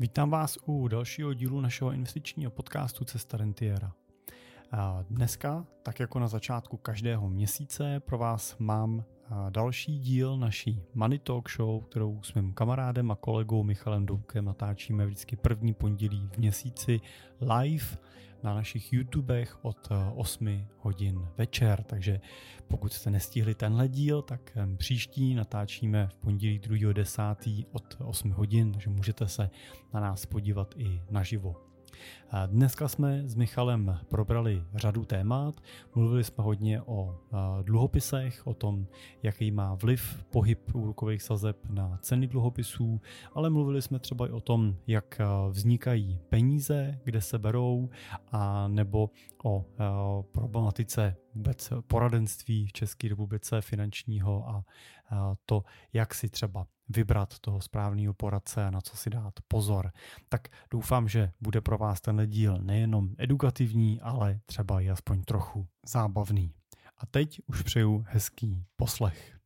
Vítám vás u dalšího dílu našeho investičního podcastu Cesta Rentiera. Dneska, tak jako na začátku každého měsíce, pro vás mám další díl naší Money Talk Show, kterou s mým kamarádem a kolegou Michalem Doukem natáčíme vždycky první pondělí v měsíci live na našich YouTubech od 8 eh, hodin večer, takže pokud jste nestihli tenhle díl, tak eh, příští natáčíme v pondělí 2.10. od 8 hodin, takže můžete se na nás podívat i naživo. Dneska jsme s Michalem probrali řadu témat. Mluvili jsme hodně o dluhopisech, o tom, jaký má vliv pohyb úrokových sazeb na ceny dluhopisů, ale mluvili jsme třeba i o tom, jak vznikají peníze, kde se berou, a nebo o problematice vůbec poradenství v České republice finančního a to, jak si třeba vybrat toho správného poradce a na co si dát pozor. Tak doufám, že bude pro vás tenhle díl nejenom edukativní, ale třeba i aspoň trochu zábavný. A teď už přeju hezký poslech.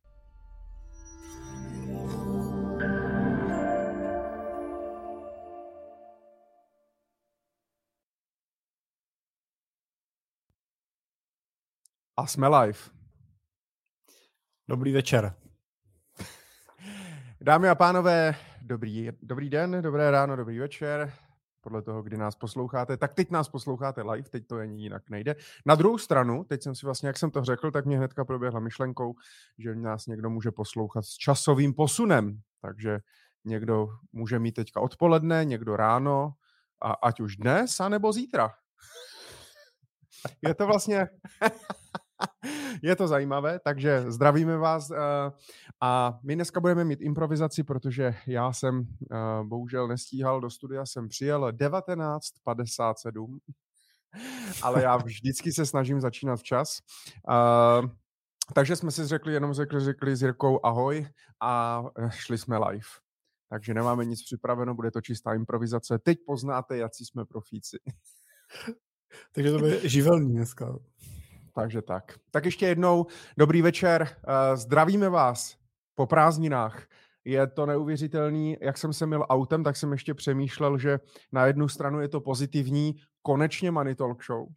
A jsme live. Dobrý večer. Dámy a pánové, dobrý, dobrý den, dobré ráno, dobrý večer, podle toho, kdy nás posloucháte. Tak teď nás posloucháte live, teď to ani jinak nejde. Na druhou stranu, teď jsem si vlastně, jak jsem to řekl, tak mě hnedka proběhla myšlenkou, že nás někdo může poslouchat s časovým posunem. Takže někdo může mít teďka odpoledne, někdo ráno, a ať už dnes, anebo zítra. Je to vlastně... je to zajímavé, takže zdravíme vás uh, a my dneska budeme mít improvizaci, protože já jsem uh, bohužel nestíhal do studia, jsem přijel 19.57, ale já vždycky se snažím začínat včas. Uh, takže jsme si řekli, jenom řekli, řekli s Jirkou ahoj a šli jsme live. Takže nemáme nic připraveno, bude to čistá improvizace. Teď poznáte, jak jsme profíci. Takže to bude živelný dneska. Takže tak. Tak ještě jednou, dobrý večer, eh, zdravíme vás po prázdninách. Je to neuvěřitelný, jak jsem se měl autem, tak jsem ještě přemýšlel, že na jednu stranu je to pozitivní, konečně Money Talk Show.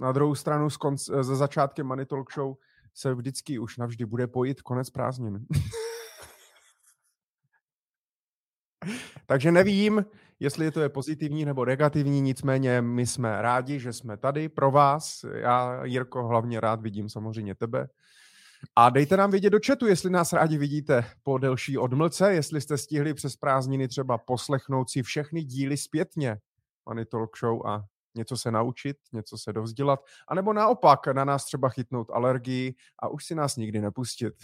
Na druhou stranu s konc- ze začátkem Money Talk Show se vždycky už navždy bude pojít konec prázdnin. Takže nevím, jestli to je pozitivní nebo negativní, nicméně my jsme rádi, že jsme tady pro vás. Já, Jirko, hlavně rád vidím samozřejmě tebe. A dejte nám vědět do chatu, jestli nás rádi vidíte po delší odmlce, jestli jste stihli přes prázdniny třeba poslechnout si všechny díly zpětně Money Talk Show a něco se naučit, něco se dovzdělat, anebo naopak na nás třeba chytnout alergii a už si nás nikdy nepustit.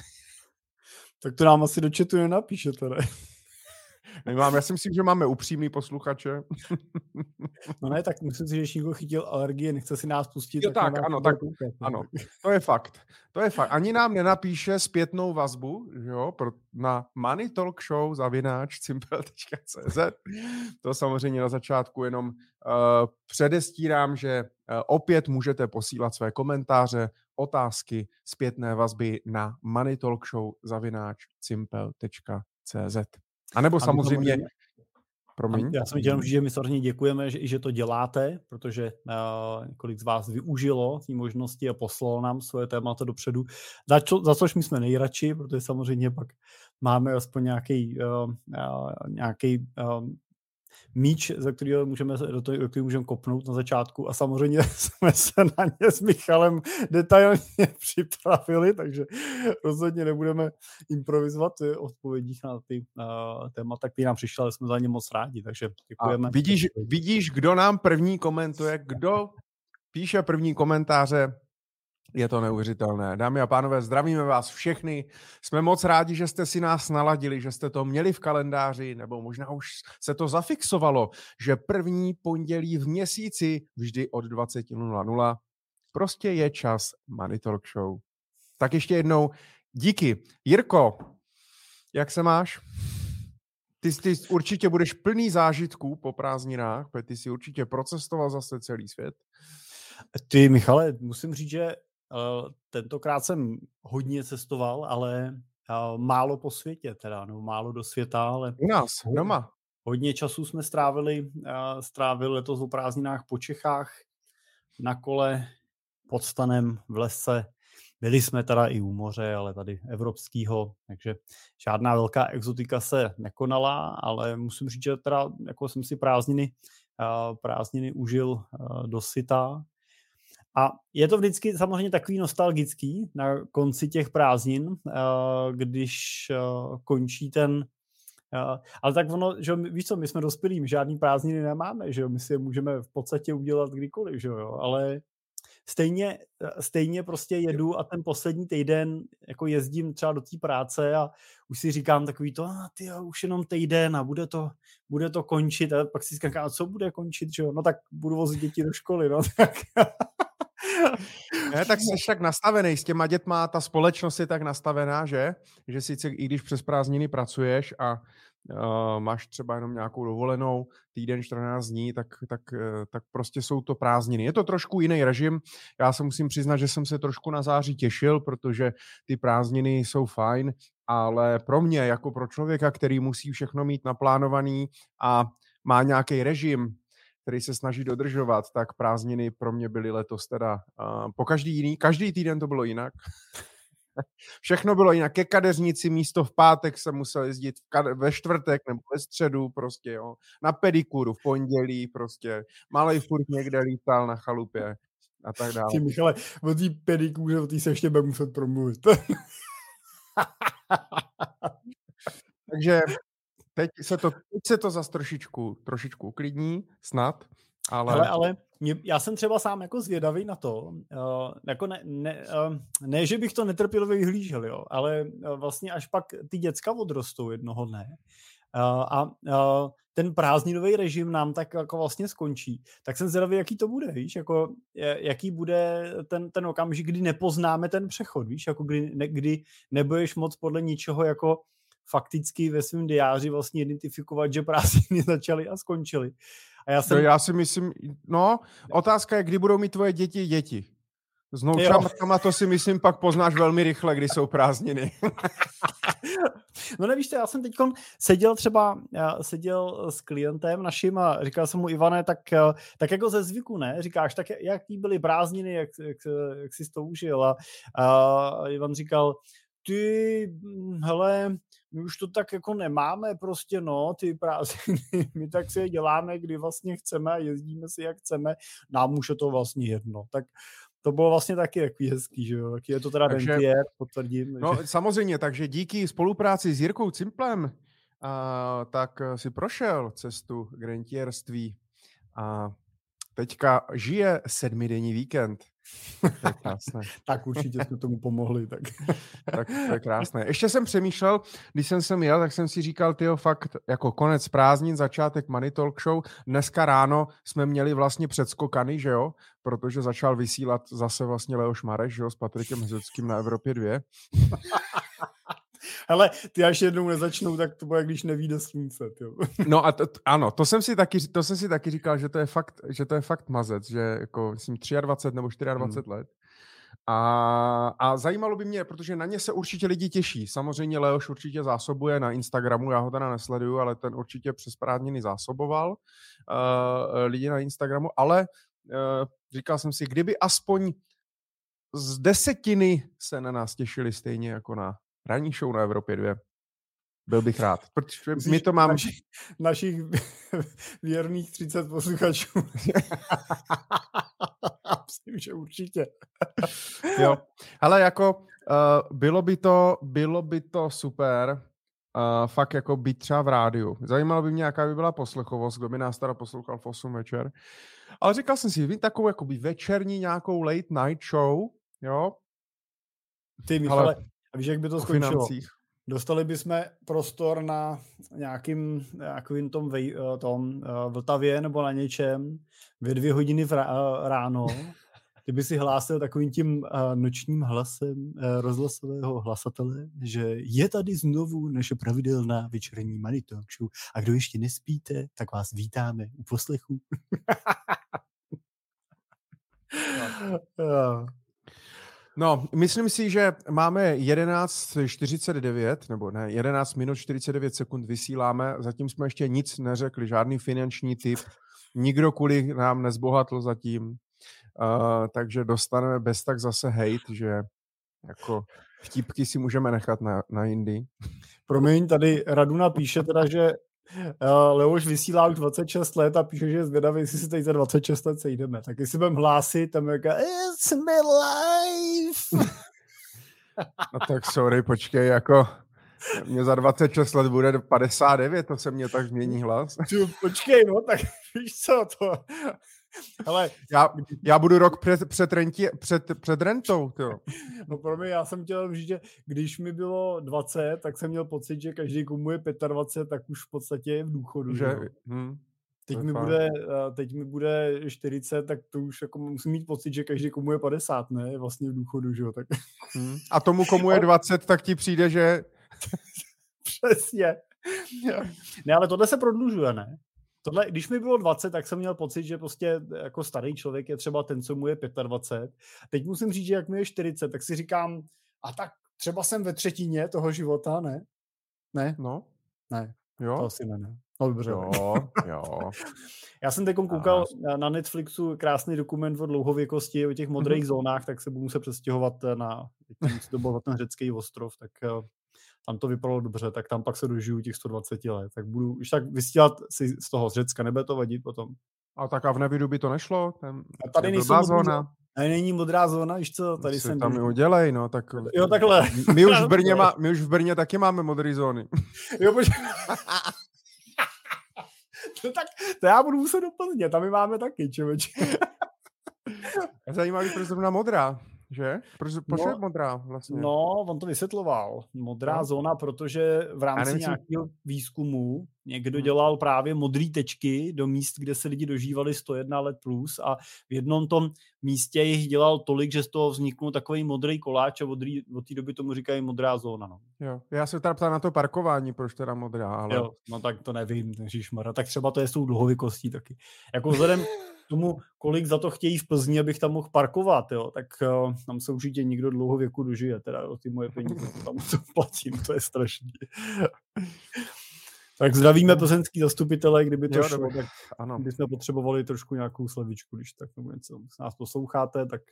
Tak to nám asi do chatu nenapíšete, ne? Nemám, já si myslím, že máme upřímný posluchače. no ne, tak myslím si, že někdo chytil alergie, nechce si nás pustit. Jo, tak, tak ano, tak, koukat, ano, to je fakt. To je fakt. Ani nám nenapíše zpětnou vazbu, jo, na money talk show zavináč simple.cz. To samozřejmě na začátku jenom uh, předestírám, že uh, opět můžete posílat své komentáře, otázky, zpětné vazby na money A nebo samozřejmě... Promiň. Já jsem chtěl že my samozřejmě děkujeme, že, že to děláte, protože uh, několik z vás využilo té možnosti a poslalo nám svoje témata dopředu, za, čo, za což my jsme nejradši, protože samozřejmě pak máme aspoň nějaký, uh, uh, nějaký uh, míč, za kterého můžeme, do toho, do kterého můžeme kopnout na začátku. A samozřejmě jsme se na ně s Michalem detailně připravili, takže rozhodně nebudeme improvizovat v odpovědích na ty uh, témata, které nám přišly, ale jsme za ně moc rádi, takže děkujeme. A vidíš, vidíš, kdo nám první komentuje, kdo píše první komentáře je to neuvěřitelné. Dámy a pánové, zdravíme vás všechny. Jsme moc rádi, že jste si nás naladili, že jste to měli v kalendáři, nebo možná už se to zafixovalo, že první pondělí v měsíci vždy od 20.00 prostě je čas Money Talk Show. Tak ještě jednou díky. Jirko, jak se máš? Ty, ty určitě budeš plný zážitků po prázdninách, protože ty si určitě procestoval zase celý svět. Ty, Michale, musím říct, že tentokrát jsem hodně cestoval, ale uh, málo po světě teda, no málo do světa, ale... U nás, doma. hodně času jsme strávili, strávili letos o prázdninách po Čechách, na kole, pod stanem, v lese. Byli jsme teda i u moře, ale tady evropského, takže žádná velká exotika se nekonala, ale musím říct, že teda jako jsem si prázdniny, prázdniny užil dosyta. A je to vždycky samozřejmě takový nostalgický na konci těch prázdnin, když končí ten ale tak ono, že víš co, my jsme dospělí, my žádný prázdniny nemáme, že jo, my si je můžeme v podstatě udělat kdykoliv, že jo, ale stejně, stejně prostě jedu a ten poslední týden jako jezdím třeba do té práce a už si říkám takový to, a ty už jenom týden a bude to, bude to končit. A pak si říkám, a co bude končit, že jo, no tak budu vozit děti do školy, no tak ne, tak jsi tak nastavený s těma dětma, ta společnost je tak nastavená, že? Že sice i když přes prázdniny pracuješ a uh, máš třeba jenom nějakou dovolenou, týden, 14 dní, tak, tak, uh, tak prostě jsou to prázdniny. Je to trošku jiný režim. Já se musím přiznat, že jsem se trošku na září těšil, protože ty prázdniny jsou fajn, ale pro mě, jako pro člověka, který musí všechno mít naplánovaný a má nějaký režim, který se snaží dodržovat, tak prázdniny pro mě byly letos teda uh, po každý jiný, každý týden to bylo jinak. Všechno bylo jinak. Ke kadeřnici místo v pátek jsem musel jezdit ve čtvrtek nebo ve středu prostě, jo. Na pedikuru v pondělí prostě. Malej furt někde lítal na chalupě a tak dále. Ty Michale, o té pedikuře, o té se ještě bude muset promluvit. Takže teď se to, teď se to zase trošičku, trošičku uklidní, snad. Ale, ale, ale mě, já jsem třeba sám jako zvědavý na to, uh, jako ne, ne, uh, ne, že bych to netrpělivě vyhlížel, jo, ale uh, vlastně až pak ty děcka odrostou jednoho dne uh, a uh, ten prázdninový režim nám tak jako vlastně skončí, tak jsem zvědavý, jaký to bude, víš, jako jaký bude ten, ten okamžik, kdy nepoznáme ten přechod, víš, jako kdy, ne, kdy nebudeš moc podle ničeho jako fakticky ve svém diáři vlastně identifikovat, že prázdniny začaly a skončily. A já, jsem... no, já si myslím, no, otázka je, kdy budou mít tvoje děti děti. S noučatkama to si myslím pak poznáš velmi rychle, kdy jsou prázdniny. no nevíš to, já jsem teď seděl třeba, já seděl s klientem naším a říkal jsem mu, Ivane, tak, tak jako ze zvyku, ne? Říkáš, tak jaký byly prázdniny, jak, jak, jak jsi to užil? A, a Ivan říkal, ty, hm, hele, my už to tak jako nemáme prostě, no, ty prázdniny, my tak si je děláme, kdy vlastně chceme a jezdíme si, jak chceme, nám už je to vlastně jedno. Tak to bylo vlastně taky jaký hezký, že jo, taky je to teda takže, rentier, potvrdím. No že... samozřejmě, takže díky spolupráci s Jirkou Cimplem, a, tak si prošel cestu k rentierství a teďka žije sedmidenní víkend. To je krásné. tak určitě jsme tomu pomohli. Tak. tak to je krásné. Ještě jsem přemýšlel, když jsem sem jel, tak jsem si říkal, tyjo, fakt, jako konec prázdnin, začátek Money Talk Show. Dneska ráno jsme měli vlastně předskokany, že jo? Protože začal vysílat zase vlastně Leoš Mareš, že jo, s Patrikem Hezeckým na Evropě 2. Ale ty až jednou nezačnou, tak to bude, když nevíde slunce. Jo. No a to, ano, to jsem, si taky, to jsem si taky říkal, že to je fakt, že to je fakt mazec, že jako, myslím, 23 nebo 24 hmm. let. A, a zajímalo by mě, protože na ně se určitě lidi těší. Samozřejmě Leoš určitě zásobuje na Instagramu, já ho teda nesleduju, ale ten určitě přes prázdniny zásoboval uh, lidi na Instagramu, ale uh, říkal jsem si, kdyby aspoň z desetiny se na nás těšili stejně jako na ranní show na Evropě 2. Byl bych rád, protože my to mám... Naši, našich věrných 30 posluchačů. Myslím, že určitě. jo, ale jako uh, bylo, by to, bylo by to super uh, fakt jako být třeba v rádiu. Zajímalo by mě, jaká by byla poslechovost, kdo by nás teda poslouchal v 8 večer. Ale říkal jsem si, vím takovou jakoby večerní nějakou late night show, jo, ty, Michale, ale a víš, jak by to skončilo? Financích. Dostali bychom prostor na nějakým, nějakým tom, vej, eh, tom uh, Vltavě nebo na něčem ve dvě hodiny v ráno. Ty by si hlásil takovým tím uh, nočním hlasem uh, rozhlasového hlasatele, že je tady znovu naše pravidelná večerní Money Talk Show a kdo ještě nespíte, tak vás vítáme u poslechu. no. No, myslím si, že máme 11.49, nebo ne, 11 minut 49 sekund vysíláme, zatím jsme ještě nic neřekli, žádný finanční typ, nikdo kvůli nám nezbohatl zatím, uh, takže dostaneme bez tak zase hate, že jako vtipky si můžeme nechat na, na jindy. Promiň, tady Raduna píše teda, že uh, Leoš vysílá už 26 let a píše, že je zvědavý, jestli si teď za 26 let sejdeme. Tak jestli budeme hlásit, tam je jaká, it's my life. no tak sorry, počkej, jako mě za 26 let bude 59, to se mě tak změní hlas. Počkej, no, tak víš co, to, ale já, já budu rok před, před, rentě, před, před rentou. To. No pro mě, já jsem chtěl říct, že když mi bylo 20, tak jsem měl pocit, že každý, komu je 25, tak už v podstatě je v důchodu. Že, hm, teď, mi bude, teď mi bude 40, tak to už jako musím mít pocit, že každý, komu je 50, ne, je vlastně v důchodu, že jo. Tak... Hm. A tomu, komu je 20, tak ti přijde, že... Přesně. Ne, ale tohle se prodlužuje, ne? Tohle, když mi bylo 20, tak jsem měl pocit, že prostě jako starý člověk je třeba ten, co mu je 25. Teď musím říct, že jak mi je 40, tak si říkám, a tak třeba jsem ve třetině toho života, ne? Ne? No. Ne. Jo? To asi ne, ne. No dobře. Jo, jo. Já jsem teď koukal a... na Netflixu krásný dokument o dlouhověkosti, o těch modrých mm-hmm. zónách, tak se budu muset přestěhovat na, to byl ten řecký ostrov, tak eh, tam to vypadalo dobře, tak tam pak se dožiju těch 120 let. Tak budu už tak vysílat si z toho z Řecka, nebude to vadit potom. A tak a v Nevidu by to nešlo? Ten, a tady nejsou zóna. Ne, není modrá zóna, víš co, tady jsem... Tam mi udělej, no, tak... Jo, takhle. My už, v Brně má, my už v Brně taky máme modré zóny. Jo, poč... no tak to já budu muset do tam my máme taky, člověče. Zajímavý, proč zrovna modrá. Že? Proč, proč no, je modrá vlastně? No, on to vysvětloval. Modrá no. zóna, protože v rámci nějakého výzkumu někdo hmm. dělal právě modré tečky do míst, kde se lidi dožívali 101 let plus a v jednom tom místě jich dělal tolik, že z toho vzniknul takový modrý koláč a od, od té doby tomu říkají modrá zóna. No. Jo. Já se teda ptám na to parkování, proč teda modrá, ale... Jo, no tak to nevím, Mara. Tak třeba to je s tou dluhovykostí taky. Jako vzhledem tomu, kolik za to chtějí v Plzni, abych tam mohl parkovat, jo, tak uh, tam se určitě nikdo dlouho věku dožije, teda o ty moje peníze, to tam to platím, to je strašný. tak zdravíme plzeňský zastupitele, kdyby to jo, šlo, tak ano. bychom potřebovali trošku nějakou slevičku, když tak nebo něco. Nás posloucháte, tak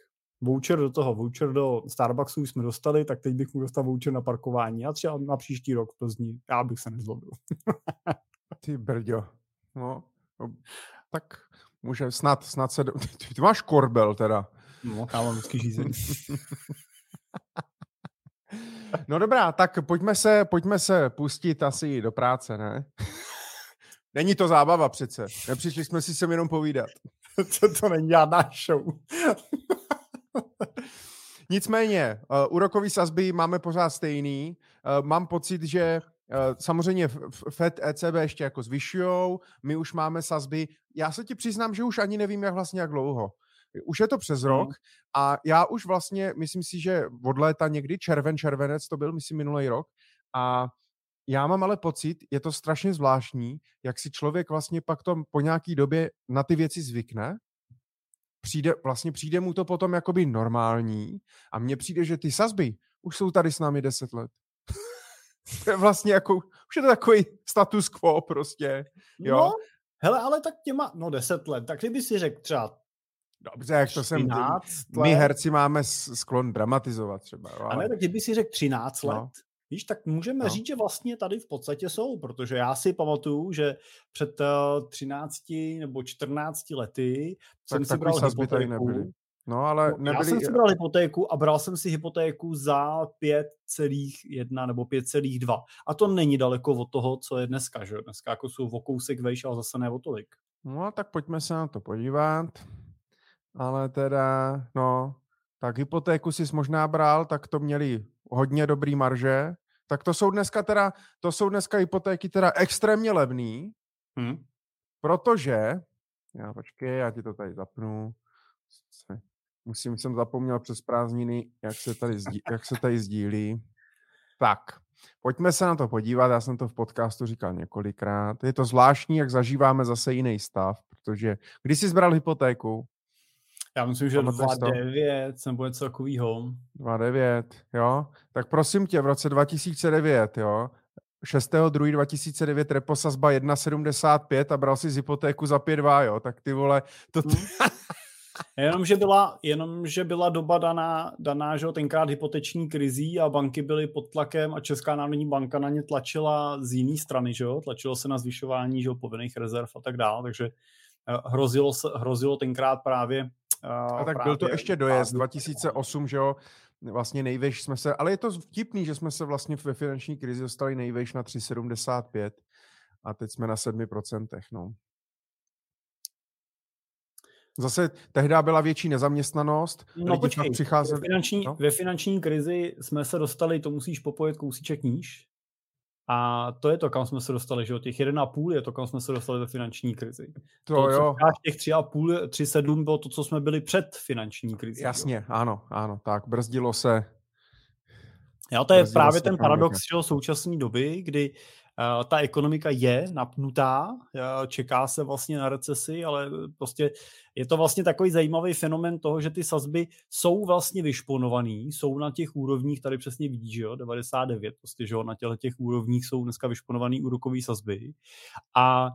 voucher do toho, voucher do Starbucksu jsme dostali, tak teď bych mu dostal voucher na parkování a třeba na příští rok v Plzni. Já bych se nezlobil. Ty brďo. No, no tak Může snad, snad se... Ty, ty máš korbel teda. No, já mám vždycky řízení. no dobrá, tak pojďme se, pojďme se pustit asi do práce, ne? Není to zábava přece. Nepřišli jsme si sem jenom povídat. to, to není žádná show. Nicméně, uh, úrokový sazby máme pořád stejný. Uh, mám pocit, že samozřejmě FED, ECB ještě jako zvyšujou, my už máme sazby. Já se ti přiznám, že už ani nevím, jak vlastně jak dlouho. Už je to přes rok mm. a já už vlastně, myslím si, že od léta někdy, červen, červenec to byl, myslím, minulý rok a já mám ale pocit, je to strašně zvláštní, jak si člověk vlastně pak tom po nějaký době na ty věci zvykne, přijde, vlastně přijde mu to potom jakoby normální a mně přijde, že ty sazby už jsou tady s námi deset let. To je vlastně jako, už je to takový status quo prostě. Jo? No, hele, ale tak těma, no deset let, tak kdyby si řekl třeba Dobře, jak to jsem... My herci máme sklon dramatizovat třeba. Jo, ale... A ne, tak kdyby si řekl 13 no. let, Víš, tak můžeme no. říct, že vlastně tady v podstatě jsou, protože já si pamatuju, že před uh, eh, 13 nebo 14 lety tak jsem si bral hypotéku. No, ale nebyli... Já jsem si bral hypotéku a bral jsem si hypotéku za 5,1 nebo 5,2. A to není daleko od toho, co je dneska, že Dneska jako jsou o kousek vejš, ale zase ne o tolik. No, tak pojďme se na to podívat. Ale teda, no, tak hypotéku si možná bral, tak to měli hodně dobrý marže. Tak to jsou dneska teda, to jsou dneska hypotéky teda extrémně levný, hmm. protože, já počkej, já ti to tady zapnu, Musím, jsem zapomněl přes prázdniny, jak se tady, zdí, jak se tady sdílí. Tak, pojďme se na to podívat. Já jsem to v podcastu říkal několikrát. Je to zvláštní, jak zažíváme zase jiný stav, protože když jsi zbral hypotéku? Já myslím, že 2.9 nebo něco takového. 2.9, jo. Tak prosím tě, v roce 2009, jo, 6.2.2009 repo sazba 1,75 a bral si z hypotéku za 5,2, jo, tak ty vole, to... T... Jenom, že byla, jenom, že byla doba daná, daná že tenkrát hypoteční krizí a banky byly pod tlakem a Česká národní banka na ně tlačila z jiné strany, že jo? Tlačilo se na zvyšování že jo, povinných rezerv a tak dále, takže eh, hrozilo, se, hrozilo tenkrát právě a tak byl to ještě dojezd 2008, že jo, vlastně nejvejš jsme se, ale je to vtipný, že jsme se vlastně ve finanční krizi dostali nejvejš na 3,75 a teď jsme na 7%, no. Zase tehdy byla větší nezaměstnanost. No počkej, přicházeli... ve, finanční, no? ve finanční krizi jsme se dostali, to musíš popojit kousíček níž, a to je to, kam jsme se dostali, že jo? Těch 1,5 je to, kam jsme se dostali ve finanční krizi. To, to jo. Těch 3,5, 3,7 bylo to, co jsme byli před finanční krizí. Jasně, jo? ano, ano, tak brzdilo se. Jo, to je právě ten paradox že, současné doby, kdy Eh, ta ekonomika je napnutá, eh, čeká se vlastně na recesi, ale prostě je to vlastně takový zajímavý fenomen toho, že ty sazby jsou vlastně vyšponovaný, jsou na těch úrovních, tady přesně vidíš, že jo, 99, prostě, že jo, na těch úrovních jsou dneska vyšponovaný úrokové sazby. A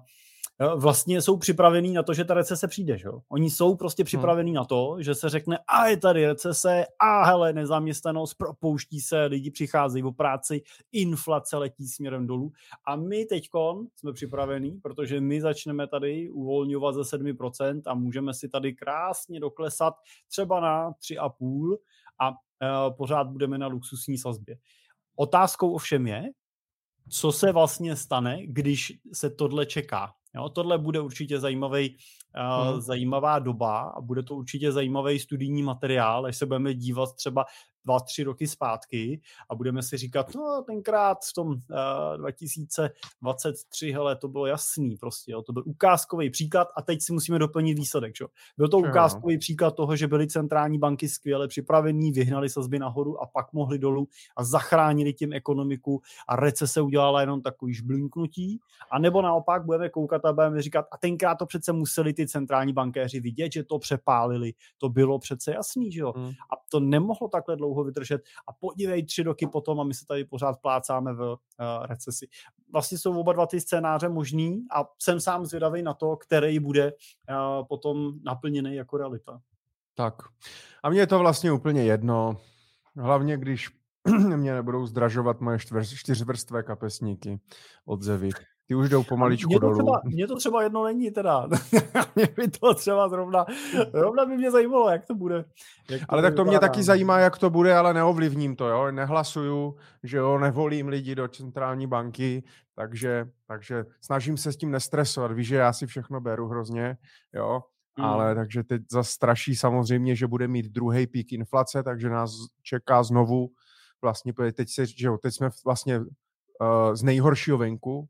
vlastně jsou připravení na to, že ta recese přijde. Že? Oni jsou prostě hmm. připravení hmm. na to, že se řekne, a je tady recese, a hele, nezaměstnanost, propouští se, lidi přicházejí o práci, inflace letí směrem dolů. A my teď jsme připravení, protože my začneme tady uvolňovat ze 7% a můžeme si tady krásně doklesat třeba na 3,5 a e, pořád budeme na luxusní sazbě. Otázkou ovšem je, co se vlastně stane, když se tohle čeká. Jo, tohle bude určitě zajímavý, hmm. zajímavá doba a bude to určitě zajímavý studijní materiál, až se budeme dívat třeba dva, tři roky zpátky a budeme si říkat, no tenkrát v tom uh, eh, 2023, hele, to bylo jasný prostě, jo, to byl ukázkový příklad a teď si musíme doplnit výsledek, jo. Byl to ukázkový příklad toho, že byly centrální banky skvěle připravení, vyhnali sazby nahoru a pak mohli dolů a zachránili tím ekonomiku a recese udělala jenom takový žblinknutí, a nebo naopak budeme koukat a budeme říkat, a tenkrát to přece museli ty centrální bankéři vidět, že to přepálili, to bylo přece jasný, že jo. Hmm. A to nemohlo takhle dlouho dlouho vydržet a podívej tři roky potom a my se tady pořád plácáme v uh, recesi. Vlastně jsou oba dva ty scénáře možný a jsem sám zvědavý na to, který bude uh, potom naplněný jako realita. Tak. A mně je to vlastně úplně jedno. Hlavně, když mě nebudou zdražovat moje čtyřvrstvé kapesníky od Zevy. Ty už jdou pomaličku mě to dolů. Třeba, mě to třeba jedno není teda. mě by to třeba zrovna, zrovna by mě zajímalo, jak to bude. Jak to ale tak to mě taky zajímá, jak to bude, ale neovlivním to, jo. Nehlasuju, že jo, nevolím lidi do centrální banky, takže, takže snažím se s tím nestresovat. Víš, že já si všechno beru hrozně, jo. Hmm. Ale takže teď zastraší samozřejmě, že bude mít druhý pík inflace, takže nás čeká znovu vlastně, teď, se, že jo, teď jsme vlastně uh, z nejhoršího venku,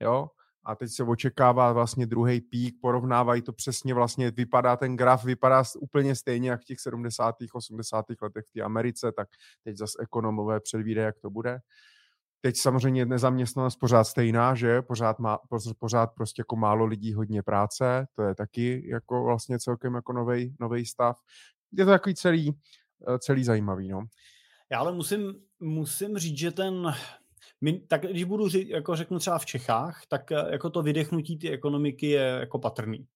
jo, a teď se očekává vlastně druhý pík, porovnávají to přesně vlastně, vypadá ten graf, vypadá úplně stejně jak v těch 70. 80. letech v té Americe, tak teď zase ekonomové předvídají, jak to bude. Teď samozřejmě nezaměstnanost pořád stejná, že pořád, má, pořád prostě jako málo lidí, hodně práce, to je taky jako vlastně celkem jako nový stav. Je to takový celý, eh, celý zajímavý, no. Já ale musím, musím říct, že ten my, tak když budu říct, jako řeknu třeba v Čechách, tak eh, jako to vydechnutí ty ekonomiky je jako patrný.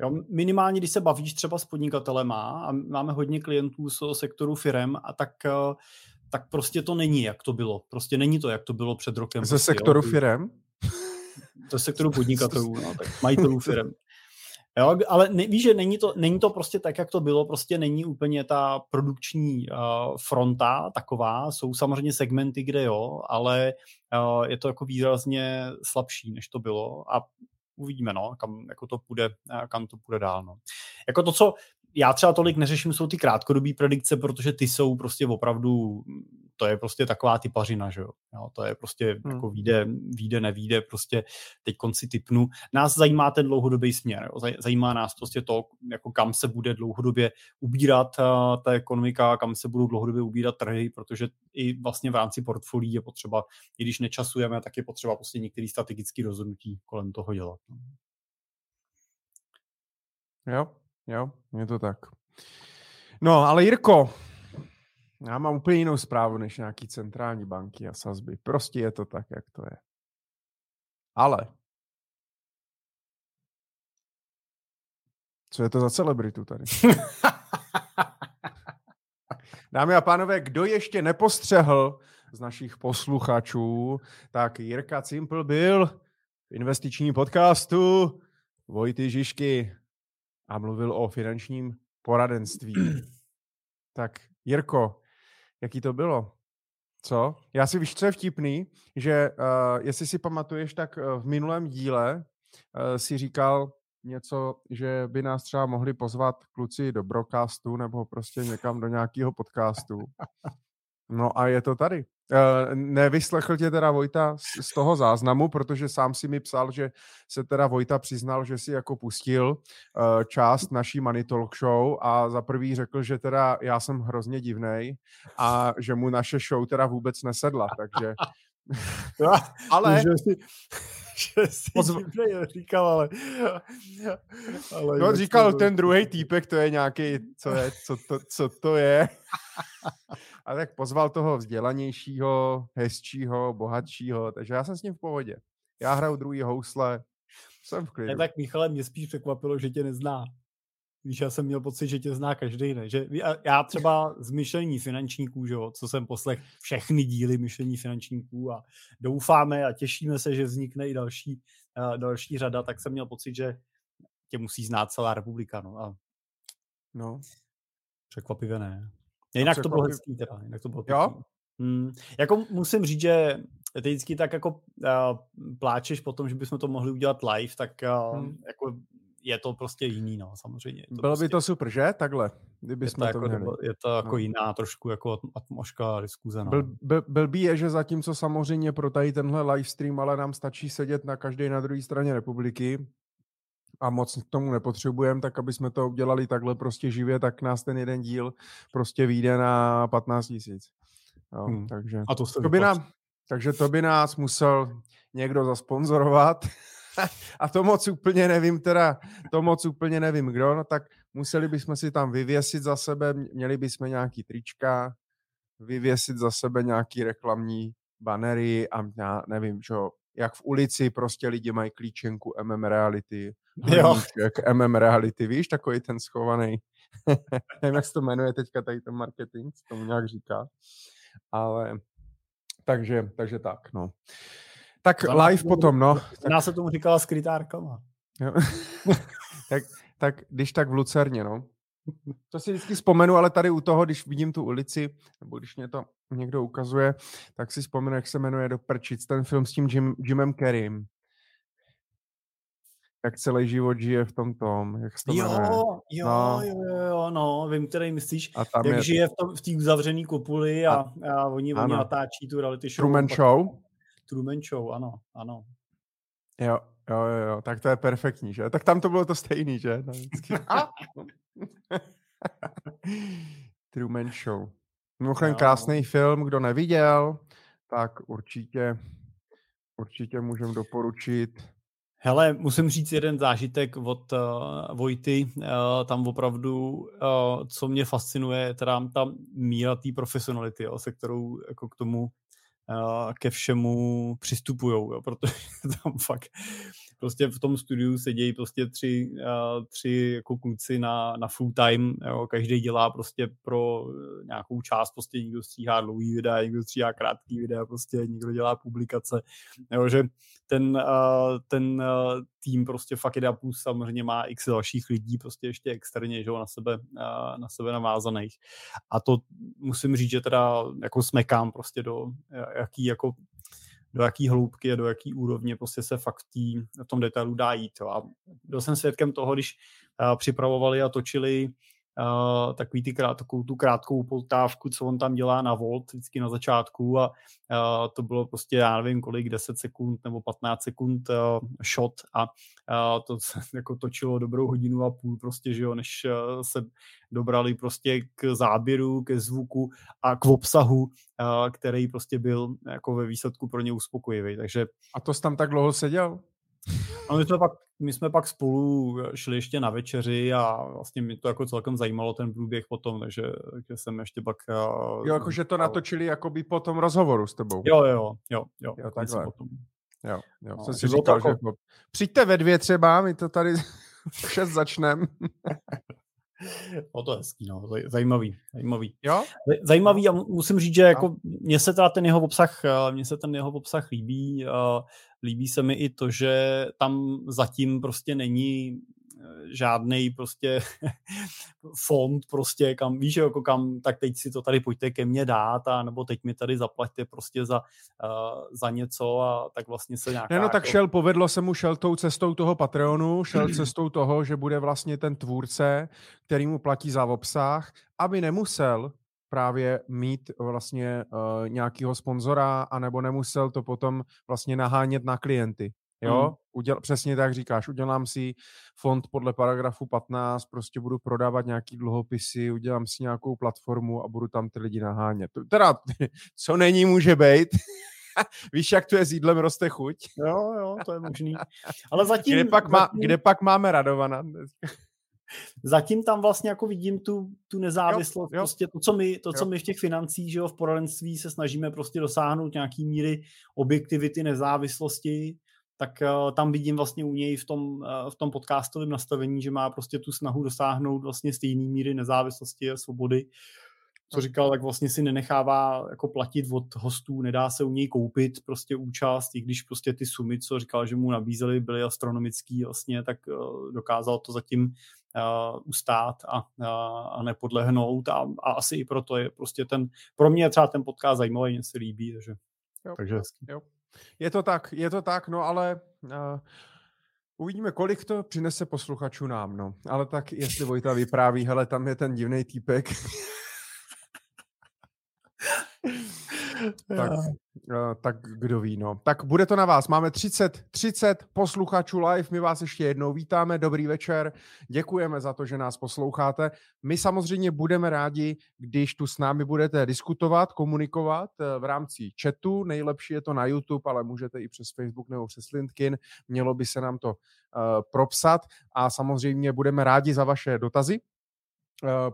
Jo, minimálně, když se bavíš třeba s podnikatelema a máme hodně klientů z sektoru firem a tak, eh, tak prostě to není, jak to bylo. Prostě není to, jak to bylo před rokem. Ze prostě, sektoru jo. firem? Ze sektoru podnikatelů, no, tak majitelů firem. Jo, ale ne, víš, že není to, není to prostě tak, jak to bylo, prostě není úplně ta produkční uh, fronta taková, jsou samozřejmě segmenty, kde jo, ale uh, je to jako výrazně slabší, než to bylo a uvidíme, no, kam jako to půjde, kam to půjde dál, no. Jako to, co já třeba tolik neřeším, jsou ty krátkodobé predikce, protože ty jsou prostě opravdu, to je prostě taková typařina, že jo. jo to je prostě hmm. jako výjde, výjde, nevíde, prostě teď konci typnu. Nás zajímá ten dlouhodobý směr, jo. zajímá nás prostě to, jako kam se bude dlouhodobě ubírat uh, ta ekonomika, kam se budou dlouhodobě ubírat trhy, protože i vlastně v rámci portfolií je potřeba, i když nečasujeme, tak je potřeba prostě některý strategický rozhodnutí kolem toho dělat. No. Jo, Jo, je to tak. No, ale Jirko, já mám úplně jinou zprávu než nějaký centrální banky a sazby. Prostě je to tak, jak to je. Ale co je to za celebritu tady? Dámy a pánové, kdo ještě nepostřehl z našich posluchačů, tak Jirka Cimpl byl v investičním podcastu Vojty Žižky a mluvil o finančním poradenství. tak Jirko, jaký to bylo? Co? Já si víš, co je vtipný, že uh, jestli si pamatuješ, tak uh, v minulém díle uh, si říkal něco, že by nás třeba mohli pozvat kluci do broadcastu nebo prostě někam do nějakého podcastu. No a je to tady. Uh, nevyslechl tě teda Vojta z, toho záznamu, protože sám si mi psal, že se teda Vojta přiznal, že si jako pustil uh, část naší Money Talk Show a za prvý řekl, že teda já jsem hrozně divnej a že mu naše show teda vůbec nesedla, takže... ale... Že si, Pozv... říkal, ale... ale no, říkal ten druhý týpek, to je nějaký, co, je, co, to, co to je. A tak pozval toho vzdělanějšího, hezčího, bohatšího, takže já jsem s ním v pohodě. Já hraju druhý housle, jsem v klidu. Ne, tak Michale, mě spíš překvapilo, že tě nezná. Víš, já jsem měl pocit, že tě zná každý, ne? Že já třeba z myšlení finančníků, že jo, co jsem poslech všechny díly myšlení finančníků a doufáme a těšíme se, že vznikne i další, uh, další řada, tak jsem měl pocit, že tě musí znát celá republika, no. A no. Překvapivě ne. Jinak to bylo hezký teda, jinak to bylo pěkný. Jo? Hmm, jako musím říct, že ty vždycky tak jako uh, pláčeš po tom, že bychom to mohli udělat live, tak uh, hmm. jako je to prostě jiný, no, samozřejmě. To Bylo prostě, by to super, že? Takhle, kdyby jsme to, jako, měli. Je to jako no. jiná trošku jako atmosféra diskuze, no. Byl, byl, blbý je, že zatímco samozřejmě pro tady tenhle livestream, ale nám stačí sedět na každé na druhé straně republiky, a moc k tomu nepotřebujeme, tak aby jsme to udělali takhle prostě živě, tak nás ten jeden díl prostě vyjde na 15 tisíc. Hmm. Takže a to, to by nám, takže to by nás musel někdo zasponzorovat a to moc úplně nevím teda, to moc úplně nevím kdo, no tak museli bychom si tam vyvěsit za sebe, měli bychom nějaký trička, vyvěsit za sebe nějaký reklamní banery a já nevím, čo, jak v ulici prostě lidi mají klíčenku MM Reality, jak MM Reality, víš, takový ten schovaný, nevím, jak se to jmenuje teďka tady ten marketing, tomu nějak říká, ale takže, takže tak, no. Tak Za live potom, no. Tak... se tomu říkala skrytá reklama. tak, tak když tak v Lucerně, no. To si vždycky vzpomenu, ale tady u toho, když vidím tu ulici, nebo když mě to někdo ukazuje, tak si vzpomenu, jak se jmenuje do prčic ten film s tím Jim, Jimem Kerrym. Jak celý život žije v tom tom, jak se to jo, jmenuje. Jo, no. jo, jo, no, vím, který myslíš. A tam jak je... žije v, v té uzavřené kupuli a, a, a oni, oni natáčí tu reality show. Truman Show? Truman Show, ano, ano. Jo, jo, jo, jo, tak to je perfektní, že? Tak tam to bylo to stejný, že? No, Truman Show. Mimochodem krásný film, kdo neviděl, tak určitě, určitě můžem doporučit. Hele, musím říct jeden zážitek od uh, Vojty, uh, tam opravdu, uh, co mě fascinuje, teda ta míra té profesionality, jo, se kterou jako k tomu ke všemu přistupují, protože tam fakt prostě v tom studiu sedějí prostě tři, tři jako kluci na, na full time, jo, každý dělá prostě pro e, nějakou část, prostě někdo stříhá dlouhý videa, někdo stříhá krátký videa, prostě někdo dělá publikace, jo, že ten, ten tým prostě fakt jde plus samozřejmě má x dalších lidí prostě ještě externě, že jo, na sebe, na sebe navázaných. A to musím říct, že teda jako smekám prostě do jaký jako do jaký hloubky a do jaký úrovně prostě se fakt tý, v tom detailu dá jít. Jo. A byl jsem svědkem toho, když uh, připravovali a točili takový ty krát, takovou tu krátkou poltávku, co on tam dělá na Volt vždycky na začátku a uh, to bylo prostě, já nevím kolik, 10 sekund nebo 15 sekund uh, shot a uh, to se jako točilo dobrou hodinu a půl prostě, že jo, než uh, se dobrali prostě k záběru, ke zvuku a k obsahu, uh, který prostě byl jako ve výsledku pro ně uspokojivý, takže... A to jsi tam tak dlouho seděl? A my jsme, pak, my jsme pak spolu šli ještě na večeři a vlastně mi to jako celkem zajímalo ten průběh potom, takže, takže jsem ještě pak... Jo, jakože to natočili jakoby po tom rozhovoru s tebou. Jo, jo, jo, jo. jo takhle. Potom. Jo, jo. No, jsem si říkal, jako... že přijďte ve dvě třeba, my to tady v šest začneme. No to hezký, no. Zajímavý, zajímavý. Jo? Zajímavý a musím říct, že jako mně se teda ten jeho obsah, eh, mně se ten jeho obsah líbí. Líbí se mi i to, že tam zatím prostě není žádný prostě fond prostě, kam, víš, jako kam, tak teď si to tady pojďte ke mně dát, a nebo teď mi tady zaplaťte prostě za, uh, za něco a tak vlastně se nějaká... Ne, no tak jako... šel, povedlo se mu, šel tou cestou toho Patreonu, šel cestou toho, že bude vlastně ten tvůrce, který mu platí za obsah, aby nemusel právě mít vlastně uh, nějakého sponzora, anebo nemusel to potom vlastně nahánět na klienty. Jo, mm. Uděl, přesně tak říkáš, udělám si fond podle paragrafu 15, prostě budu prodávat nějaký dluhopisy, udělám si nějakou platformu a budu tam ty lidi nahánět. Teda, co není, může být. Víš, jak to je s jídlem roste chuť? Jo, jo, to je možný. Ale zatím... Kde pak, má, zatím... kde pak máme Radovana? Zatím tam vlastně jako vidím tu, tu nezávislost, jo, jo. prostě to, co my, to, co my v těch financích, že jo, v poradenství se snažíme prostě dosáhnout nějaký míry objektivity, nezávislosti, tak uh, tam vidím vlastně u něj v tom, uh, v tom podcastovém nastavení, že má prostě tu snahu dosáhnout vlastně stejné míry nezávislosti a svobody. Co říkal, tak vlastně si nenechává jako platit od hostů, nedá se u něj koupit prostě účast, i když prostě ty sumy, co říkal, že mu nabízeli, byly astronomický vlastně, tak uh, dokázal to zatím uh, ustát a, uh, a nepodlehnout a, a asi i proto je prostě ten, pro mě je třeba ten podcast zajímavý, mě se líbí, takže, jo, takže. Jo. Je to tak, je to tak, no ale uh, uvidíme, kolik to přinese posluchačů nám, no. Ale tak jestli Vojta vypráví, hele, tam je ten divný týpek. tak, uh, tak kdo ví, no. Tak bude to na vás. Máme 30, 30 posluchačů live. My vás ještě jednou vítáme. Dobrý večer. Děkujeme za to, že nás posloucháte. My samozřejmě budeme rádi, když tu s námi budete diskutovat, komunikovat uh, v rámci chatu. Nejlepší je to na YouTube, ale můžete i přes Facebook nebo přes LinkedIn. Mělo by se nám to uh, propsat a samozřejmě budeme rádi za vaše dotazy Eh,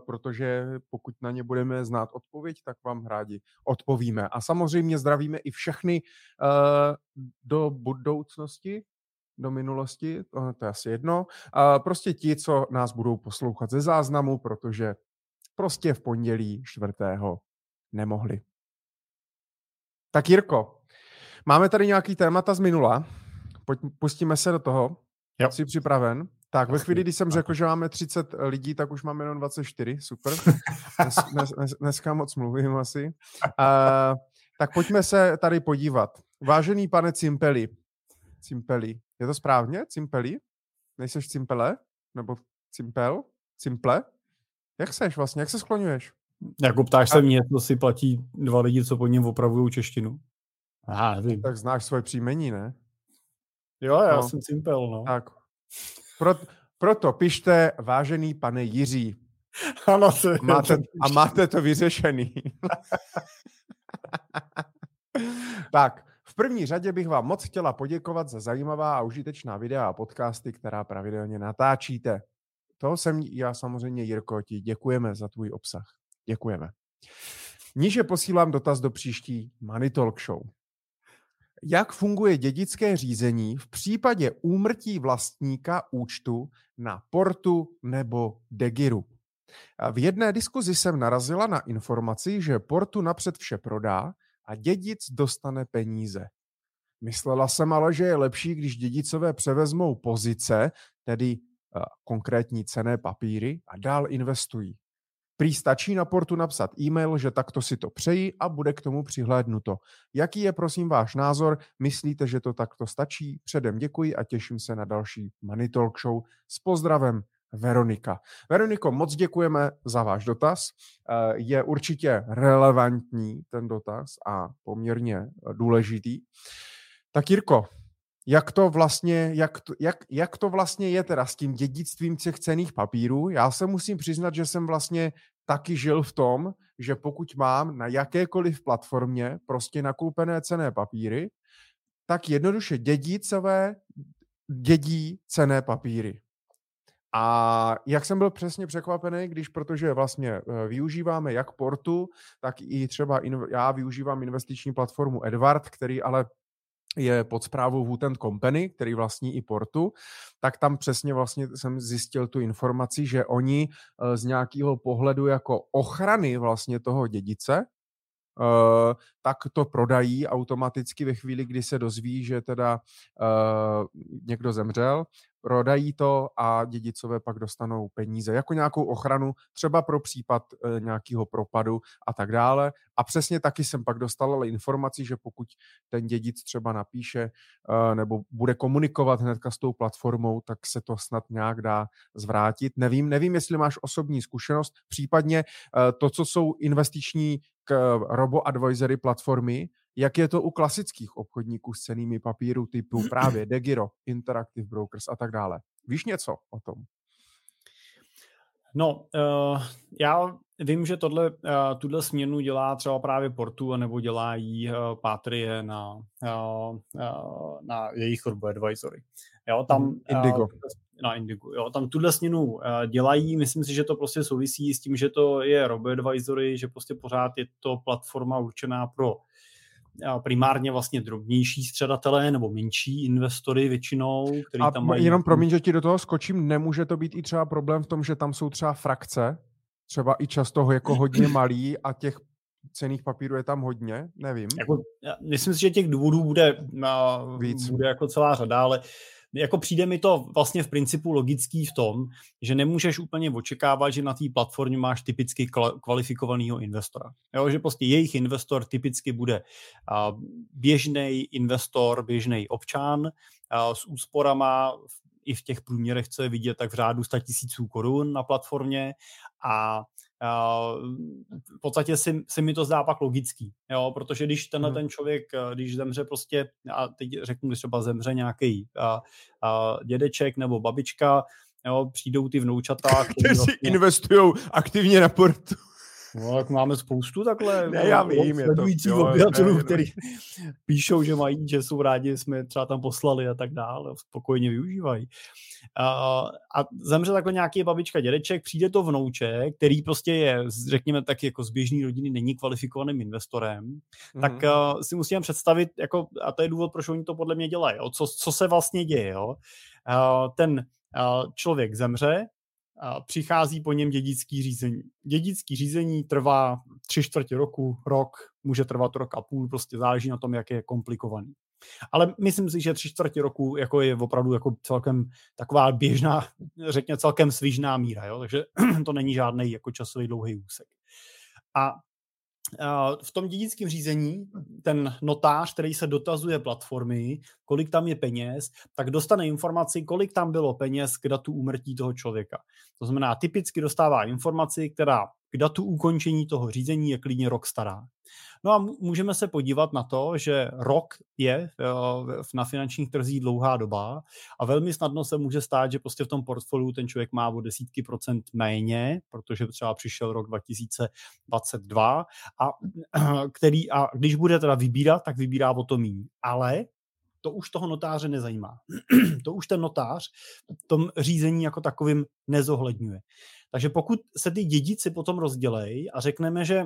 protože pokud na ně budeme znát odpověď, tak vám rádi odpovíme. A samozřejmě zdravíme i všechny eh, do budoucnosti, do minulosti, to, to je asi jedno. Prostě ti, co nás budou poslouchat ze záznamu, protože prostě v pondělí čtvrtého nemohli. Tak Jirko, máme tady nějaký témata z minula. Pojď, pustíme se do toho. Jo. Jsi připraven? Tak ve chvíli, kdy jsem řekl, že máme 30 lidí, tak už máme jenom 24, super. Dnes, dnes, dnes, dneska moc mluvím asi. Uh, tak pojďme se tady podívat. Vážený pane Cimpeli, Cimpeli, je to správně? Cimpeli? Nejseš Cimpele? Nebo Cimpel? Cimple? Jak seš vlastně? Jak se skloňuješ? Jako ptáš se mě, to si platí dva lidi, co po něm opravují češtinu. Aha, nevím. Tak znáš svoje příjmení, ne? Jo, já no. jsem Cimpel, no. Tak. Pro, proto pište, vážený pane Jiří. Ano, to máte, a máte to vyřešený. tak, v první řadě bych vám moc chtěla poděkovat za zajímavá a užitečná videa a podcasty, která pravidelně natáčíte. To jsem já samozřejmě, Jirko, ti děkujeme za tvůj obsah. Děkujeme. Níže posílám dotaz do příští Money Talk Show jak funguje dědické řízení v případě úmrtí vlastníka účtu na Portu nebo Degiru. V jedné diskuzi jsem narazila na informaci, že Portu napřed vše prodá a dědic dostane peníze. Myslela jsem ale, že je lepší, když dědicové převezmou pozice, tedy konkrétní cené papíry a dál investují. Prý stačí na portu napsat e-mail, že takto si to přeji a bude k tomu přihlédnuto. Jaký je prosím váš názor? Myslíte, že to takto stačí? Předem děkuji a těším se na další Money Talk Show. S pozdravem Veronika. Veroniko, moc děkujeme za váš dotaz. Eh, je určitě relevantní ten dotaz a poměrně důležitý. Tak Jirko, jak to vlastně, jak to, jak, jak to vlastně je teda s tím dědictvím těch cených papírů. Já se musím přiznat, že jsem vlastně taky žil v tom, že pokud mám na jakékoliv platformě prostě nakoupené cené papíry, tak jednoduše dědicové dědí cené papíry. A jak jsem byl přesně překvapený, když protože vlastně eh, využíváme jak Portu, tak i třeba já využívám investiční platformu Edward, který ale je pod zprávou Wooten Company, který vlastní i Portu, tak tam přesně vlastně jsem zjistil tu informaci, že oni eh, z nějakého pohledu jako ochrany vlastně toho dědice, Uh, tak to prodají automaticky ve chvíli, kdy se dozví, že teda uh, někdo zemřel, prodají to a dědicové pak dostanou peníze jako nějakou ochranu, třeba pro případ e, nějakého propadu a tak dále. A přesně taky jsem pak dostal ale informaci, že pokud ten dědic třeba napíše e, nebo bude komunikovat hnedka s tou platformou, tak se to snad nějak dá zvrátit. Nevím, nevím, jestli máš osobní zkušenost, případně e, to, co jsou investiční k robo-advisory platformy, jak je to u klasických obchodníků s cenými papíru typu právě Degiro, Interactive Brokers a tak dále. Víš něco o tom? No, uh, já vím, že tohle, uh, tuhle směnu dělá třeba právě Portu, nebo dělá jí uh, Patrie na, uh, uh, na jejich robo-advisory. Jo, tam, mhm, Indigo. Uh, na Indigo. Jo, tam tuhle směnu uh, dělají, myslím si, že to prostě souvisí s tím, že to je robo-advisory, že prostě pořád je to platforma určená pro primárně vlastně drobnější středatelé nebo menší investory většinou, který a tam mají... jenom promiň, že ti do toho skočím, nemůže to být i třeba problém v tom, že tam jsou třeba frakce, třeba i často jako hodně malý a těch cených papírů je tam hodně, nevím. Jako, myslím si, že těch důvodů bude, Víc. bude jako celá řada, ale uh, jako přijde mi to vlastně v principu logický v tom, že nemůžeš úplně očekávat, že na té platformě máš typicky kvalifikovaného investora. Jo, že prostě jejich investor typicky bude běžný investor, běžný občan s úsporama i v těch průměrech, co je vidět, tak v řádu 100 tisíců korun na platformě a v podstatě si, si mi to zdá pak logický, jo, protože když tenhle hmm. ten člověk, eh, když zemře prostě, a teď řeknu, když třeba zemře nějaký a, a dědeček nebo babička, jo, přijdou ty vnoučata, kteří vlastně... investují aktivně na portu. No, tak máme spoustu takhle ne, já vím, sledujících obyvatelů, kteří píšou, že mají, že jsou rádi, jsme třeba tam poslali a tak dále, spokojně využívají. A, a zemře takhle nějaký babička, dědeček, přijde to vnouče, který prostě je, řekněme tak jako z běžné rodiny, není kvalifikovaným investorem, mm-hmm. tak uh, si musíme představit, jako, a to je důvod, proč oni to podle mě dělají, jo, co, co se vlastně děje. Jo. Uh, ten uh, člověk zemře, přichází po něm dědický řízení. Dědický řízení trvá tři čtvrtě roku, rok, může trvat rok a půl, prostě záleží na tom, jak je komplikovaný. Ale myslím si, že tři čtvrtě roku jako je opravdu jako celkem taková běžná, řekně celkem svížná míra, jo? takže to není žádný jako časový dlouhý úsek. A v tom dědickém řízení ten notář, který se dotazuje platformy, kolik tam je peněz, tak dostane informaci, kolik tam bylo peněz k datu úmrtí toho člověka. To znamená, typicky dostává informaci, která k datu ukončení toho řízení je klidně rok stará. No a můžeme se podívat na to, že rok je eh, na finančních trzích dlouhá doba a velmi snadno se může stát, že prostě v tom portfoliu ten člověk má o desítky procent méně, protože třeba přišel rok 2022 a, který, a když bude teda vybírat, tak vybírá o to méně. Ale to už toho notáře nezajímá. to už ten notář v tom řízení jako takovým nezohledňuje. Takže pokud se ty dědici potom rozdělejí a řekneme, že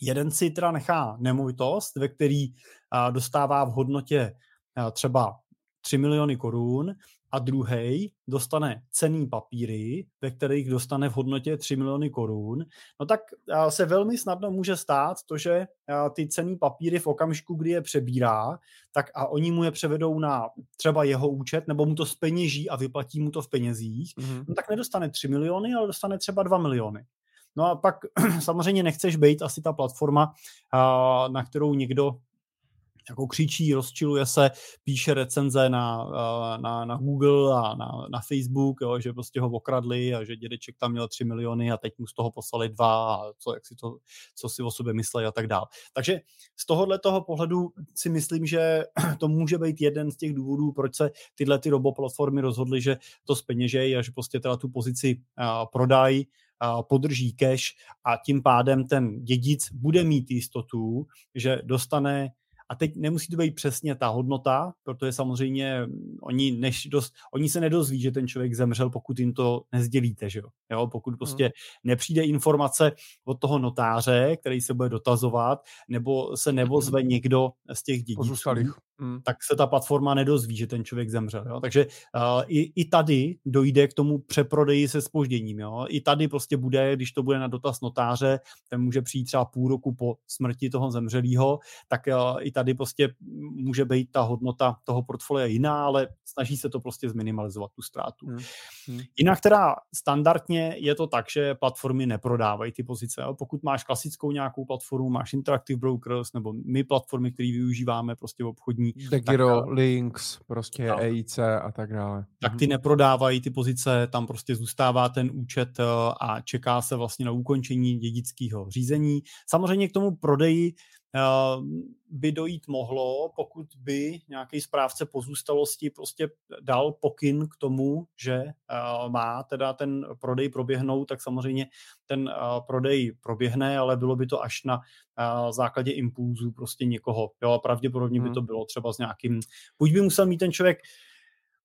jeden si teda nechá nemovitost, ve který dostává v hodnotě třeba 3 miliony korun a druhý dostane cený papíry, ve kterých dostane v hodnotě 3 miliony korun, no tak se velmi snadno může stát to, že ty cený papíry v okamžiku, kdy je přebírá, tak a oni mu je převedou na třeba jeho účet, nebo mu to speněží a vyplatí mu to v penězích, mm-hmm. no tak nedostane 3 miliony, ale dostane třeba 2 miliony. No a pak samozřejmě nechceš být asi ta platforma, na kterou někdo jako křičí, rozčiluje se, píše recenze na, na, na Google a na, na Facebook, jo, že prostě ho okradli a že dědeček tam měl 3 miliony a teď mu z toho poslali dva a co, jak si to, co si o sobě myslí a tak dál. Takže z tohohle toho pohledu si myslím, že to může být jeden z těch důvodů, proč se tyhle ty roboplatformy rozhodly, že to speněžej a že prostě teda tu pozici prodají podrží cash a tím pádem ten dědic bude mít jistotu, že dostane A teď nemusí to být přesně ta hodnota, protože samozřejmě oni, než dost, oni se nedozví, že ten člověk zemřel, pokud jim to nezdělíte, že jo? jo pokud prostě hmm. nepřijde informace od toho notáře, který se bude dotazovat, nebo se nevozve někdo z těch dědiců, hmm. tak se ta platforma nedozví, že ten člověk zemřel. Jo? Takže uh, i, i tady dojde k tomu přeprodeji se spožděním. Jo? I tady prostě bude, když to bude na dotaz notáře, ten může přijít třeba půl roku po smrti toho zemřelého, tak uh, i tady prostě může být ta hodnota toho portfolia jiná, ale snaží se to prostě zminimalizovat tu ztrátu. Hmm. Hmm. Jinak teda standardně je to tak, že platformy neprodávají ty pozice. Jo? Pokud máš klasickou nějakou platformu, máš Interactive Brokers nebo my platformy, které využíváme prostě v obchodní. Degiro, tak, Links, prostě no. EIC a tak dále. Tak ty mhm. neprodávají ty pozice, tam prostě zůstává ten účet eh, a čeká se vlastně na ukončení dědického řízení. Samozřejmě k tomu prodeji by dojít mohlo, pokud by nějaký správce pozůstalosti prostě dal pokyn k tomu, že eh, má teda ten prodej proběhnout, tak samozřejmě ten eh, prodej proběhne, ale bylo by to až na eh, základě impulzu prostě někoho. Jo, a pravděpodobně by hmm. to bylo třeba s nějakým, buď by musel mít ten člověk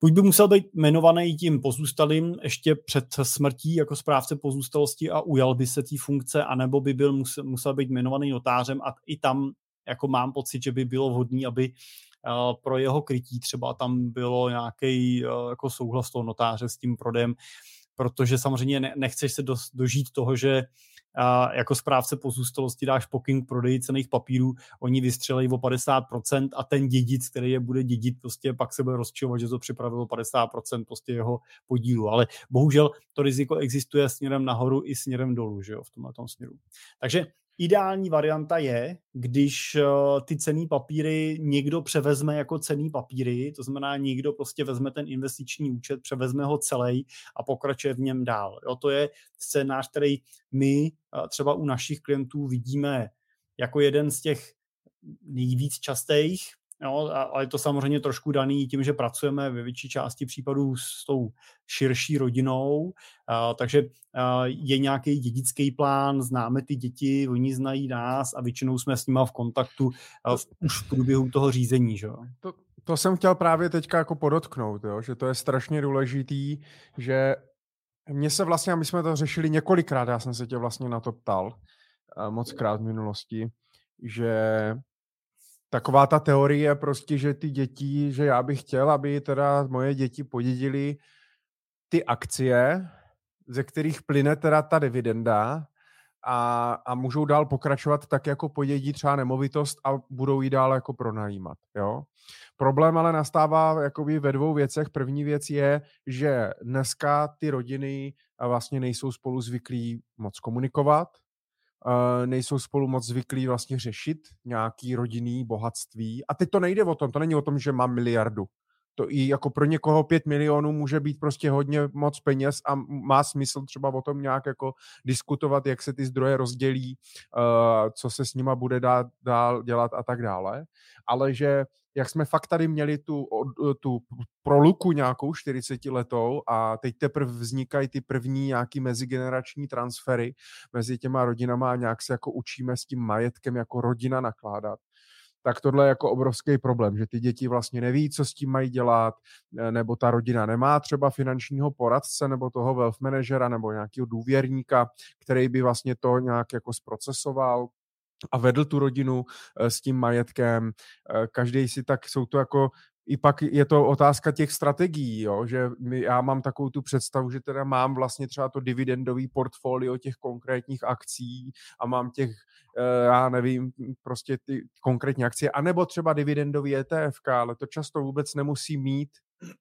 buď by musel být jmenovaný tím pozůstalým ještě před smrtí jako správce pozůstalosti a ujal by se té funkce, anebo by byl musel, musel být jmenovaný notářem a i tam jako mám pocit, že by bylo vhodné, aby pro jeho krytí třeba tam bylo nějaký jako souhlas toho notáře s tím prodejem, protože samozřejmě nechceš se dožít toho, že a jako správce pozůstalosti dáš pokyn k prodeji cených papírů, oni vystřelejí o 50% a ten dědic, který je bude dědit, prostě pak se bude rozčilovat, že to připravilo 50% prostě jeho podílu. Ale bohužel to riziko existuje směrem nahoru i směrem dolů, že jo, v tomhle tom směru. Takže Ideální varianta je, když eh, ty cený papíry někdo převezme jako cený papíry, to znamená někdo prostě vezme ten investiční účet, převezme ho celý a pokračuje v něm dál. Jo, to je scénář, který my eh, třeba u našich klientů vidíme jako jeden z těch nejvíc častých, Jo, ale je to samozřejmě trošku daný tím, že pracujeme ve větší části případů s tou širší rodinou, a, takže a, je nějaký dědický plán, známe ty děti, oni znají nás a většinou jsme s nimi v kontaktu a, v, už v průběhu toho řízení. Že? To, to jsem chtěl právě teďka jako podotknout, jo? že to je strašně důležitý, že mně se vlastně, a my jsme to řešili několikrát, já jsem se tě vlastně na to ptal, moc krát v minulosti, že taková ta teorie prostě, že ty děti, že já bych chtěl, aby teda moje děti podědili ty akcie, ze kterých plyne teda ta dividenda a, a můžou dál pokračovat tak, jako podědí třeba nemovitost a budou ji dál jako pronajímat, jo. Problém ale nastává jakoby ve dvou věcech. První věc je, že dneska ty rodiny vlastně nejsou spolu zvyklí moc komunikovat, nejsou spolu moc zvyklí vlastně řešit nějaký rodinný bohatství. A teď to nejde o tom, to není o tom, že mám miliardu. To i jako pro někoho pět milionů může být prostě hodně moc peněz a má smysl třeba o tom nějak jako diskutovat, jak se ty zdroje rozdělí, co se s nima bude dát, dál dělat a tak dále. Ale že jak jsme fakt tady měli tu, tu proluku nějakou 40 letou a teď teprve vznikají ty první nějaký mezigenerační transfery mezi těma rodinama a nějak se jako učíme s tím majetkem jako rodina nakládat. Tak tohle je jako obrovský problém, že ty děti vlastně neví, co s tím mají dělat, e, nebo ta rodina nemá třeba finančního poradce, nebo toho wealth managera, nebo nějakého důvěrníka, který by vlastně to nějak jako zprocesoval a vedl tu rodinu eh, s tím majetkem. Eh, každý si tak, jsou to jako i pak je to otázka těch strategií, jo? že my, já mám takovou tu představu, že teda mám vlastně třeba to dividendový portfolio těch konkrétních akcí a mám těch, eh, já nevím, prostě ty konkrétní akcie, anebo třeba dividendový ETF, ale to často vůbec nemusí mít,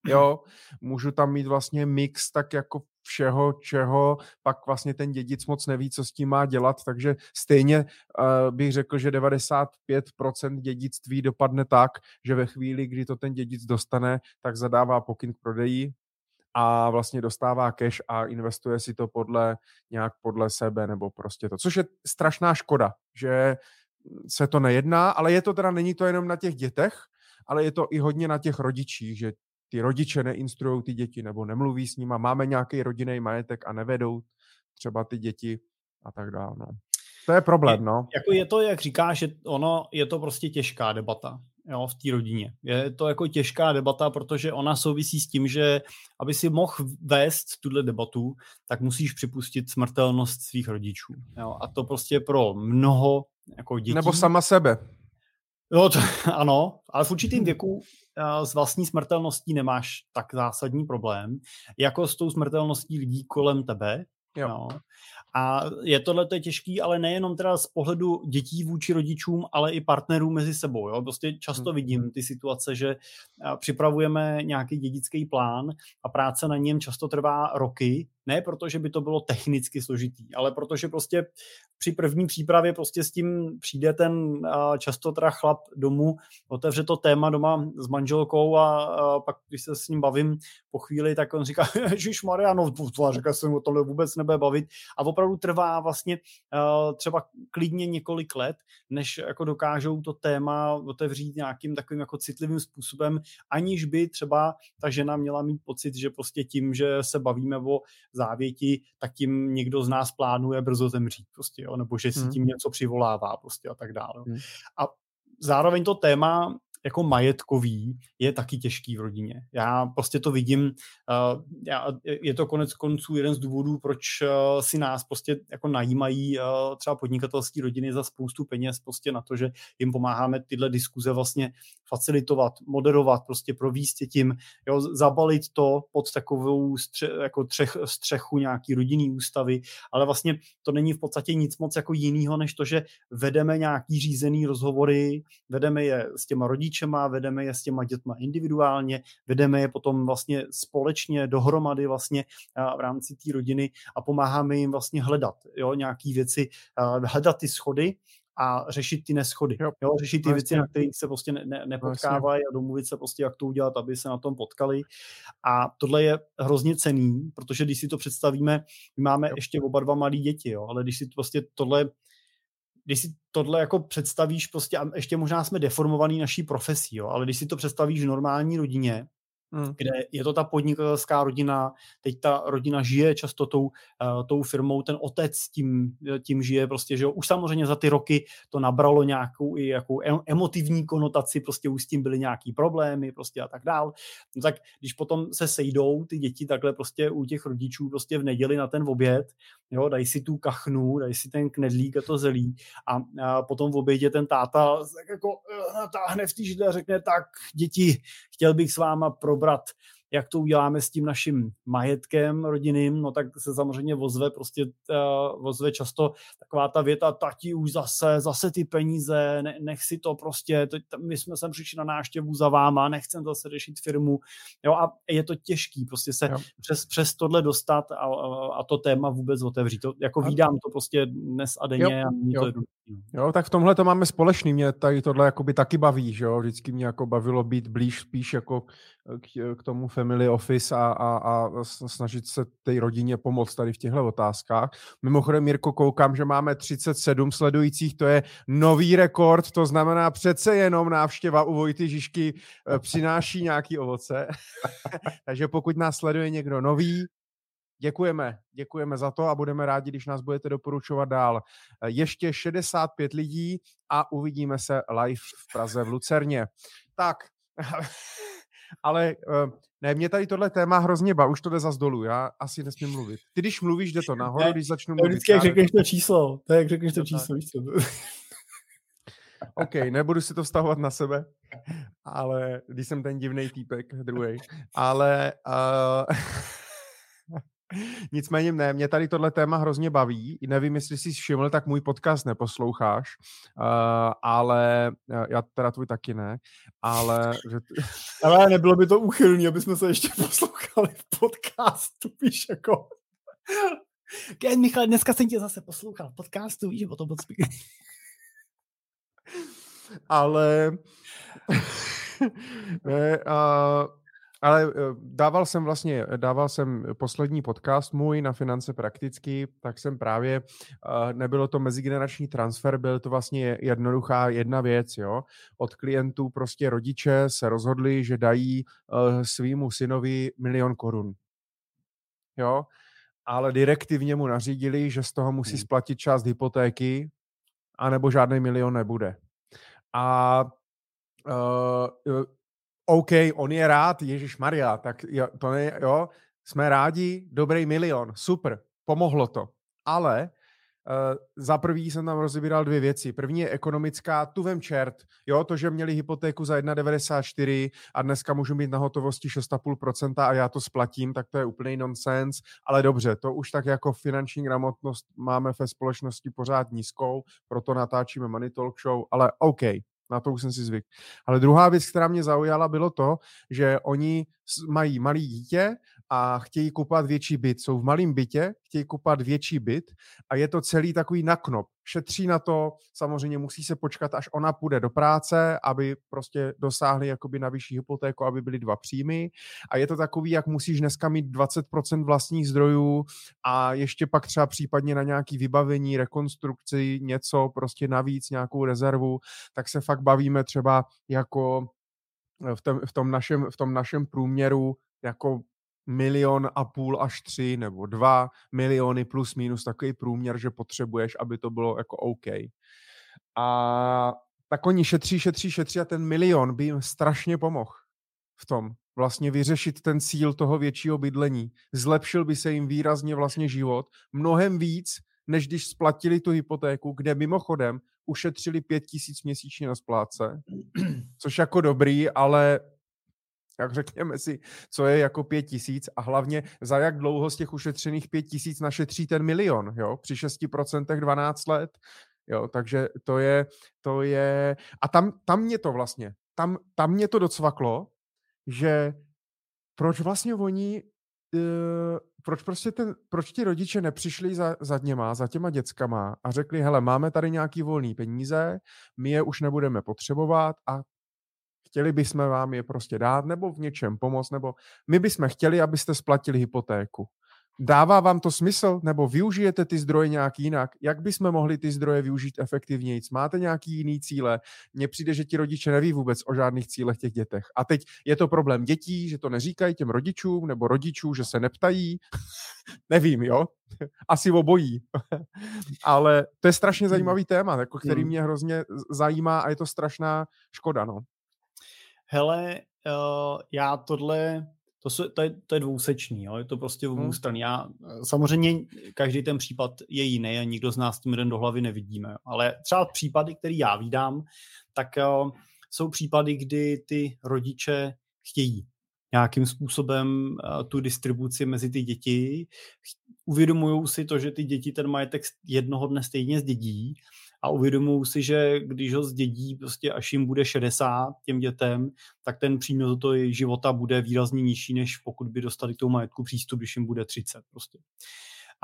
jo, můžu tam mít vlastně mix tak jako všeho, čeho pak vlastně ten dědic moc neví, co s tím má dělat, takže stejně uh, bych řekl, že 95% dědictví dopadne tak, že ve chvíli, kdy to ten dědic dostane, tak zadává pokyn k prodeji a vlastně dostává cash a investuje si to podle nějak podle sebe nebo prostě to, což je strašná škoda, že se to nejedná, ale je to teda, není to jenom na těch dětech, ale je to i hodně na těch rodičích, že ty rodiče neinstruují ty děti nebo nemluví s nima, máme nějaký rodinný majetek a nevedou třeba ty děti a tak dále. No. To je problém, no. Jako je to, jak říkáš, že ono je to prostě těžká debata jo, v té rodině. Je to jako těžká debata, protože ona souvisí s tím, že aby si mohl vést tuhle debatu, tak musíš připustit smrtelnost svých rodičů. Jo? A to prostě pro mnoho jako dětí... Nebo sama sebe. Jo, to, ano, ale v určitém věku s vlastní smrtelností nemáš tak zásadní problém, jako s tou smrtelností lidí kolem tebe. Jo. Jo. A je tohle těžký, ale nejenom teda z pohledu dětí vůči rodičům, ale i partnerů mezi sebou. Jo? Prostě často hmm. vidím ty situace, že připravujeme nějaký dědický plán a práce na něm často trvá roky, ne proto, že by to bylo technicky složitý, ale protože prostě při první přípravě prostě s tím přijde ten často teda chlap domů, otevře to téma doma s manželkou a, pak, když se s ním bavím po chvíli, tak on říká, Ježíš Maria, no říká se o tohle vůbec nebude bavit. A opravdu trvá vlastně třeba klidně několik let, než jako dokážou to téma otevřít nějakým takovým jako citlivým způsobem, aniž by třeba ta žena měla mít pocit, že prostě tím, že se bavíme o závěti, tak tím někdo z nás plánuje brzo zemřít, prostě, jo, nebo že si hmm. tím něco přivolává prostě a tak dále. Hmm. A zároveň to téma jako majetkový je taky těžký v rodině. Já prostě to vidím, uh, já, je to konec konců jeden z důvodů, proč uh, si nás prostě jako najímají uh, třeba podnikatelské rodiny za spoustu peněz prostě na to, že jim pomáháme tyhle diskuze vlastně facilitovat, moderovat, prostě províst tím, jo, zabalit to pod takovou stře, jako třech, střechu nějaký rodinný ústavy, ale vlastně to není v podstatě nic moc jako jinýho, než to, že vedeme nějaký řízený rozhovory, vedeme je s těma rodičema, vedeme je s těma dětma individuálně, vedeme je potom vlastně společně dohromady vlastně v rámci té rodiny a pomáháme jim vlastně hledat jo, nějaký věci, hledat ty schody a řešit ty neschody. Jo. Jo, řešit ty věci, na kterých se prostě ne, ne, nepotkávají a domluvit se prostě, jak to udělat, aby se na tom potkali. A tohle je hrozně cený, protože když si to představíme, my máme jo. ještě oba dva malí děti, jo, ale když si prostě tohle když si tohle jako představíš, prostě a ještě možná jsme deformovaný naší profesí, jo, ale když si to představíš v normální rodině, hmm. kde je to ta podnikatelská rodina, teď ta rodina žije často tou, uh, tou firmou, ten otec tím, tím žije prostě, že jo, už samozřejmě za ty roky to nabralo nějakou i jakou emotivní konotaci, prostě už s tím byly nějaký problémy prostě a tak dál. No tak když potom se sejdou ty děti takhle prostě u těch rodičů prostě v neděli na ten oběd, jo, dají si tu kachnu, dají si ten knedlík a to zelí a, a potom v obědě ten táta tak jako uh, natáhne v té a řekne, tak děti, chtěl bych s váma probrat jak to uděláme s tím naším majetkem rodinným, no tak se samozřejmě vozve prostě uh, vozve často taková ta věta, tati už zase, zase ty peníze, ne, nech si to prostě, to, my jsme sem přišli na náštěvu za váma, nechcem zase řešit firmu, jo, a je to těžký prostě se přes, přes tohle dostat a, a, a to téma vůbec otevřít. To, jako a... vídám to prostě dnes a denně jo, a není to jednoduché. No. Jo, tak v tomhle to máme společný, mě tady tohle jakoby taky baví, že jo, vždycky mě jako bavilo být blíž spíš jako k, k tomu family office a, a, a snažit se té rodině pomoct tady v těchto otázkách. Mimochodem, Mirko, koukám, že máme 37 sledujících, to je nový rekord, to znamená přece jenom návštěva u Vojty Žižky eh, přináší nějaký ovoce. Takže pokud nás sleduje někdo nový, Děkujeme, děkujeme za to a budeme rádi, když nás budete doporučovat dál. Eh, ještě 65 lidí a uvidíme se live v Praze v Lucerně. Tak, ale uh, ne, mě tady tohle téma hrozně baví, už to jde za dolů, já asi nesmím mluvit. Ty když mluvíš, jde to nahoru, ne, když začnu mluvit. Vždycky, jak řekneš to číslo, to je, jak řekneš to číslo, víš co? OK, nebudu si to vztahovat na sebe, ale když jsem ten divný týpek, druhý. Ale uh, Nicméně ne, mě tady tohle téma hrozně baví. Nevím, jestli jsi všiml, tak můj podcast neposloucháš, uh, ale uh, já teda tvůj taky ne, ale... Že t... ale nebylo by to úchylný, aby jsme se ještě poslouchali v podcastu, víš, jako... Ken, Michal, dneska jsem tě zase poslouchal v podcastu, víš, o tom moc Ale... ne, uh ale eh, dával jsem vlastně, dával jsem poslední podcast můj na finance prakticky, tak jsem právě, eh, nebylo to mezigenerační transfer, byl to vlastně jednoduchá jedna věc, jo. Od klientů prostě rodiče se rozhodli, že dají eh, svýmu synovi milion korun. Jo. ale direktivně mu nařídili, že z toho musí Hmm. splatit část hypotéky, anebo žádný milion nebude. A uh, OK, on je rád, Ježíš Maria, tak jo, to ne, jo, jsme rádi, dobrý milion, super, pomohlo to. Ale Uh, za prvý jsem tam rozebíral dvě věci. První je ekonomická, tu vem čert. Jo, to, že měli hypotéku za 1,94 a dneska můžu mít na hotovosti 6,5% a já to splatím, tak to je úplný nonsens. Ale dobře, to už tak jako finanční gramotnost máme ve společnosti pořád nízkou, proto natáčíme Money Talk Show, ale OK, na to už jsem si zvyk. Ale druhá věc, která mě zaujala, bylo to, že oni mají malý dítě a chtějí kupovat větší byt. Jsou v malém bytě, chtějí kupovat větší byt a je to celý takový na knop. Šetří na to, samozřejmě musí se počkat, až ona půjde do práce, aby prostě dosáhli jakoby na vyšší hypotéku, aby byly dva příjmy. A je to takový, jak musíš dneska mít 20% vlastních zdrojů a ještě pak třeba případně na nějaký vybavení, rekonstrukci, něco prostě navíc, nějakou rezervu, tak se fakt bavíme třeba jako v tom, v tom, našem, v tom našem průměru jako milion a půl až tři nebo dva miliony plus minus takový průměr, že potřebuješ, aby to bylo jako OK. A tak oni šetří, šetří, šetří a ten milion by jim strašně pomohl v tom vlastně vyřešit ten cíl toho většího bydlení. Zlepšil by se jim výrazně vlastně život, mnohem víc, než když splatili tu hypotéku, kde mimochodem ušetřili pět tisíc měsíčně na splátce, což jako dobrý, ale jak řekněme si, co je jako pět tisíc a hlavně za jak dlouho z těch ušetřených pět tisíc našetří ten milion, jo, při 6% 12 let, jo, takže to je, to je, a tam, tam mě to vlastně, tam, tam mě to docvaklo, že proč vlastně oni, uh, proč prostě ten, proč ti rodiče nepřišli za, za něma, za těma dětskama a řekli, hele, máme tady nějaký volný peníze, my je už nebudeme potřebovat a chtěli bychom vám je prostě dát, nebo v něčem pomoct, nebo my bychom chtěli, abyste splatili hypotéku. Dává vám to smysl, nebo využijete ty zdroje nějak jinak? Jak bychom mohli ty zdroje využít efektivněji? Máte nějaký jiný cíle? Mně přijde, že ti rodiče neví vůbec o žádných cílech těch dětech. A teď je to problém dětí, že to neříkají těm rodičům, nebo rodičů, že se neptají. Nevím, jo? Asi obojí. Ale to je strašně zajímavý téma, jako který Hmm. mě hrozně zajímá a je to strašná škoda, no. Hele, uh, já tohle, to, jsou, to, je, to je dvousečný, jo? je to prostě obou Hmm. stran. Já, samozřejmě každý ten případ je jiný a nikdo z nás tím jeden do hlavy nevidíme, ale třeba případy, které já vídám, tak uh, jsou případy, kdy ty rodiče chtějí nějakým způsobem uh, tu distribuci mezi ty děti, uvědomují si to, že ty děti ten majetek jednoho dne stejně zdědí a uvědomují si, že když ho zdědí prostě až jim bude 60 těm dětem, tak ten přínos do toho života bude výrazně nižší, než pokud by dostali k tomu majetku přístup, když jim bude 30 prostě.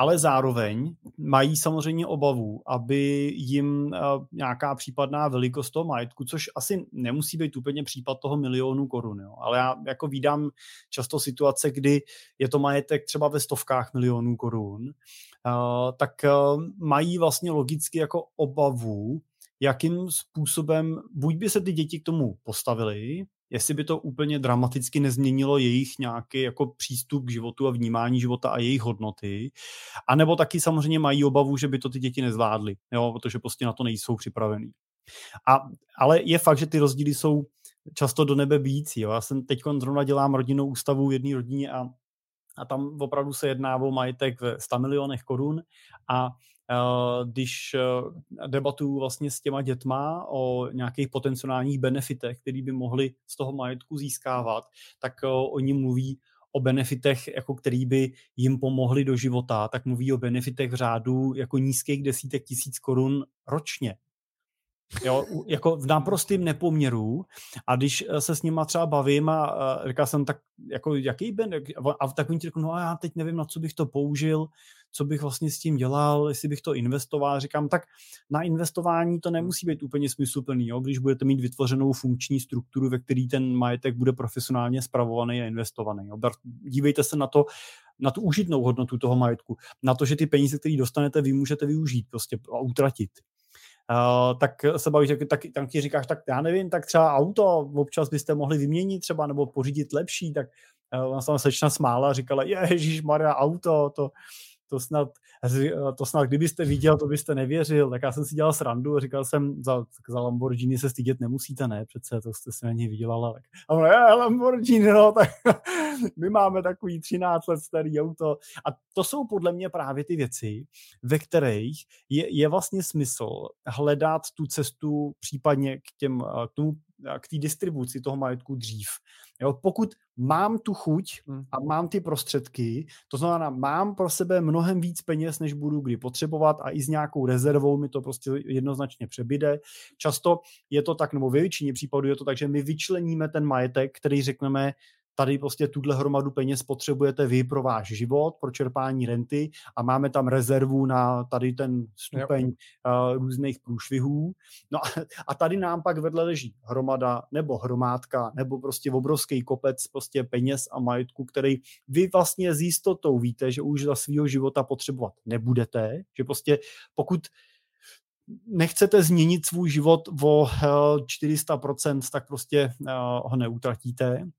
Ale zároveň mají samozřejmě obavu, aby jim uh, nějaká případná velikost toho majetku, což asi nemusí být úplně případ toho milionu korun, jo. ale já jako vídám často situace, kdy je to majetek třeba ve stovkách milionů korun, Uh, tak uh, mají vlastně logicky jako obavu, jakým způsobem buď by se ty děti k tomu postavily, jestli by to úplně dramaticky nezměnilo jejich nějaký jako přístup k životu a vnímání života a jejich hodnoty, anebo taky samozřejmě mají obavu, že by to ty děti nezvládly, jo, protože prostě na to nejsou připravený. A, ale je fakt, že ty rozdíly jsou často do nebe bíjící. Jo. Já jsem teď zrovna dělám rodinnou ústavu v jedné rodině a a tam opravdu se jedná o majetek ve 100 milionech korun a když uh, debatuju vlastně s těma dětma o nějakých potenciálních benefitech, který by mohli z toho majetku získávat, tak uh, oni mluví o benefitech, jako který by jim pomohli do života, tak mluví o benefitech v řádu jako nízkých desítek tisíc korun ročně. Jo, jako v naprostém nepoměru a když se s nima třeba bavím a, a říkal jsem tak, jako jaký ben, a tak oni ti řeknu, no a já teď nevím, na co bych to použil, co bych vlastně s tím dělal, jestli bych to investoval. Říkám, tak na investování to nemusí být úplně smysluplný, jo? když budete mít vytvořenou funkční strukturu, ve který ten majetek bude profesionálně spravovaný a investovaný. Jo? Dívejte se na to, na tu užitnou hodnotu toho majetku, na to, že ty peníze, které dostanete, vy můžete využít prostě a utratit. Uh, tak se bavíš, tak, tak ti říkáš, tak já nevím, tak třeba auto občas byste mohli vyměnit třeba nebo pořídit lepší, tak ona se tam smála a říkala, ježíš Maria, auto, to, to snad, to snad kdybyste viděl, to byste nevěřil. Tak já jsem si dělal srandu a říkal jsem, za, za Lamborghini se stydět nemusíte, ne? Přece to jste si na něj vydělala. Tak. A ono, je, Lamborghini, no, tak my máme takový 13 let starý auto. A to jsou podle mě právě ty věci, ve kterých je, je vlastně smysl hledat tu cestu případně k těm, k tomu k té distribuci toho majetku dřív. Jo, pokud mám tu chuť hmm. a mám ty prostředky, to znamená, mám pro sebe mnohem víc peněz, než budu kdy potřebovat a i s nějakou rezervou mi to prostě jednoznačně přebyde. Často je to tak, nebo ve většině případů je to tak, že my vyčleníme ten majetek, který řekneme, tady prostě tuhle hromadu peněz potřebujete vy pro váš život, pro čerpání renty a máme tam rezervu na tady ten stupeň uh, různých průšvihů. No a, a tady nám pak vedle leží hromada nebo hromádka nebo prostě obrovský kopec prostě peněz a majetku, který vy vlastně s jistotou víte, že už za svého života potřebovat nebudete, že prostě pokud nechcete změnit svůj život o 400%, tak prostě ho neutratíte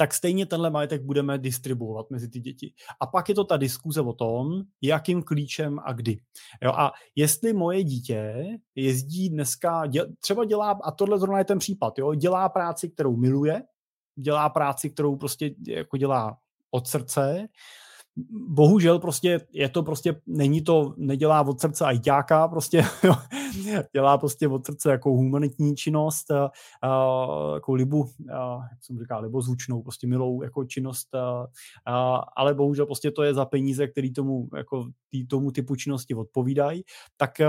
tak stejně tenhle majetek budeme distribuovat mezi ty děti. A pak je to ta diskuze o tom, jakým klíčem a kdy. Jo, a jestli moje dítě jezdí dneska, děl, třeba dělá, a tohle zrovna je ten případ, jo, dělá práci, kterou miluje, dělá práci, kterou prostě jako dělá od srdce, bohužel prostě je to prostě, není to, nedělá od srdce ajťáka, prostě jo, dělá prostě od srdce jako humanitní činnost, a, a, jako libu, a, jak jsem říkal, libozvučnou, prostě milou jako činnost, ale bohužel prostě to je za peníze, který tomu, jako tý, tomu typu činnosti odpovídají, tak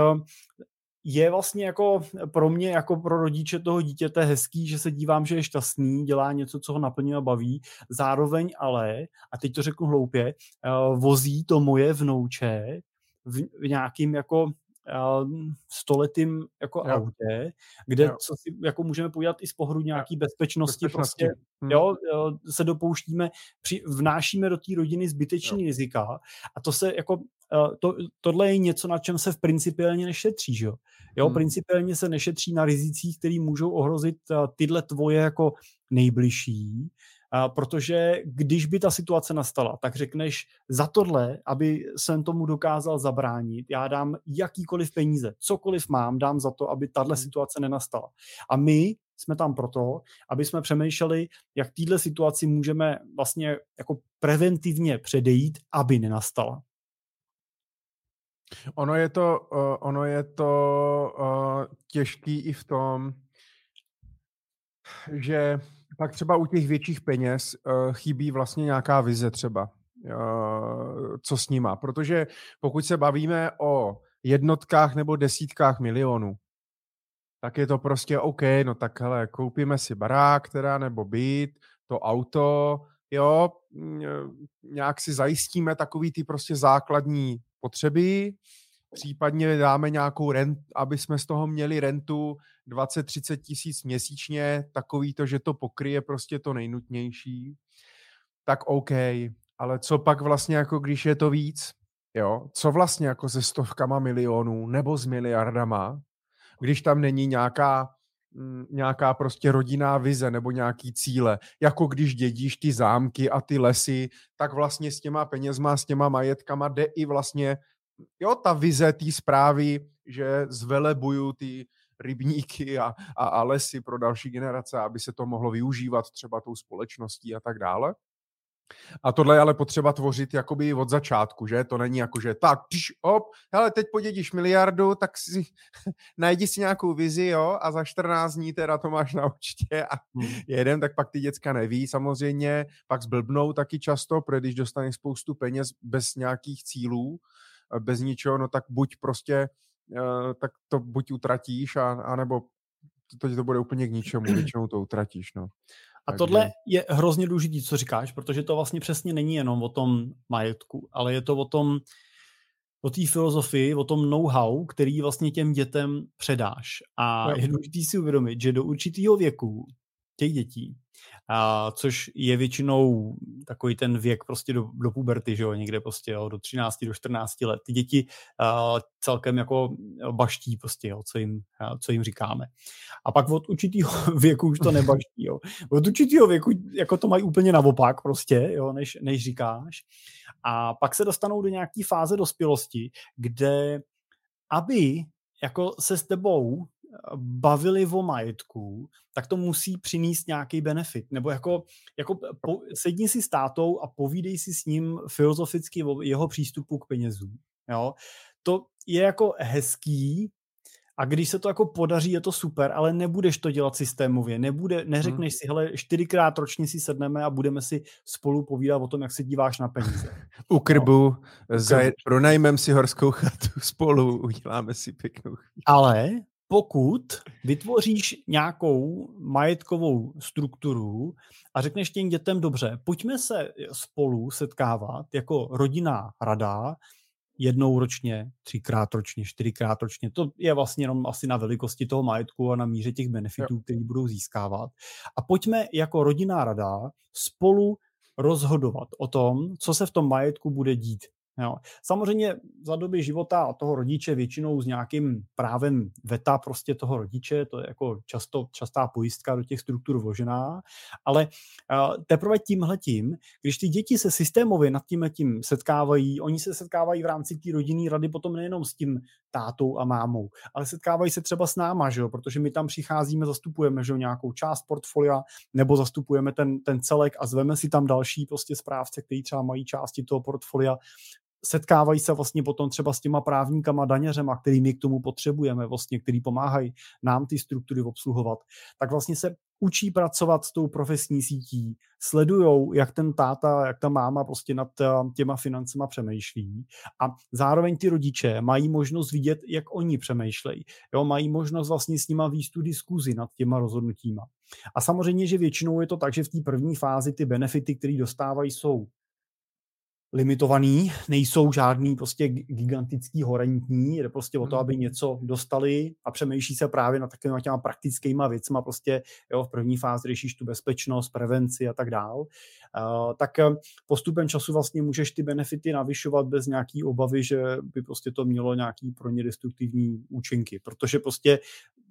je vlastně jako pro mě, jako pro rodiče toho dítěte hezký, že se dívám, že je šťastný, dělá něco, co ho naplňuje a baví, zároveň ale, a teď to řeknu hloupě, vozí to moje vnouče v nějakým jako stoletým jako jo. autě, kde jo. co si jako můžeme podívat i z pohledu nějaký bezpečnosti, bezpečnosti. prostě hmm. jo, se dopouštíme, při, vnášíme do té rodiny zbytečný jo. rizika a to se jako to, tohle je něco, na čem se v principiálně nešetří, že jo? Jo, hmm. principiálně se nešetří na rizicích, které můžou ohrozit tyhle tvoje jako nejbližší, protože když by ta situace nastala, tak řekneš za tohle, aby jsem tomu dokázal zabránit, já dám jakýkoliv peníze, cokoliv mám, dám za to, aby tahle hmm. situace nenastala. A my jsme tam proto, aby jsme přemýšleli, jak téhle situaci můžeme vlastně jako preventivně předejít, aby nenastala. Ono je to, uh, ono je to uh, těžký i v tom, že pak třeba u těch větších peněz uh, chybí vlastně nějaká vize třeba, uh, co s nima. Protože pokud se bavíme o jednotkách nebo desítkách milionů, tak je to prostě OK, no tak hele, koupíme si barák teda, nebo byt, to auto, jo, nějak si zajistíme takový ty prostě základní potřeby, případně dáme nějakou rent, aby jsme z toho měli rentu 20-30 tisíc měsíčně, takový to, že to pokryje prostě to nejnutnější, tak OK, ale co pak vlastně jako když je to víc, jo, co vlastně jako se stovkama milionů nebo s miliardama, když tam není nějaká mm, nějaká prostě rodinná vize nebo nějaký cíle. Jako když dědíš ty zámky a ty lesy, tak vlastně s těma penězma, s těma majetkama jde i vlastně jo, ta vize té zprávy, že zvelebuju ty rybníky a, a, a lesy pro další generace, aby se to mohlo využívat třeba tou společností a tak dále. A tohle je ale potřeba tvořit jakoby od začátku, že? To není jako, že tak, pš, op, hele, teď podědíš miliardu, tak si najdi si nějakou vizi, jo, a za 14 dní teda to máš na určitě a hmm. jeden, tak pak ty děcka neví samozřejmě, pak zblbnou taky často, protože když dostaneš spoustu peněz bez nějakých cílů, bez ničeho, no tak buď prostě, tak to buď utratíš, a, anebo to, to bude úplně k ničemu, většinou to utratíš, no. A Takže... tohle je hrozně důležité, co říkáš, protože to vlastně přesně není jenom o tom majetku, ale je to o tom, o té filozofii, o tom know-how, který vlastně těm dětem předáš. A no. je důležité si uvědomit, že do určitého věku těch dětí, a což je většinou takový ten věk prostě do, do puberty, že jo, někde prostě jo, do 13, do 14 let. Ty děti a, celkem jako baští prostě, jo, co jim, a, co jim říkáme. A pak od určitého věku už to nebaští, jo. Od určitého věku jako to mají úplně naopak prostě, jo, než, než říkáš. A pak se dostanou do nějaké fáze dospělosti, kde aby jako se s tebou bavili o majetku, tak to musí přinést nějaký benefit. Nebo jako, jako po, sedni si s tátou a povídej si s ním filozoficky o jeho přístupu k penězům. Jo? To je jako hezký, a když se to jako podaří, je to super, ale nebudeš to dělat systémově. Nebude, neřekneš hmm. si, hele, čtyřikrát ročně si sedneme a budeme si spolu povídat o tom, jak se díváš na peníze. U krbu, no. Zajet, pronajmem si horskou chatu spolu, uděláme si pěknou chvíli. Ale pokud vytvoříš nějakou majetkovou strukturu a řekneš těm dětem, dobře, pojďme se spolu setkávat jako rodinná rada, jednou ročně, třikrát ročně, čtyřikrát ročně. To je vlastně jenom asi na velikosti toho majetku a na míře těch benefitů, které budou získávat. A pojďme jako rodinná rada spolu rozhodovat o tom, co se v tom majetku bude dít. Jo. Samozřejmě za doby života toho rodiče většinou s nějakým právem veta prostě toho rodiče, to je jako často, častá pojistka do těch struktur vložená, ale teprve tímhletím, když ty děti se systémově nad tím setkávají, oni se setkávají v rámci té rodinné rady potom nejenom s tím tátou a mámou, ale setkávají se třeba s náma, že jo? protože my tam přicházíme, zastupujeme že jo? nějakou část portfolia, nebo zastupujeme ten, ten celek a zveme si tam další prostě správce, který třeba mají části toho portfolia setkávají se vlastně potom třeba s těma právníkama, daněřema, který my k tomu potřebujeme, vlastně, který pomáhají nám ty struktury obsluhovat, tak vlastně se učí pracovat s tou profesní sítí, sledujou, jak ten táta, jak ta máma prostě nad eh, těma financema přemýšlí a zároveň ty rodiče mají možnost vidět, jak oni přemýšlejí. Jo, mají možnost vlastně s nima výst tu diskuzi nad těma rozhodnutíma. A samozřejmě, že většinou je to tak, že v té první fázi ty benefity, které dostávají, jsou limitovaný, nejsou žádný prostě gigantický horentní, jde prostě o to, aby mhm. něco dostali a přemýšlí se právě na takovýma těma praktickýma věcma, prostě jo, v první fázi řešíš tu bezpečnost, prevenci a tak dál, uh, tak eh, postupem času vlastně můžeš ty benefity navyšovat bez nějaký obavy, že by prostě to mělo nějaký pro ně destruktivní účinky, protože prostě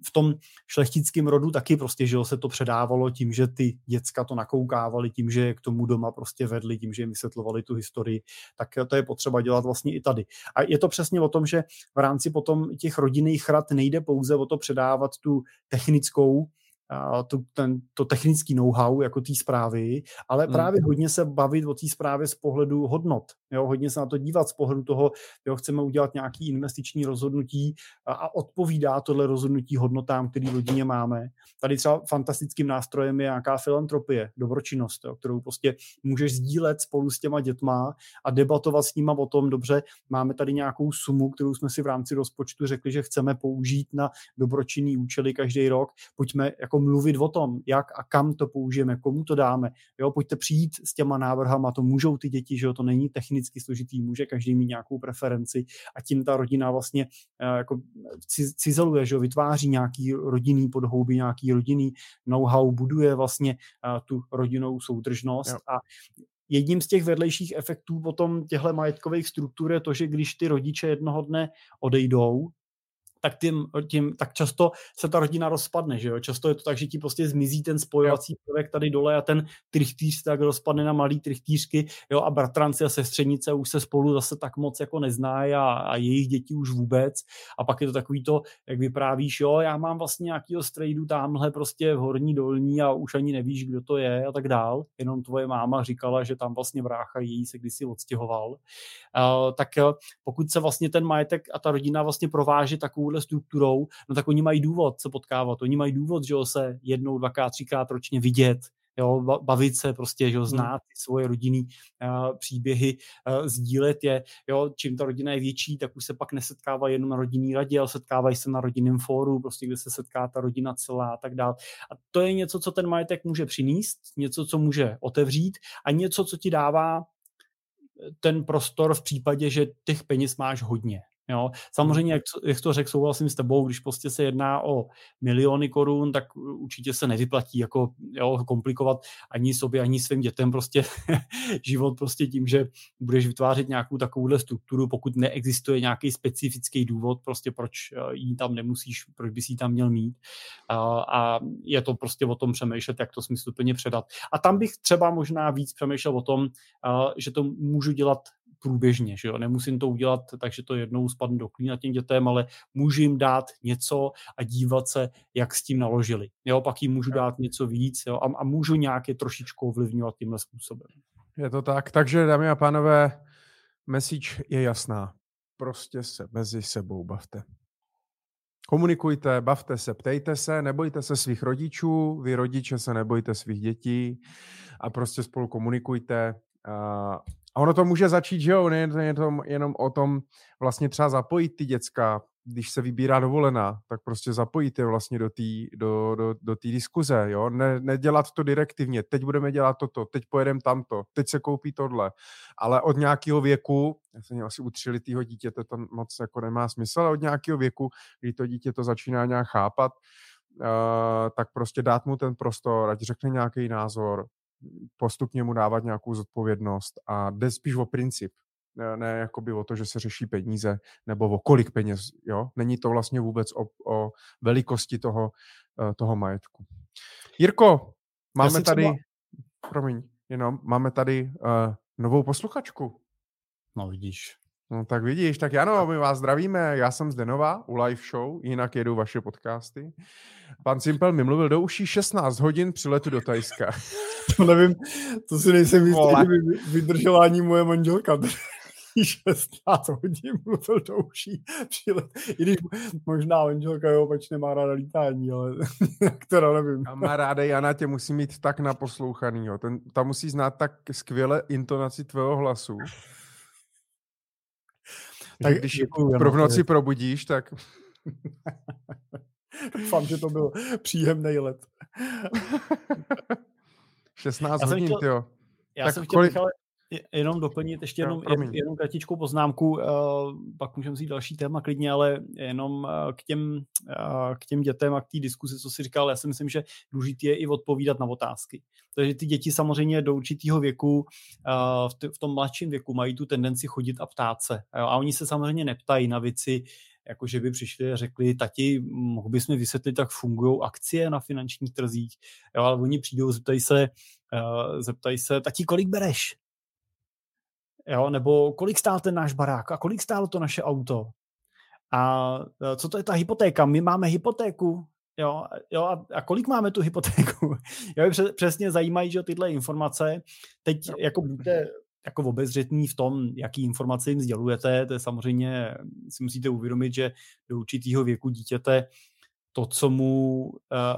v tom šlechtickém rodu taky prostě, že se to předávalo tím, že ty děcka to nakoukávali, tím, že je k tomu doma prostě vedli, tím, že jim vysvětlovali tu historii, tak to je potřeba dělat vlastně i tady. A je to přesně o tom, že v rámci potom těch rodinných rad nejde pouze o to předávat tu technickou to, ten, to technický know-how jako té zprávy, ale hmm. právě hodně se bavit o té zprávě z pohledu hodnot. Jo, hodně se na to dívat z pohledu toho, jo, chceme udělat nějaký investiční rozhodnutí a, a odpovídá tohle rozhodnutí hodnotám, který v rodině máme. Tady třeba fantastickým nástrojem je nějaká filantropie, dobročinnost, jo, kterou prostě můžeš sdílet spolu s těma dětma a debatovat s nima o tom, dobře, máme tady nějakou sumu, kterou jsme si v rámci rozpočtu řekli, že chceme použít na dobročinný účely každý rok. Pojďme jako mluvit o tom, jak a kam to použijeme, komu to dáme. Jo, pojďte přijít s těma návrhama, to můžou ty děti, že jo, to není technicky složitý, může každý mít nějakou preferenci a tím ta rodina vlastně uh, jako cizeluje, že vytváří nějaký rodinný podhouby, nějaký rodinný know-how, buduje vlastně uh, tu rodinnou soudržnost jo. a jedním z těch vedlejších efektů potom těchto majetkových struktur je to, že když ty rodiče jednoho dne odejdou, tak, tím, tím, tak často se ta rodina rozpadne, že jo? Často je to tak, že ti prostě zmizí ten spojovací prvek tady dole a ten trichtýř tak rozpadne na malý trichtýřky, jo? A bratranci a sestřenice už se spolu zase tak moc jako neznají a, a jejich děti už vůbec. A pak je to takový to, jak vyprávíš, jo, já mám vlastně nějakýho strejdu tamhle prostě v horní dolní a už ani nevíš, kdo to je a tak dál. Jenom tvoje máma říkala, že tam vlastně brácha její se kdysi odstěhoval. Uh, tak pokud se vlastně ten majetek a ta rodina vlastně prováže takovou takovouhle strukturou, no tak oni mají důvod se potkávat. Oni mají důvod, že jo, se jednou, dvakrát, třikrát ročně vidět, jo, bavit se prostě, že jo, hmm. znát ty svoje rodinný uh, příběhy, uh, sdílet je, jo, čím ta rodina je větší, tak už se pak nesetkávají jenom na rodinný radě, ale setkávají se na rodinném fóru, prostě kde se setká ta rodina celá a tak dále. A to je něco, co ten majetek může přinést, něco, co může otevřít a něco, co ti dává ten prostor v případě, že těch peněz máš hodně. Jo. Samozřejmě, jak, jak to řekl, souhlasím s tebou, když prostě se jedná o miliony korun, tak určitě se nevyplatí jako jo, komplikovat ani sobě, ani svým dětem prostě život prostě tím, že budeš vytvářet nějakou takovouhle strukturu, pokud neexistuje nějaký specifický důvod, prostě proč eh, ji tam nemusíš, proč bys ji tam měl mít. A, a je to prostě o tom přemýšlet, jak to smysluplně předat. A tam bych třeba možná víc přemýšlel o tom, že to můžu dělat průběžně, že jo? nemusím to udělat takže to jednou spadne do klína těm dětem, ale můžu jim dát něco a dívat se, jak s tím naložili. Jo? Pak jim můžu dát něco víc jo? A, a můžu nějaké trošičku ovlivňovat tímhle způsobem. Je to tak, takže dámy a pánové, message je jasná. Prostě se mezi sebou bavte. Komunikujte, bavte se, ptejte se, nebojte se svých rodičů, vy rodiče se nebojte svých dětí a prostě spolu komunikujte. A ono to může začít, že jo, není to jenom o tom vlastně třeba zapojit ty děcka, když se vybírá dovolená, tak prostě zapojit je vlastně do té do, do, do tý diskuze, jo, ne, nedělat to direktivně, teď budeme dělat toto, teď pojedeme tamto, teď se koupí tohle, ale od nějakého věku, já jsem měl asi u třilitýho dítěte, to moc jako nemá smysl, ale od nějakého věku, kdy to dítě to začíná nějak chápat, uh, tak prostě dát mu ten prostor, ať řekne nějaký názor, postupně mu dávat nějakou zodpovědnost a jde spíš o princip, ne, ne jakoby o to, že se řeší peníze nebo o kolik peněz, jo. Není to vlastně vůbec o, o velikosti toho, eh, toho majetku. Jirko, máme tady, třeba... promiň, jenom, máme tady uh, novou posluchačku. No vidíš. No tak vidíš, tak Jano, my vás zdravíme, já jsem zde nová u live show, jinak jedu vaše podcasty. Pan Simpel mi mluvil do uší 16 hodin při letu do Tajska. to nevím, to si nejsem jistý, že by vydržela ani moje manželka. 16 hodin mluvil do uší při let. I když možná manželka jo, pač nemá ráda lítání, ale která nevím. Kamaráde Jana tě musí mít tak naposlouchanýho. Ten, ta musí znát tak skvěle intonaci tvého hlasu, tak když děkuju, pro v noci probudíš, tak... Doufám, že to byl příjemný let. 16 hodin, chtěl, jo. Já tak jsem chtěl, kolik... Michale, jenom doplnit ještě jenom, no, jenom kratičkou poznámku, uh, pak můžeme vzít další téma klidně, ale jenom uh, k, těm, uh, k těm dětem a k té diskusi, co jsi říkal, já si myslím, že důležité je i odpovídat na otázky. Takže ty děti samozřejmě do určitého věku, v, tom mladším věku mají tu tendenci chodit a ptát se. Jo? A oni se samozřejmě neptají na věci, jako že by přišli a řekli, tati, mohl bys mi vysvětlit, jak fungují akcie na finančních trzích, jo, ale oni přijdou, zeptají se, uh, zeptají se, tati, kolik bereš? Jo, nebo kolik stál ten náš barák a kolik stálo to naše auto? A e, co to je ta hypotéka? My máme hypotéku, jo, jo a, a kolik máme tu hypotéku? jo, přesně zajímají, že tyhle informace. Teď jako buďte jako obezřetní v tom, jaký informace jim sdělujete, to je samozřejmě, si musíte uvědomit, že do určitého věku dítěte to, co mu uh,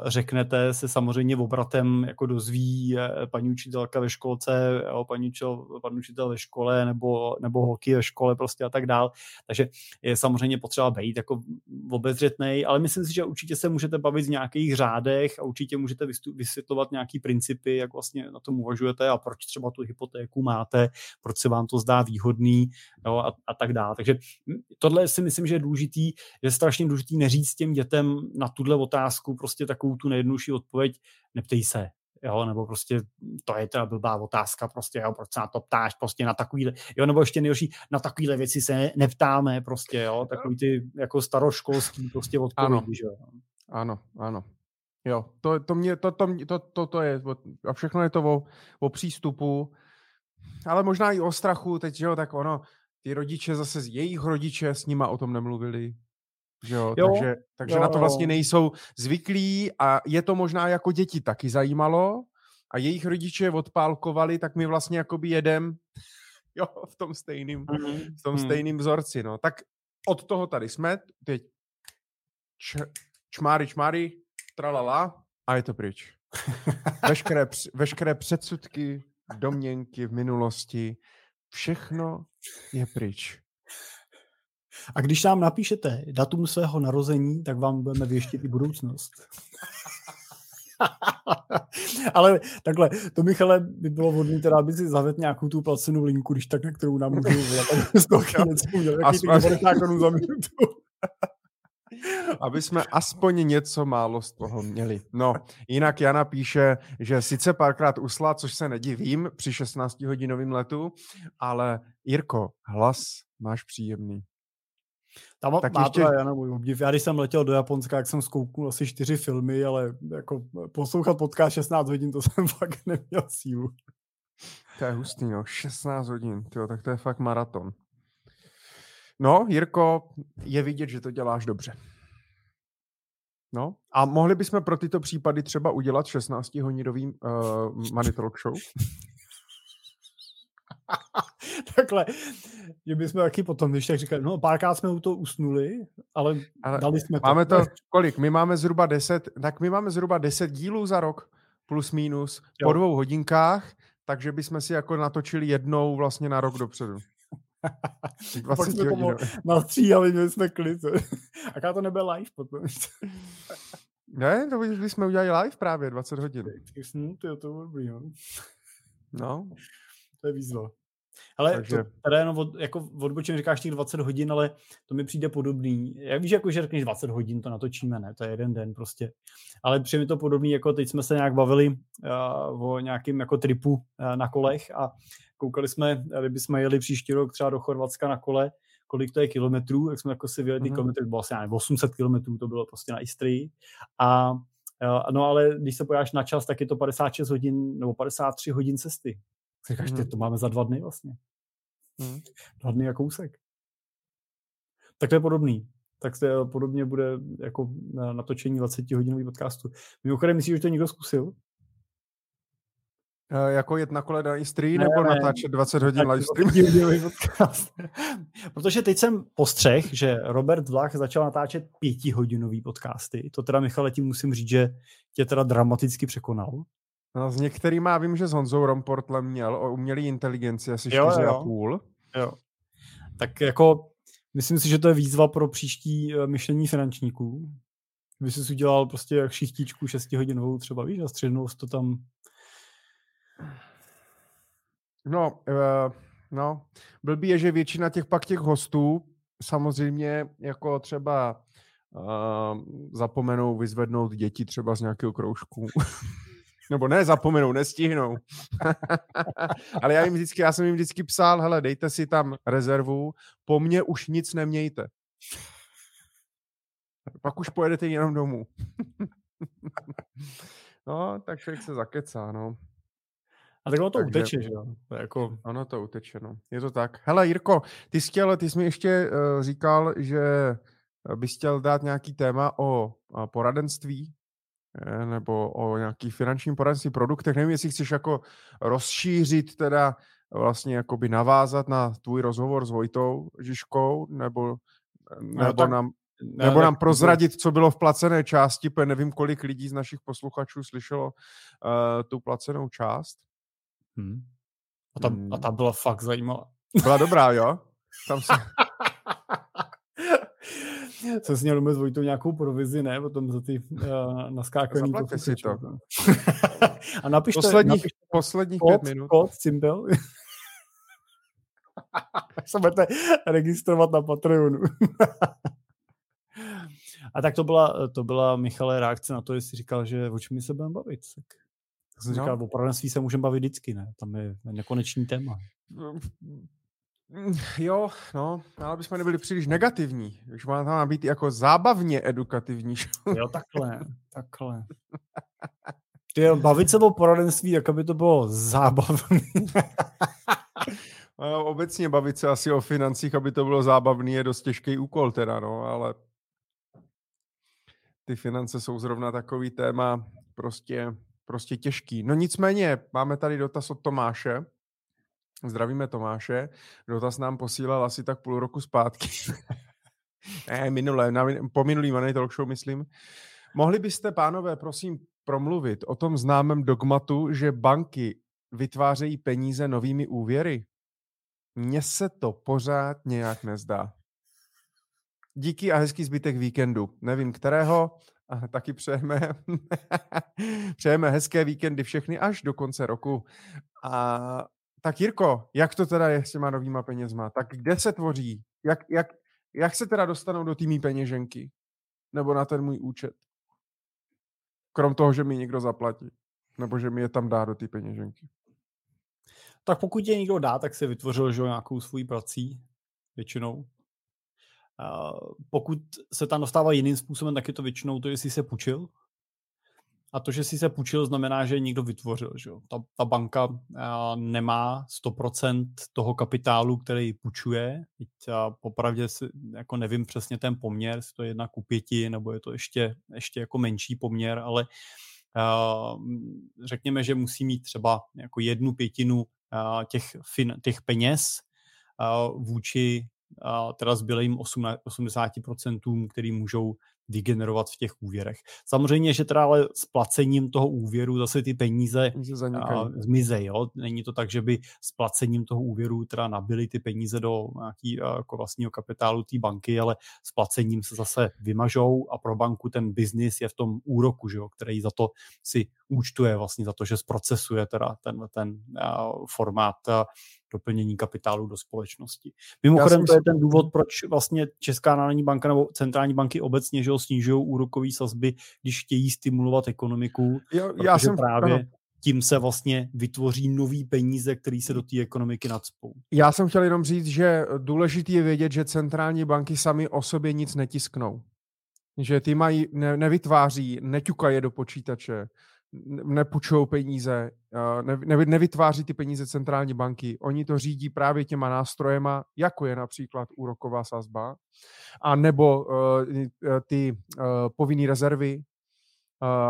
řeknete, se samozřejmě obratem jako dozví uh, paní učitelka ve školce, jo, paní, učitel, pan učitel ve škole nebo, nebo holky ve škole prostě a tak dál. Takže je samozřejmě potřeba být jako obezřetný, ale myslím si, že určitě se můžete bavit v nějakých řádech a určitě můžete vysvětlovat nějaký principy, jak vlastně na tom uvažujete a proč třeba tu hypotéku máte, proč se vám to zdá výhodný jo, a, a tak dále. Takže tohle si myslím, že je důležitý, že je strašně důležitý neříct těm dětem na tuhle otázku prostě takovou tu nejjednodušší odpověď, neptej se, jo, nebo prostě to je ta blbá otázka, prostě, jo, proč se na to ptáš, prostě na takovýhle, jo, nebo ještě nejhorší, na takovýhle věci se neptáme, prostě, jo, takový ty jako staroškolský prostě odpovědi, ano. že jo. Ano, ano. Jo, to, to, mě, to, to, to, to, to je, a všechno je to o, o přístupu, ale možná i o strachu, teď, že jo, tak ono, ty rodiče zase z jejich rodiče s nima o tom nemluvili, že jo? Jo, takže takže jo, na to vlastně nejsou zvyklí a je to možná jako děti taky zajímalo a jejich rodiče odpálkovali, tak my vlastně jakoby jedem jo, v tom stejným, mm-hmm. v tom mm. stejným vzorci. No. Tak od toho tady jsme, teď č, čmáry, čmáry, tralala a je to pryč. Veškeré, veškeré předsudky, domněnky v minulosti, všechno je pryč. A když nám napíšete datum svého narození, tak vám budeme věštit i budoucnost. Ale takhle, to Michale by bylo vhodné, teda, aby si zavedl nějakou tu placenou linku, když tak, na kterou nám můžu volat, aby z toho něco udělal, za minutu. aby jsme aspoň něco málo z toho měli. No, jinak Jana píše, že sice párkrát usla, což se nedivím při 16-hodinovém letu, ale Jirko, hlas máš příjemný. Tam tak má ještě... to Jana můj obdiv. Já když jsem letěl do Japonska, jak jsem zkouknul asi čtyři filmy, ale jako poslouchat podcast 16 hodin, to jsem fakt neměl sílu. To je hustý, no. 16 hodin, tyjo, tak to je fakt maraton. No, Jirko, je vidět, že to děláš dobře. No, a mohli bychom pro tyto případy třeba udělat 16-hodinový uh, Money Talk Show? Takhle, že bychom taky potom, když tak říkali, no párkrát jsme u toho usnuli, ale, ale dali jsme to. Máme to, kolik? My máme zhruba 10, tak my máme zhruba 10 dílů za rok, plus minus, jo. po dvou hodinkách, takže bychom si jako natočili jednou vlastně na rok dopředu. 20 jsme tomu nastříhali, měli jsme klid. Aká to nebyl live potom. ne, to bychom udělali live právě, 20 hodin. Hm, to je to dobrý, no. No. To je výzva. Ale Takže... to, teda jenom od, jako odbočím říkáš těch 20 hodin, ale to mi přijde podobný. Já víš, jako, že řekneš 20 hodin, to natočíme, ne? To je jeden den prostě. Ale přijde mi to podobný, jako teď jsme se nějak bavili uh, o nějakým jako tripu uh, na kolech a koukali jsme, kdyby jsme jeli příští rok třeba do Chorvatska na kole, kolik to je kilometrů, jak jsme jako si vyjeli mm-hmm. kilometry, bylo asi 800 kilometrů, to bylo prostě na Istrii. A uh, no ale když se pojáš na čas, tak je to 56 hodin nebo 53 hodin cesty. Říkáš, mm. to máme za dva dny vlastně. Mm. Dva dny a kousek. Tak to je podobný. Tak to je, podobně bude jako na natočení 20 hodinový podcastu. Mimochodem, myslíš, že to někdo zkusil? Uh, jako jet na kole na Istrii ne, nebo ne, natáčet 20 hodin live stream? podcast. Protože teď jsem postřeh, že Robert Vlach začal natáčet pětihodinový podcasty. To teda, Michale, tím musím říct, že tě teda dramaticky překonal. No, s některýma vím, že s Honzou Romportlem měl o umělé inteligenci asi 4,5. Jo. Tak jako myslím si, že to je výzva pro příští uh, myšlení finančníků. By si udělal prostě jak šichtičku 6 hodinovou třeba, víš, a střednou to tam... No, uh, no, blbý je, že většina těch pak těch hostů samozřejmě jako třeba uh, zapomenou vyzvednout děti třeba z nějakého kroužku. Nebo ne, zapomenou, nestihnou. Ale já jim vždycky, já jsem jim vždycky psal, hele, dejte si tam rezervu, po mně už nic nemějte. Pak už pojedete jenom domů. no, tak člověk se zakecá, no. A tak ono to Takže, uteče, že jo? Jako... Ono to uteče, no. Je to tak. Hele, Jirko, ty jsi, chtěl, ty jsi mi ještě uh, říkal, že bys chtěl dát nějaký téma o uh, poradenství Eh, nebo o nějaký finančním poradenství produktech. Nevím, jestli chceš jako rozšířit teda vlastně jakoby navázat na tvůj rozhovor s Vojtou Žižkou, nebo, nebo no, tak, nám ne, nebo nám prozradit, co bylo v placené části, protože nevím, kolik lidí z našich posluchačů slyšelo uh, tu placenou část. Hmm. A, ta, hmm. a ta byla fakt zajímavá. Byla dobrá, jo? Tam se... jsem si měl domluvit Vojtou nějakou provizi, ne? Potom za ty uh, naskákaný Zaplaťte si to. a napište, posledních, napište posledních kód, pět minut. Kód, symbol. se budete registrovat na Patreonu. a tak to byla, to byla Michale reakce na to, jestli říkal, že o čem se budeme bavit. Tak, tak jsem no. říkal, o poradenství se můžeme bavit vždycky, ne? Tam je nekonečný téma. Jo, no, ale bychom nebyli příliš negativní. Už má tam být jako zábavně edukativní. jo, takhle, takhle. Ty bavit se o poradenství, jak aby to bylo zábavné. no, obecně bavit se asi o financích, aby to bylo zábavný, je dost těžký úkol teda, no, ale ty finance jsou zrovna takový téma prostě, prostě těžký. No nicméně, máme tady dotaz od Tomáše, Zdravíme Tomáše. Dotaz nám posílal asi tak půl roku zpátky. ne, minulé, na, po minulý Money Talk Show, myslím. Mohli byste, pánové, prosím, promluvit o tom známém dogmatu, že banky vytvářejí peníze novými úvěry? Mně se to pořád nějak nezdá. díky a hezký zbytek víkendu. Nevím kterého, a taky přejeme, přejeme hezké víkendy všechny až do konce roku. A tak Jirko, jak to teda je s těma novýma penězma? Tak kde se tvoří? Jak, jak, jak se teda dostanou do týmí peněženky? Nebo na ten můj účet? Krom toho, že mi někdo zaplatí. Nebo že mi je tam dá do té peněženky. Tak pokud je někdo dá, tak se vytvořil že, nějakou svůj prací většinou. pokud se tam dostává jiným způsobem, tak je to většinou to, jestli se půjčil, a to, že si se půjčil, znamená, že někdo vytvořil. Že? Ta, ta banka uh, nemá 100% toho kapitálu, který půjčuje. Teď uh, popravdě si, jako nevím přesně ten poměr, jestli to je jedna ku pěti, nebo je to ještě, ještě jako menší poměr, ale uh, řekněme, že musí mít třeba jako jednu pětinu uh, těch, fin, těch peněz uh, vůči uh, teda zbylým 80%, který můžou vygenerovat v těch úvěrech. Samozřejmě, že teda ale s placením toho úvěru zase ty peníze zmizej. Jo? Není to tak, že by s placením toho úvěru teda nabili ty peníze do nějaký jako vlastního kapitálu té banky, ale s placením se zase vymažou a pro banku ten biznis je v tom úroku, že jo? který za to si účtuje vlastně za to, že zprocesuje teda ten, ten formát doplnění kapitálu do společnosti. Mimochodem, to je ten důvod, proč vlastně Česká národní banka nebo centrální banky obecně že snižují úrokové sazby, když chtějí stimulovat ekonomiku. Jo, já jsem právě ano. tím se vlastně vytvoří nový peníze, které se do té ekonomiky nadspou. Já jsem chtěl jenom říct, že důležitý je vědět, že centrální banky sami o sobě nic netisknou. Že ty mají, ne, nevytváří, neťukají do počítače, nepůjčují peníze, ne, ne, nevytváří ty peníze centrální banky. Oni to řídí právě těma nástrojema, jako je například úroková sazba, a nebo uh, ty uh, povinné rezervy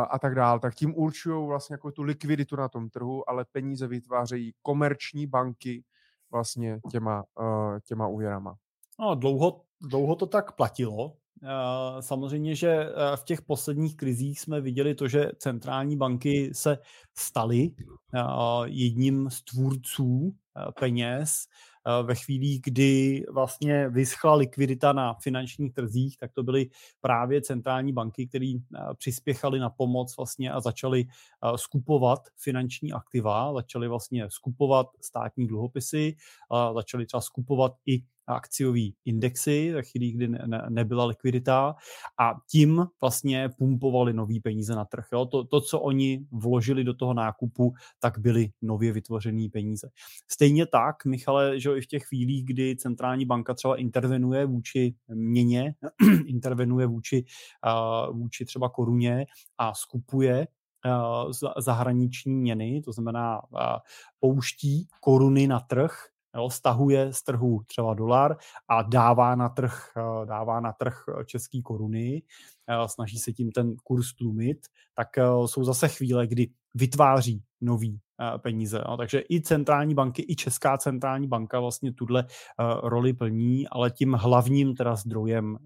a tak dále. Tak tím určují vlastně jako tu likviditu na tom trhu, ale peníze vytvářejí komerční banky vlastně těma, těma úvěrama. No, dlouho, dlouho to tak platilo, Samozřejmě, že eh, v těch posledních krizích jsme viděli to, že centrální banky se staly eh, jedním z tvůrců eh, peněz. Ve chvíli, kdy vlastně vyschla likvidita na finančních trzích, tak to byly právě centrální banky, které přispěchaly na pomoc vlastně a začaly skupovat finanční aktiva, začaly vlastně skupovat státní dluhopisy, začaly třeba skupovat i akciové indexy ve chvíli, kdy ne, ne, nebyla likvidita a tím vlastně pumpovali nový peníze na trh. Jo? To, to, co oni vložili do toho nákupu, tak byly nově vytvořené peníze. Stejně tak, Michale, že i v těch chvílích, kdy centrální banka třeba intervenuje vůči měně, intervenuje vůči, uh, vůči třeba koruně a skupuje zahraniční měny, to znamená pouští koruny na trh, jo, stahuje z trhu třeba dolar a dává na trh, eh, dává na trh eh, český koruny, eh, snaží se tím ten kurz tlumit, tak jsou zase chvíle, kdy vytváří nový peníze. No. Takže i centrální banky, i Česká centrální banka vlastně tuhle roli plní, ale tím hlavním teda zdrojem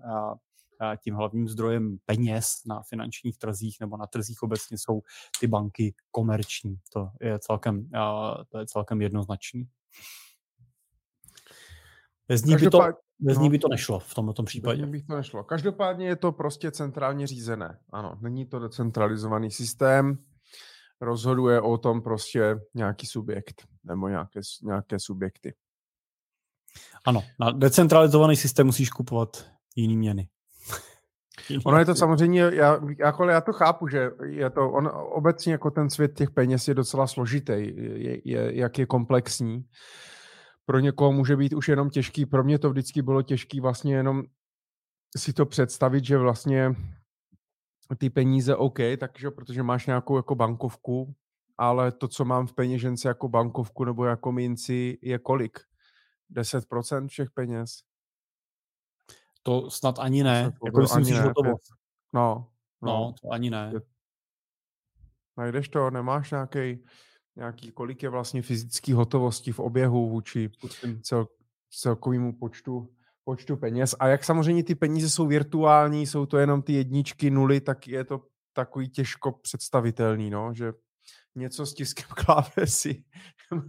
tím hlavním zdrojem peněz na finančních trzích nebo na trzích obecně jsou ty banky komerční. To je celkem, to je celkem jednoznačný. Bez ní, by to, bez ní no. by to nešlo v tomto případě. Bez ní by to nešlo. Každopádně je to prostě centrálně řízené. Ano, není to decentralizovaný systém. Rozhoduje o tom prostě nějaký subjekt nebo nějaké, nějaké subjekty. Ano, na decentralizovaný systém musíš kupovat jiný měny. Ono je to samozřejmě, já, jako, já to chápu, že je to, on obecně jako ten svět těch peněz je docela složitý, je, je, jak je komplexní pro někoho může být už jenom těžký. Pro mě to vždycky bylo těžký vlastně jenom si to představit, že vlastně ty peníze OK, takže protože máš nějakou jako bankovku, ale to, co mám v peněžence jako bankovku nebo jako minci, je kolik? 10% všech peněz? To snad ani ne. Jako myslím že to No, no. No, to ani ne. Najdeš to, nemáš nějaký nějaký, kolik je vlastně fyzické hotovosti v oběhu vůči cel, celkovému počtu, počtu peněz. A jak samozřejmě ty peníze jsou virtuální, jsou to jenom ty jedničky, nuly, tak je to takový těžko představitelný, no, že něco s tiskem klávesy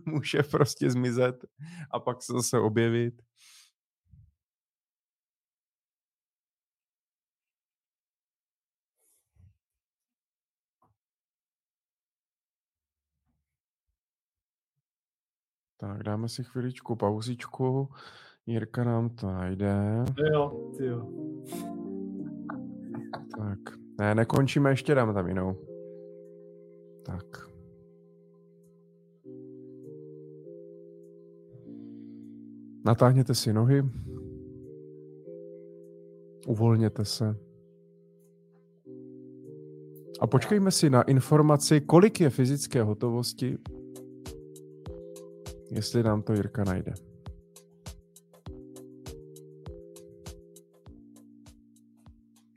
může prostě zmizet a pak se zase objevit. Tak dáme si chviličku pauzičku. Jirka nám to najde. Jo, ty jo. Tak, ne, nekončíme, ještě dáme tam jinou. Tak. Natáhněte si nohy. Uvolněte se. A počkejme si na informaci, kolik je fyzické hotovosti, jestli nám to Jirka najde.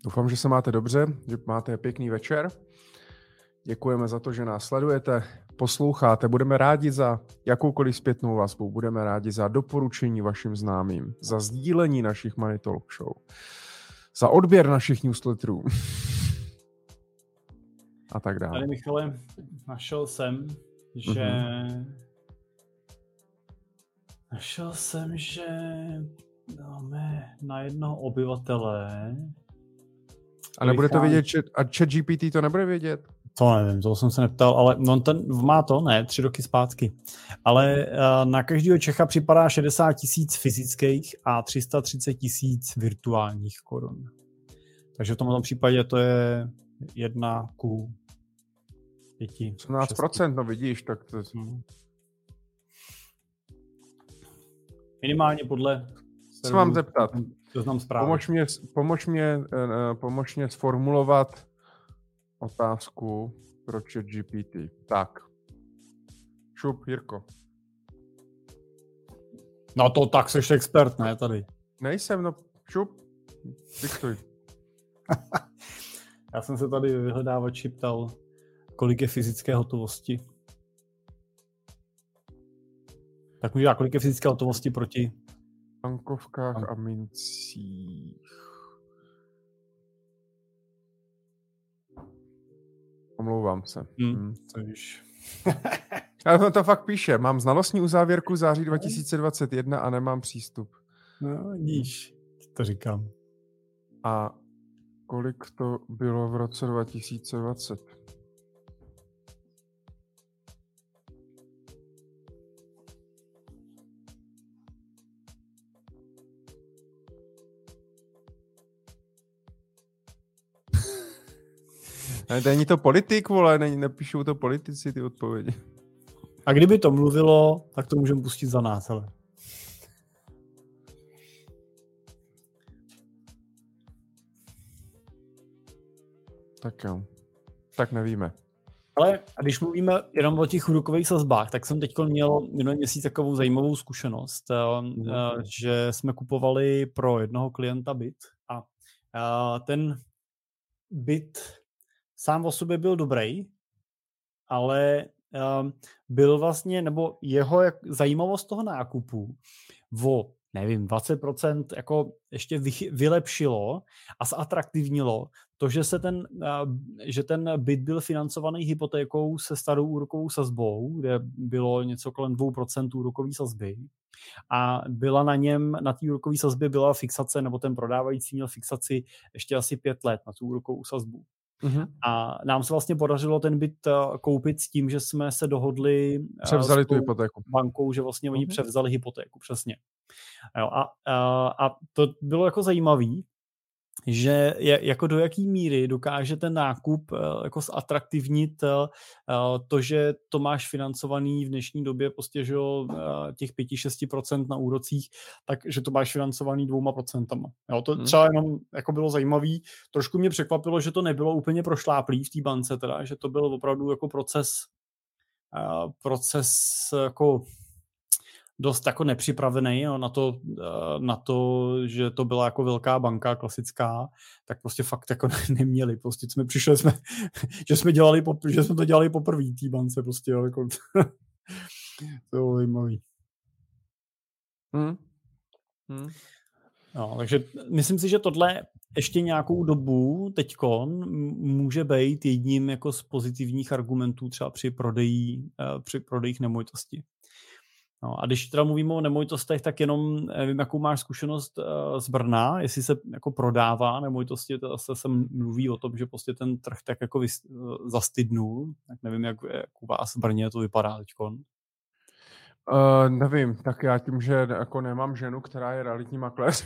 Doufám, že se máte dobře, že máte pěkný večer. Děkujeme za to, že nás sledujete, posloucháte. Budeme rádi za jakoukoliv zpětnou vazbu, budeme rádi za doporučení vašim známým, za sdílení našich Money Talk Show, za odběr našich newsletterů a tak dále. Tady Michale, našel jsem, že mm-hmm. Našel jsem, že máme na jednoho obyvatele a nebude to vědět, a chat GPT to nebude vědět? To nevím, to jsem se neptal, ale no ten má to, ne, tři roky zpátky. Ale uh, na každého Čecha připadá 60 tisíc fyzických a 330 tisíc virtuálních korun. Takže v tomto případě to je jedna ku pěti. 18%, no vidíš, tak to... Hmm. Minimálně podle... Co mám zeptat? Seznam zprávy. Pomož mě, pomož, mě, uh, pomož mě sformulovat otázku pro chat GPT. Tak. Šup, Jirko. No to tak, jsi expert, ne, tady. Nejsem, no šup, diktuj. Já jsem se tady vyhledávači ptal, kolik je fyzické hotovosti. Tak může kolik je fyzické hotovosti proti bankovkách a mincích. Omlouvám se. Hmm, hmm. To víš. Ale to, to fakt píše. Mám znalostní uzávěrku září 2021 a nemám přístup. No, vidíš, to říkám. A kolik to bylo v roce 2020? Není to politik, vole, není, nepíšou to politici ty odpovědi. A kdyby to mluvilo, tak to můžeme pustit za nás, ale. Tak jo. Tak nevíme. Ale když mluvíme jenom o těch úrokových sazbách, tak jsem teď měl minulý měsíc takovou zajímavou zkušenost, mm. že jsme kupovali pro jednoho klienta byt a ten byt sám o sobě byl dobrý, ale um, byl vlastně, nebo jeho jak, zajímavost toho nákupu o, nevím, 20% jako ještě vy, vylepšilo a zatraktivnilo to, že, se ten, uh, že ten byt byl financovaný hypotékou se starou úrokovou sazbou, kde bylo něco kolem 2% úrokové sazby a byla na něm, na té úrokové sazbě byla fixace, nebo ten prodávající měl fixaci ještě asi pět let na tu úrokovou sazbu. Mm-hmm. A nám se vlastně podařilo ten byt eh, koupit s tím, že jsme se dohodli eh, převzali s tu hypotéku. bankou, že vlastně mm-hmm. oni převzali hypotéku, přesně. Jo, a, a, a to bylo jako zajímavý, že jako do jaký míry dokáže ten nákup eh, jako zatraktivnit to, že to máš financovaný v dnešní době prostě, že těch 5-6% na úrocích, takže to máš financovaný dvouma procentama. Jo, to hmm. třeba jenom jako bylo zajímavý. Trošku mě překvapilo, že to nebylo úplně prošláplý v té bance, teda, že to byl opravdu jako proces proces jako dost jako nepřipravený jo, na, to, eh, na to, že to byla jako velká banka klasická, tak prostě fakt jako neměli. Prostě jsme přišli, jsme, že jsme, dělali, že jsme to dělali poprvé té bance. Prostě, jo, jako, to bylo zajímavý. Hmm. Hmm. No, takže myslím si, že tohle ještě nějakou dobu teďkon může být jedním jako z pozitivních argumentů třeba při prodeji, eh, při prodejích nemovitosti. No a když teda mluvíme o nemovitostech, tak jenom nevím, jakou máš zkušenost uh, z Brna, jestli se jako prodává nemovitosti, to zase se mluví o tom, že prostě ten trh tak jako vys- zastydnul, tak nevím, jak, jak u vás v Brně to vypadá teďkon. Uh, nevím, tak já tím, že jako nemám ženu, která je realitní makléř,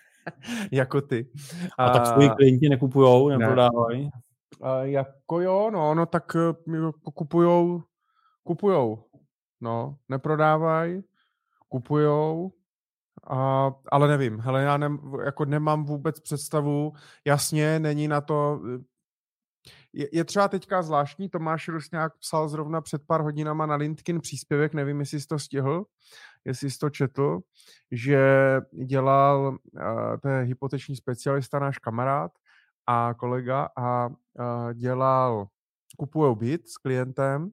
jako ty. A tak svoji klienti nekupujou, neprodávají? Ne. Uh, jako jo, no, no tak uh, kupujou, kupujou, no, neprodávají, kupujou, a, ale nevím, hele, já ne, jako nemám vůbec představu, jasně, není na to, je, je třeba teďka zvláštní, Tomáš Rusňák psal zrovna před pár hodinama na LinkedIn příspěvek, nevím, jestli jsi to stihl, jestli jsi to četl, že dělal, uh, to je hypoteční specialista, náš kamarád a kolega a uh, dělal, kupujou byt s klientem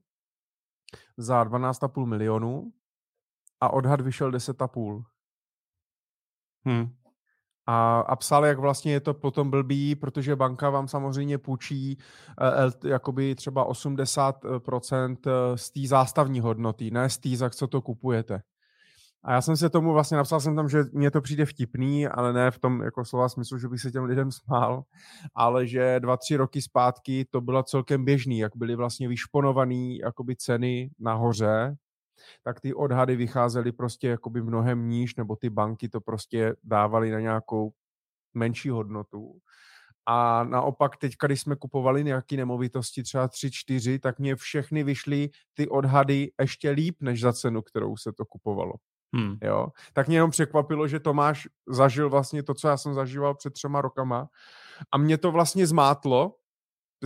za 12,5 milionů a odhad vyšel 10,5. Hmm a, a psal, jak vlastně je to potom blbý, protože banka vám samozřejmě půjčí uh, jakoby třeba 80% eh, z té zástavní hodnoty, ne z té, za co to kupujete. A já jsem se tomu vlastně napsal jsem tam, že mně to přijde vtipný, ale ne v tom jako slova smyslu, že bych se těm lidem smál, ale že dva, tři roky zpátky to bylo celkem běžný, jak byly vlastně vyšponované jakoby ceny nahoře, tak ty odhady vycházely prostě jakoby mnohem níž, nebo ty banky to prostě dávaly na nějakou menší hodnotu. A naopak teď, když jsme kupovali nějaké nemovitosti, třeba 3-4, tak mě všechny vyšly ty odhady ještě líp, než za cenu, kterou se to kupovalo. Hmm. Jo? Tak mě jenom překvapilo, že Tomáš zažil vlastně to, co já jsem zažíval před třema rokama. A mě to vlastně zmátlo,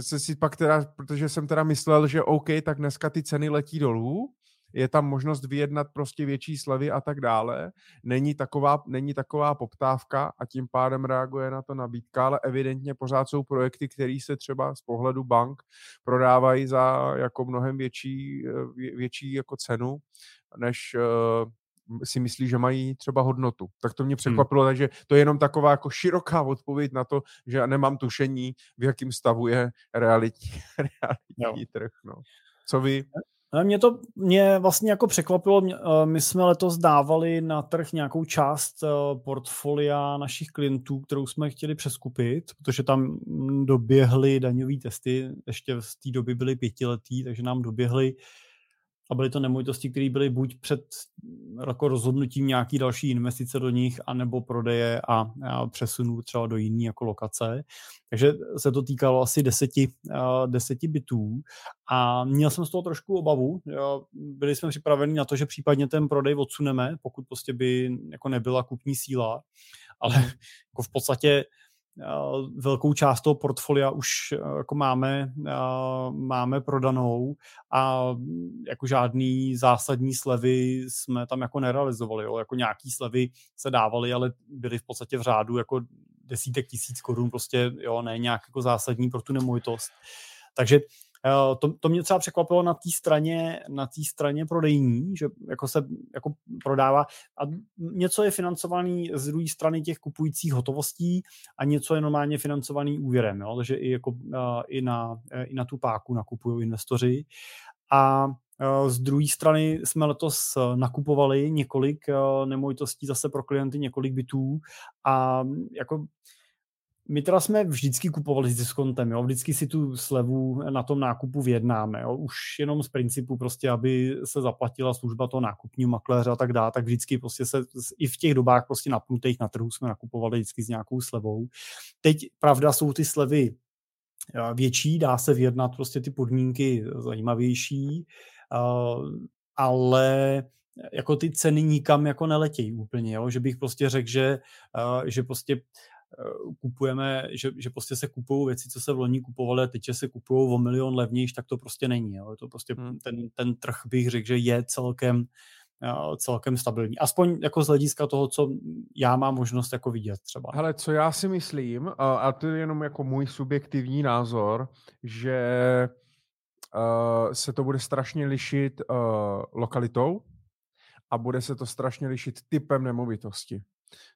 se si pak teda, protože jsem teda myslel, že OK, tak dneska ty ceny letí dolů, je tam možnost vyjednat prostě větší slevy a tak dále. Není taková, není taková poptávka a tím pádem reaguje na to nabídka, ale evidentně pořád jsou projekty, které se třeba z pohledu bank prodávají za jako mnohem větší, eh, větší jako cenu, než uh, si myslí, že mají třeba hodnotu. Tak to mě hmm. překvapilo, hmm. takže to je jenom taková jako široká odpověď na to, že nemám tušení, v jakém stavu je realitní, realitní trh. No. Co vy? Mě to mě vlastně jako překvapilo, eh, my jsme letos dávali na trh nějakou část eh, portfolia našich klientů, kterou jsme chtěli přeskupit, protože tam doběhly daňové testy, ještě z té doby byly pětiletý, takže nám doběhly a byly to nemovitosti, které byly buď před jako rozhodnutím nějaký další investice do nich, anebo prodeje a, a přesunu třeba do jiné jako lokace. Takže se to týkalo asi deseti, deseti bytů a měl jsem z toho trošku obavu. Byli jsme připraveni na to, že případně ten prodej odsuneme, pokud prostě by jako nebyla kupní síla, ale mhm. jako v podstatě velkou část toho portfolia už jako máme, máme prodanou a jako žádný zásadní slevy jsme tam jako nerealizovali. Jo. Jako nějaký slevy se dávaly, ale byly v podstatě v řádu jako desítek tisíc korun, prostě jo, ne nějak jako zásadní pro tu nemovitost. Takže Eh, to, to mě třeba překvapilo na té straně, na té straně prodejní, že jako se jako prodává a něco je financovaný z druhé strany těch kupujících hotovostí a něco je normálně financovaný úvěrem, jo? takže i, jako, eh, i, na, eh, i na tu páku nakupují investoři. A z druhé strany jsme letos nakupovali několik nemovitostí zase pro klienty, několik bytů a jako my teda jsme vždycky kupovali s diskontem, jo? vždycky si tu slevu na tom nákupu vyjednáme, jo? už jenom z principu prostě, aby se zaplatila služba toho nákupního makléře a tak dále, tak vždycky prostě se i v těch dobách prostě napnutých na trhu jsme nakupovali vždycky s nějakou slevou. Teď, pravda, jsou ty slevy větší, dá se vyjednat prostě ty podmínky zajímavější, ale jako ty ceny nikam jako neletějí úplně, jo? že bych prostě řekl, že, že prostě Eh, kupujeme, že, že prostě se kupují věci, co se v loni kupovaly a teď se kupují o milion levnější, tak to prostě není. Jo. To prostě hmm. ten, ten trh bych řekl, že je celkem eh, celkem stabilní. Aspoň jako z hlediska toho, co já mám možnost jako vidět třeba. Hele, co já si myslím, a to je jenom jako můj subjektivní názor, že uh, se to bude strašně lišit lokalitou a bude se to strašně lišit typem nemovitosti.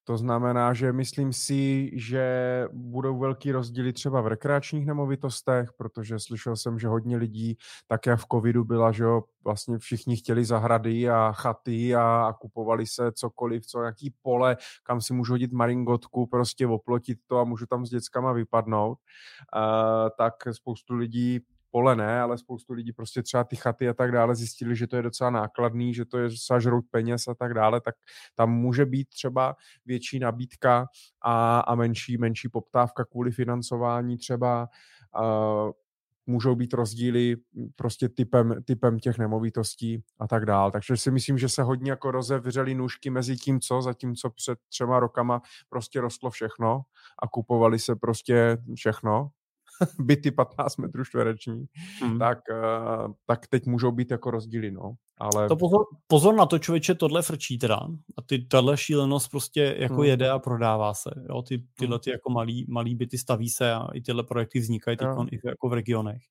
To znamená, že myslím si, že budou velký rozdíly třeba v rekreačních nemovitostech, protože slyšel jsem, že hodně lidí, tak jak v covidu byla, že jo, vlastně všichni chtěli zahrady a chaty a, a kupovali se cokoliv, co nějaký pole, kam si můžu hodit maringotku, prostě oplotit to a můžu tam s dětskama vypadnout, uh, tak spoustu lidí pole ne, ale spoustu lidí prostě třeba ty chaty a tak dále zjistili, že to je docela nákladný, že to je sažrout peněz a tak dále, tak tam může být třeba větší nabídka a, a menší, menší poptávka kvůli financování třeba. Uh, můžou být rozdíly prostě typem, typem těch nemovitostí a tak dál. Takže si myslím, že se hodně jako rozevřely nůžky mezi tím, co, zatímco před třema rokama prostě rostlo všechno a kupovali se prostě všechno, byty 15 metrů čtvereční, hmm. tak, uh, tak teď můžou být jako rozdíly, no. Ale... To pozor, pozor na to, člověče, tohle frčí teda. A ty, tahle šílenost prostě jako hmm. jede a prodává se. Jo? Ty, tyhle hmm. ty jako malý, malý byty staví se a i tyhle projekty vznikají ty i jako v regionech.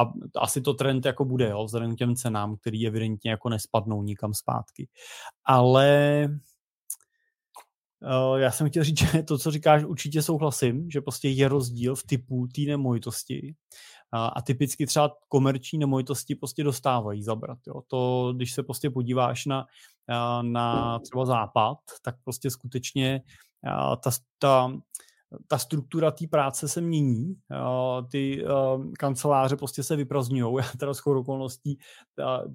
A asi to trend jako bude, jo? vzhledem k těm cenám, který evidentně jako nespadnou nikam zpátky. Ale já jsem chtěl říct, že to, co říkáš, určitě souhlasím, že prostě je rozdíl v typu té nemovitosti. A, a typicky třeba komerční nemovitosti prostě dostávají zabrat. Jo. To, když se prostě podíváš na, na třeba západ, tak prostě skutečně ta, ta ta struktura té práce se mění, ty kanceláře prostě se vyprazňují. Já teda s okolností,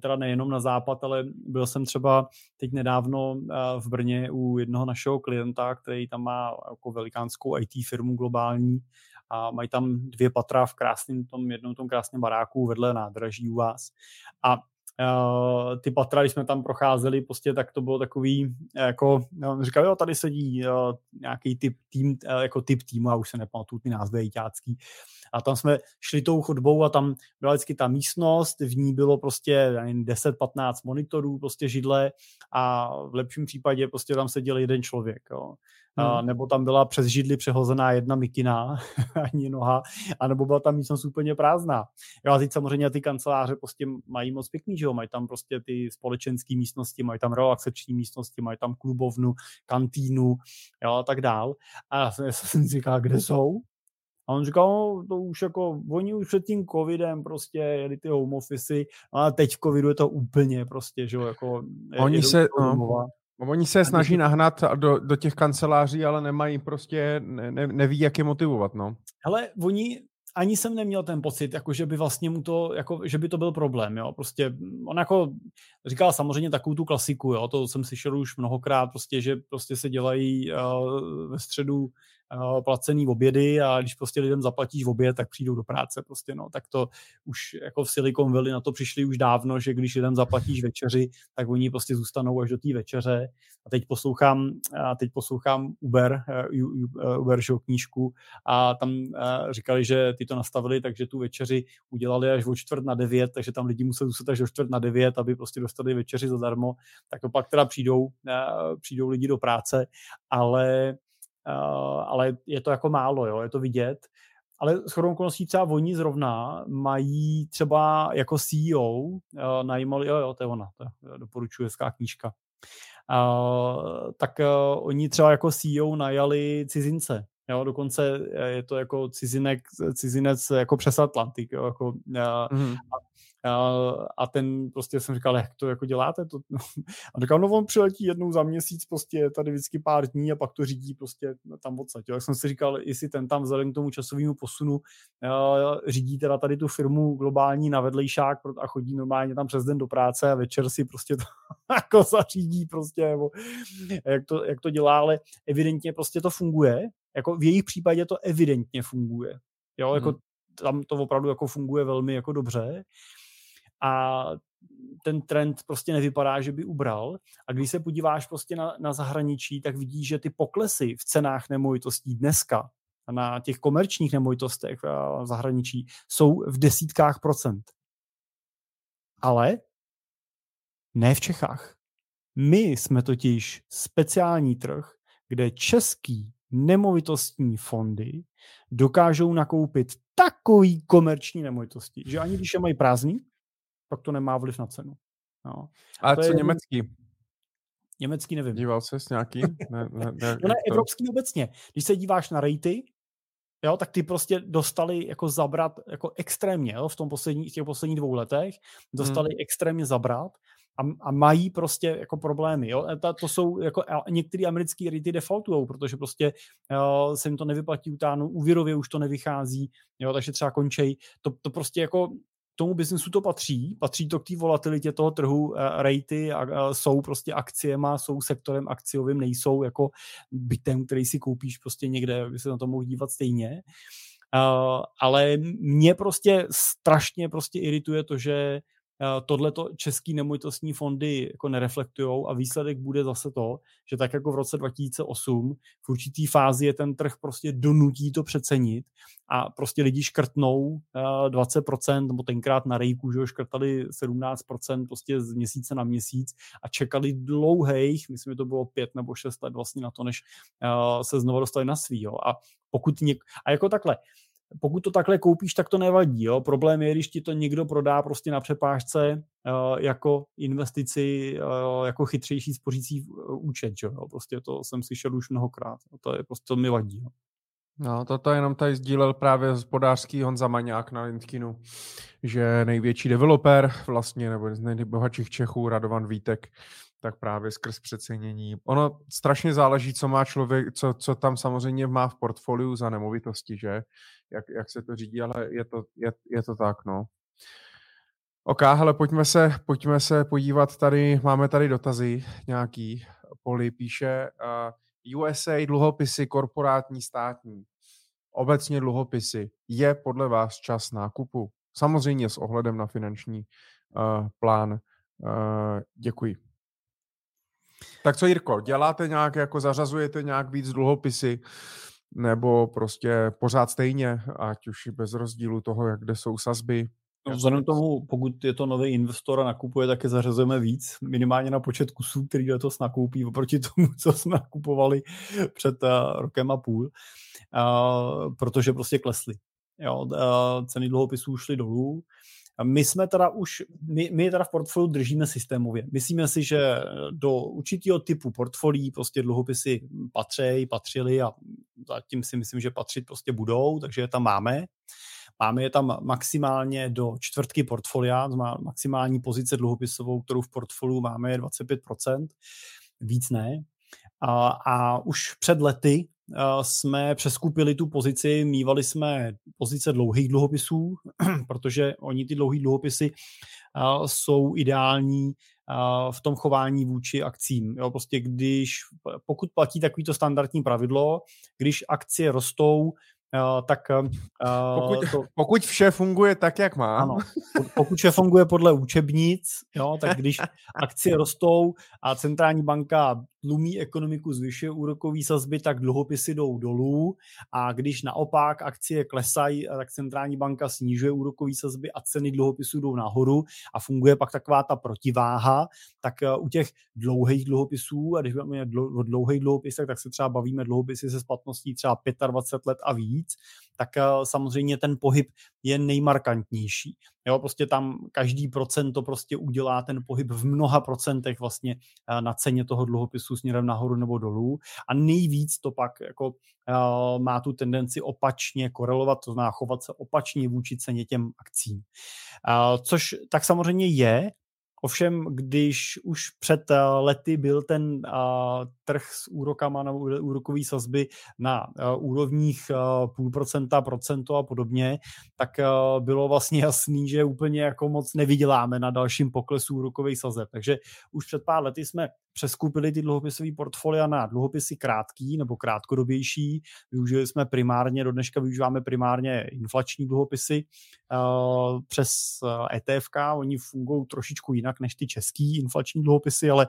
teda nejenom na západ, ale byl jsem třeba teď nedávno v Brně u jednoho našeho klienta, který tam má jako velikánskou IT firmu globální a mají tam dvě patra v krásném tom jednom tom krásném baráku vedle nádraží u vás. A Uh, ty patra, když jsme tam procházeli, prostě tak to bylo takový, jako, no, říkal, jo, tady sedí uh, nějaký typ tým, jako typ týmu, já už se nepamatuju ty názvy jiťácký. A tam jsme šli tou chodbou a tam byla vždycky ta místnost, v ní bylo prostě 10-15 monitorů, prostě židle a v lepším případě prostě tam seděl jeden člověk. Jo. Hmm. A, nebo tam byla přes židli přehozená jedna mikina, ani noha, anebo byla tam místnost úplně prázdná. Jo, a teď samozřejmě ty kanceláře prostě mají moc pěkný, že jo, mají tam prostě ty společenské místnosti, mají tam relaxační místnosti, mají tam klubovnu, kantýnu, jo, a tak dál. A já jsem, si říkal, kde jsou? A on říkal, no, to už jako, oni už před tím covidem prostě jeli ty home office, ale teď v covidu je to úplně prostě, že jo, jako... Oni se, no, Oni se snaží nahnat do, do těch kanceláří, ale nemají prostě, ne, ne, neví, jak je motivovat, no. Hele, oni, ani jsem neměl ten pocit, jako že by vlastně mu to, jako, že by to byl problém, jo, prostě on jako říkal samozřejmě takovou tu klasiku, jo, to jsem slyšel už mnohokrát, prostě, že prostě se dělají uh, ve středu placený obědy a když prostě lidem zaplatíš v oběd, tak přijdou do práce prostě, no, tak to už jako v Silicon Valley na to přišli už dávno, že když lidem zaplatíš večeři, tak oni prostě zůstanou až do té večeře. A teď poslouchám, a teď poslouchám Uber, uh, Uber knížku. A tam říkali, že ty to nastavili, takže tu večeři udělali až o čtvrt na devět, takže tam lidi museli zůstat až o čtvrt na devět, aby prostě dostali večeři zadarmo, tak to pak teda přijdou, přijdou lidi do práce, ale ale je to jako málo, jo, je to vidět. Ale s chodou okolností třeba oni zrovna mají třeba jako CEO, uh, najímali, jo, jo, to je ona, to je, doporučuji, hezká knížka. Uh, tak uh, oni třeba jako CEO najali cizince, Jo, dokonce je to jako cizinek, cizinec jako přes Atlantik. Jo, jako, mm-hmm. a, a ten prostě jsem říkal, jak to jako děláte? To? A říkal, no on přiletí jednou za měsíc, prostě tady vždycky pár dní a pak to řídí prostě tam odsaď. Jak jsem si říkal, jestli ten tam vzhledem k tomu časovému posunu řídí teda tady tu firmu globální na vedlejšák a chodí normálně tam přes den do práce a večer si prostě to jako zařídí prostě, nebo jak to, jak to dělá, ale evidentně prostě to funguje. Jako v jejich případě to evidentně funguje. Jo, jako hmm. tam to opravdu jako funguje velmi jako dobře a ten trend prostě nevypadá, že by ubral. A když se podíváš prostě na, na zahraničí, tak vidíš, že ty poklesy v cenách nemovitostí dneska na těch komerčních nemovitostech v zahraničí jsou v desítkách procent. Ale ne v Čechách. My jsme totiž speciální trh, kde český nemovitostní fondy dokážou nakoupit takový komerční nemovitosti, že ani když je mají prázdný, pak to nemá vliv na cenu. No. A, co je německý? Německý nevím. Díval se s nějaký? Ne, ne, ne, no ne, evropský obecně. Když se díváš na rejty, jo, tak ty prostě dostali jako zabrat jako extrémně, jo, v tom poslední, těch posledních dvou letech dostali hmm. extrémně zabrat a, a mají prostě jako problémy. Jo? To, to jsou jako některé americké rity defaultují, protože prostě uh, se jim to nevyplatí utáhnout, úvěrově už to nevychází, jo? takže třeba končej. To, to prostě jako tomu biznesu to patří, patří to k té volatilitě toho trhu, uh, rejty jsou prostě akciema, jsou sektorem akciovým, nejsou jako bytem, který si koupíš prostě někde, aby se na to mohl dívat stejně. Uh, ale mě prostě strašně prostě irituje to, že Eh, tohleto český nemovitostní fondy jako nereflektují a výsledek bude zase to, že tak jako v roce 2008 v určitý fázi je ten trh prostě donutí to přecenit a prostě lidi škrtnou 20% eh, nebo tenkrát na rejku, že škrtali 17% prostě z měsíce na měsíc a čekali dlouhých, myslím, že to bylo pět nebo šest let vlastně na to, než eh, se znovu dostali na svý. A pokud něk... a jako takhle, pokud to takhle koupíš, tak to nevadí. Jo? Problém je, když ti to někdo prodá prostě na přepážce uh, jako investici, uh, jako chytřejší spořící účet. Jo? Prostě to jsem slyšel už mnohokrát. To je prostě, to mi vadí. Jo? No, toto jenom tady sdílel právě hospodářský Honza Maňák na Lindkinu, že největší developer vlastně, nebo z nejbohatších Čechů, Radovan Vítek, tak právě skrz přecenění. Ono strašně záleží, co má člověk, co, co tam samozřejmě má v portfoliu za nemovitosti, že? Jak, jak se to řídí, ale je to, je, je to tak, no. OK, hele, pojďme se, pojďme se podívat tady, máme tady dotazy nějaký. Poli píše uh, USA dluhopisy korporátní státní, obecně dluhopisy. Je podle vás čas nákupu? Samozřejmě s ohledem na finanční uh, plán. Uh, děkuji. Tak co Jirko, děláte nějak, jako zařazujete nějak víc dluhopisy, nebo prostě pořád stejně, ať už i bez rozdílu toho, jak kde jsou sazby? No, vzhledem k tomu, pokud je to nový investor a nakupuje, tak je zařazujeme víc, minimálně na počet kusů, který letos nakoupí, oproti tomu, co jsme nakupovali před uh, rokem a půl, uh, protože prostě klesly. Jo, uh, ceny dluhopisů šly dolů, my jsme teda už, my, my teda v portfoliu držíme systémově. Myslíme si, že do určitého typu portfolií prostě dluhopisy patří, patřily a zatím si myslím, že patřit prostě budou, takže je tam máme. Máme je tam maximálně do čtvrtky portfolia, má maximální pozice dluhopisovou, kterou v portfoliu máme je 25%, víc ne. A, a už před lety jsme přeskupili tu pozici, mývali jsme pozice dlouhých dluhopisů, protože oni ty dlouhé dluhopisy jsou ideální v tom chování vůči akcím. Jo, prostě když, pokud platí takovýto standardní pravidlo, když akcie rostou, tak... Pokud, to, pokud vše funguje tak, jak má. Ano, pokud vše funguje podle učebnic, jo, tak když akcie rostou a centrální banka tlumí ekonomiku, zvyšuje úrokové sazby, tak dluhopisy jdou dolů. A když naopak akcie klesají, tak centrální banka snižuje úrokové sazby a ceny dluhopisů jdou nahoru a funguje pak taková ta protiváha, tak eh, u těch dlouhých dluhopisů, a když máme o dlouhých dluhopisech, tak se třeba bavíme dluhopisy se splatností třeba 25 let a víc, tak eh, samozřejmě ten pohyb je nejmarkantnější. Jo, prostě tam každý procento prostě udělá ten pohyb v mnoha procentech vlastně eh, na ceně toho dluhopisu směrem nahoru nebo dolů a nejvíc to pak jako uh, má tu tendenci opačně korelovat, to znamená chovat se opačně vůči ceně těm akcím. Což tak samozřejmě je, Ovšem, když už před eh, lety byl ten uh, trh s úrokama na úrokové sazby na uh, úrovních půl procenta, procento a podobně, tak bylo vlastně jasný, že úplně jako moc nevyděláme na dalším poklesu úrokových sazeb. Takže už před pár lety jsme přeskupili ty dluhopisové portfolia na dluhopisy krátký nebo krátkodobější. Využili jsme primárně, do dneška využíváme primárně inflační dluhopisy uh, přes ETF, oni fungují trošičku jinak než ty český inflační dluhopisy, ale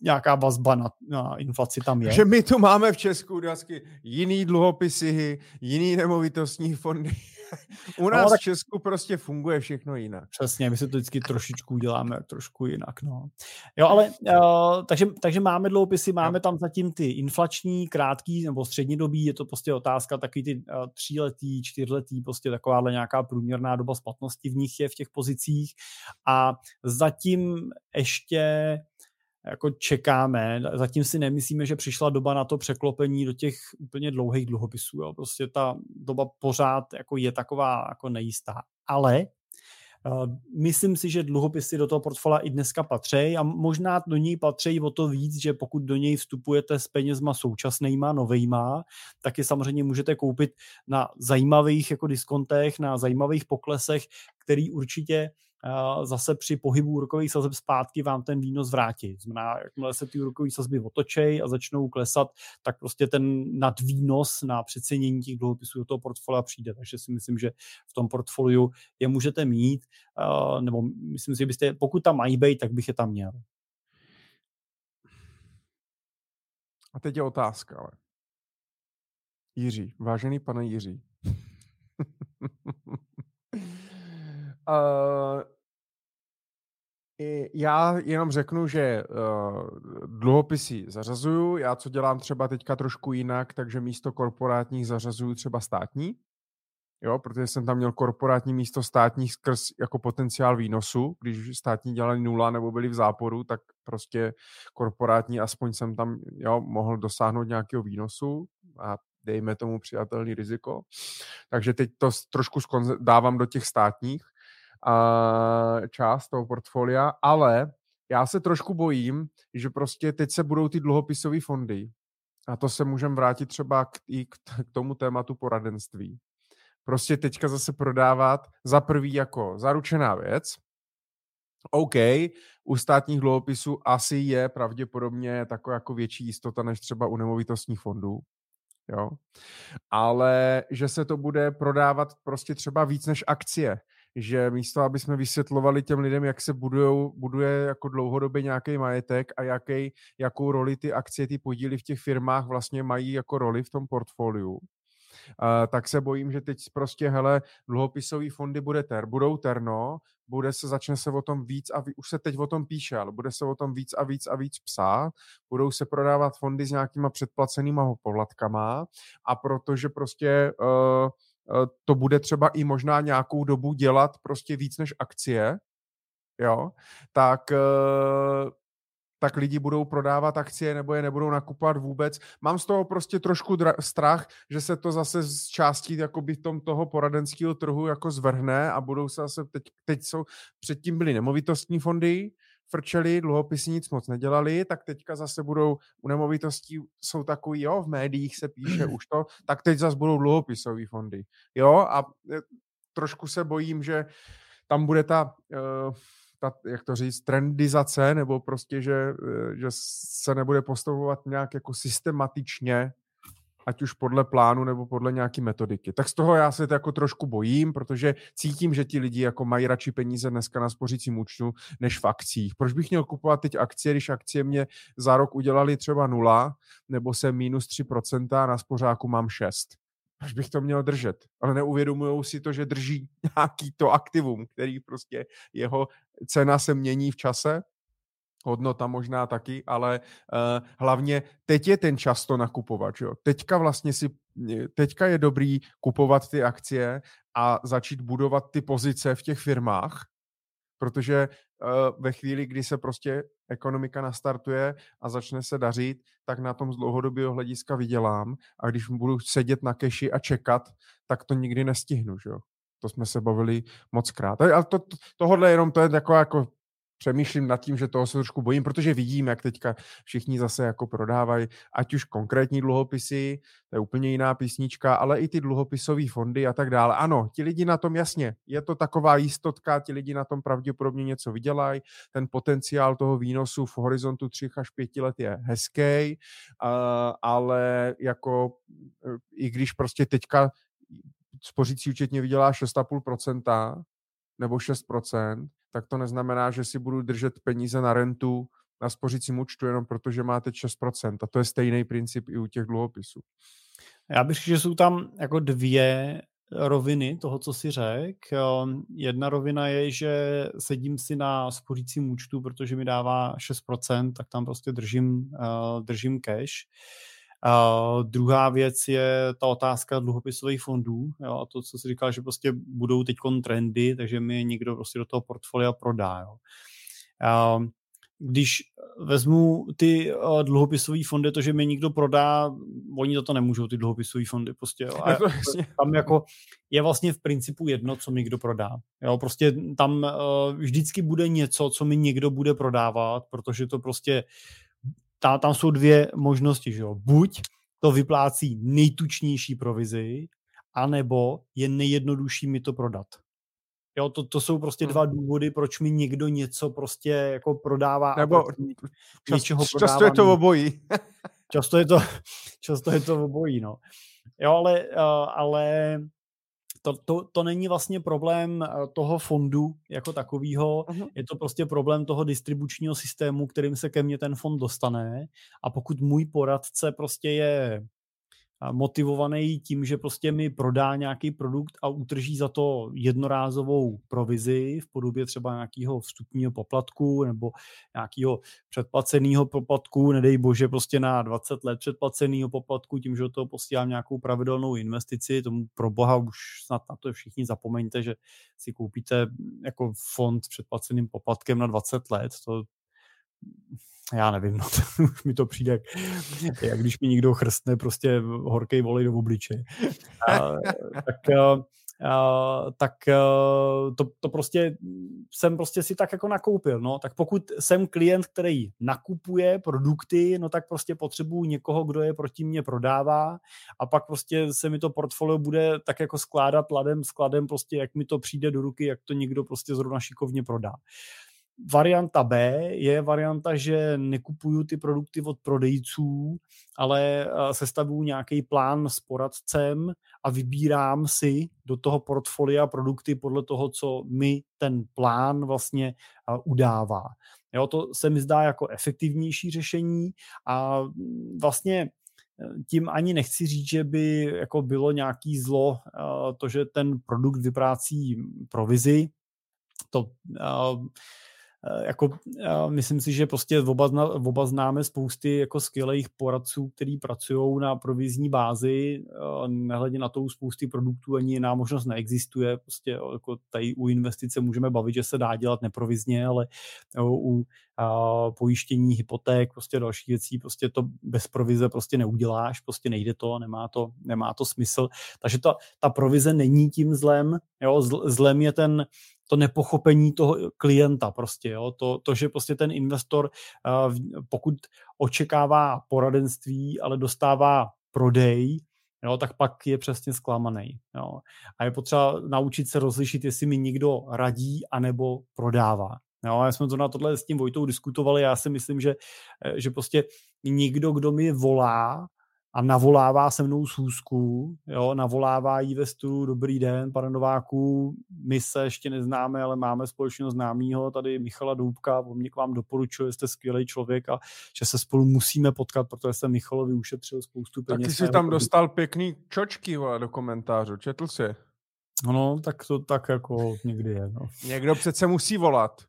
nějaká vazba na, na inflaci tam je. Že my tu máme v Česku vždycky jiný dluhopisy, jiný nemovitostní fondy. U no, nás no, tak... v Česku prostě funguje všechno jinak. Přesně, my se to vždycky trošičku děláme trošku jinak. No. Jo, ale uh, takže, takže máme dluhopisy, máme tam zatím ty inflační, krátký nebo střední dobí, je to prostě otázka takový ty uh, tříletý, čtyřletý, prostě takováhle nějaká průměrná doba splatnosti v nich je v těch pozicích a zatím ještě jako čekáme. Zatím si nemyslíme, že přišla doba na to překlopení do těch úplně dlouhých dluhopisů. Jo. Prostě ta doba pořád jako je taková jako nejistá. Ale Myslím si, že dluhopisy do toho portfolia i dneska patří a možná do něj patří o to víc, že pokud do něj vstupujete s penězma současnýma, novejma, tak je samozřejmě můžete koupit na zajímavých jako diskontech, na zajímavých poklesech, který určitě zase při pohybu úrokových sazeb zpátky vám ten výnos vrátí. Znamená, jakmile se ty úrokové sazby otočej a začnou klesat, tak prostě ten nadvýnos na přecenění těch dluhopisů do toho portfolia přijde. Takže si myslím, že v tom portfoliu je můžete mít, nebo myslím si, že byste, pokud tam mají být, tak bych je tam měl. A teď je otázka, ale. Jiří, vážený pane Jiří. uh, já jenom řeknu, že uh, dluhopisy zařazuju. Já co dělám třeba teďka trošku jinak, takže místo korporátních zařazuju třeba státní. Jo, protože jsem tam měl korporátní místo státních skrz jako potenciál výnosu. Když státní dělali nula nebo byli v záporu, tak prostě korporátní aspoň jsem tam jo, mohl dosáhnout nějakého výnosu a dejme tomu přijatelný riziko. Takže teď to trošku dávám do těch státních uh, část toho portfolia, ale já se trošku bojím, že prostě teď se budou ty dluhopisové fondy, a to se můžeme vrátit třeba k, i k, k tomu tématu poradenství, prostě teďka zase prodávat za prvý jako zaručená věc, OK, u státních dluhopisů asi je pravděpodobně taková jako větší jistota než třeba u nemovitostních fondů, jo. Ale že se to bude prodávat prostě třeba víc než akcie že místo, aby jsme vysvětlovali těm lidem, jak se budujou, buduje jako dlouhodobě nějaký majetek a jaký, jakou roli ty akcie, ty podíly v těch firmách vlastně mají jako roli v tom portfoliu, uh, tak se bojím, že teď prostě, hele, dluhopisové fondy bude ter, budou terno, bude se, začne se o tom víc a víc, už se teď o tom píše, ale bude se o tom víc a víc a víc psát, budou se prodávat fondy s nějakýma předplacenýma povlatkama a protože prostě uh, to bude třeba i možná nějakou dobu dělat prostě víc než akcie, jo, tak eh, tak lidi budou prodávat akcie nebo je nebudou nakupovat vůbec. Mám z toho prostě trošku dra- strach, že se to zase z částí jakoby v tom toho poradenského trhu jako zvrhne a budou se zase, teď, teď jsou, předtím byly nemovitostní fondy, frčeli, dluhopisy nic moc nedělali, tak teďka zase budou u nemovitostí, jsou takový, jo, v médiích se píše už to, tak teď zase budou dluhopisové fondy. Jo, a e, trošku se bojím, že tam bude ta, uh, ta, jak to říct, trendizace, nebo prostě, že, e, že se nebude postupovat nějak jako systematičně ať už podle plánu nebo podle nějaké metodiky. Tak z toho já se to jako trošku bojím, protože cítím, že ti lidi jako mají radši peníze dneska na spořícím účtu než v akcích. Proč bych měl kupovat teď akcie, když akcie mě za rok udělali třeba nula, nebo se minus 3% a na spořáku mám 6? Proč bych to měl držet? Ale neuvědomují si to, že drží nějaký to aktivum, který prostě jeho cena se mění v čase hodnota možná taky, ale uh, hlavně teď je ten čas to nakupovat. Jo? Teďka vlastně si, teďka je dobrý kupovat ty akcie a začít budovat ty pozice v těch firmách, protože uh, ve chvíli, kdy se prostě ekonomika nastartuje a začne se dařit, tak na tom z dlouhodobého hlediska vydělám a když budu sedět na keši a čekat, tak to nikdy nestihnu, že. To jsme se bavili moc krát. Ale to, to, tohle jenom to je taková jako přemýšlím nad tím, že toho se trošku bojím, protože vidím, jak teďka všichni zase jako prodávají, ať už konkrétní dluhopisy, to je úplně jiná písnička, ale i ty dluhopisové fondy a tak dále. Ano, ti lidi na tom jasně, je to taková jistotka, ti lidi na tom pravděpodobně něco vydělají, ten potenciál toho výnosu v horizontu 3 až 5 let je hezký, ale jako e, i když prostě teďka spořící účetně vydělá 6,5% nebo 6%, tak to neznamená, že si budu držet peníze na rentu na spořícím účtu jenom protože máte 6%. A to je stejný princip i u těch dluhopisů. Já bych řekl, že jsou tam jako dvě roviny toho, co si řek. Ehm, jedna rovina je, že sedím si na spořícím účtu, protože mi dává 6%, tak tam prostě držím, uh, držím cash. Uh, druhá věc je ta otázka dluhopisových fondů jo, a to, co si říkal, že prostě budou teď trendy, takže mi někdo prostě do toho portfolia prodá. Jo. Uh, když vezmu ty uh, dluhopisové fondy, to, že mi někdo prodá, oni to nemůžou, ty dluhopisové fondy. Prostě, jo. A tam jako je vlastně v principu jedno, co mi kdo prodá. Jo, prostě tam uh, vždycky bude něco, co mi někdo bude prodávat, protože to prostě ta, tam jsou dvě možnosti, že jo. Buď to vyplácí nejtučnější provizi, anebo je nejjednodušší mi to prodat. Jo, to, to jsou prostě hmm. dva důvody, proč mi někdo něco prostě jako prodává. Nebo čas, často je to obojí. často, je to, často je to obojí, no. Jo, ale, uh, ale to, to, to není vlastně problém eh, toho fondu jako takového, uh-huh. je to prostě problém toho distribučního systému, kterým se ke mně ten fond dostane a pokud můj poradce prostě je motivovaný tím, že prostě mi prodá nějaký produkt a utrží za to jednorázovou provizi v podobě třeba nějakého vstupního poplatku nebo nějakého předplaceného poplatku, nedej bože prostě na 20 let předplaceného poplatku, tím, že do toho posílám nějakou pravidelnou investici, tomu pro boha už snad na to všichni zapomeňte, že si koupíte jako fond s předplaceným poplatkem na 20 let, to já nevím, no to, už mi to přijde, jak když mi někdo chrstne prostě horkej volej do obličeje. A, tak a, a, tak a, to, to prostě jsem prostě si tak jako nakoupil, no, tak pokud jsem klient, který nakupuje produkty, no tak prostě potřebuju někoho, kdo je proti mě prodává a pak prostě se mi to portfolio bude tak jako skládat ladem, skladem prostě, jak mi to přijde do ruky, jak to někdo prostě zrovna šikovně prodá. Varianta B je varianta, že nekupuju ty produkty od prodejců, ale eh, sestavuju nějaký plán s poradcem a vybírám si do toho portfolia produkty podle toho, co mi ten plán vlastně eh, udává. Jo, to se mi zdá jako efektivnější řešení a mm, vlastně eh, tím ani nechci říct, že by jako bylo nějaký zlo to, že ten produkt vyprácí provizi. To jako uh, myslím si, že prostě oba, oba známe spousty jako skvělých poradců, kteří pracují na provizní bázi, uh, nehledě na to spousty produktů ani jiná možnost neexistuje, prostě jako tady u investice můžeme bavit, že se dá dělat neprovizně, ale u a pojištění, hypoték, prostě další věcí, prostě to bez provize prostě neuděláš, prostě nejde to, nemá to, nemá to smysl. Takže ta, ta provize není tím zlem, jo, zlem je ten, to nepochopení toho klienta prostě, jo? To, to, že prostě ten investor, pokud očekává poradenství, ale dostává prodej, jo, tak pak je přesně zklamaný. Jo. A je potřeba naučit se rozlišit, jestli mi někdo radí anebo prodává. Jo, já jsme to na tohle s tím Vojtou diskutovali, já si myslím, že, že prostě někdo, kdo mi volá a navolává se mnou schůzku, jo, navolává jí ve stůl, dobrý den, pane Nováku, my se ještě neznáme, ale máme společného známého, tady Michala Doubka, on mě k vám doporučuje, jste skvělý člověk a že se spolu musíme potkat, protože jsem Michalovi ušetřil spoustu peněz. Taky jsi tam dostal pěkný čočky vole, do komentářů, četl jsi? No, tak to tak jako někdy je. No. Někdo přece musí volat.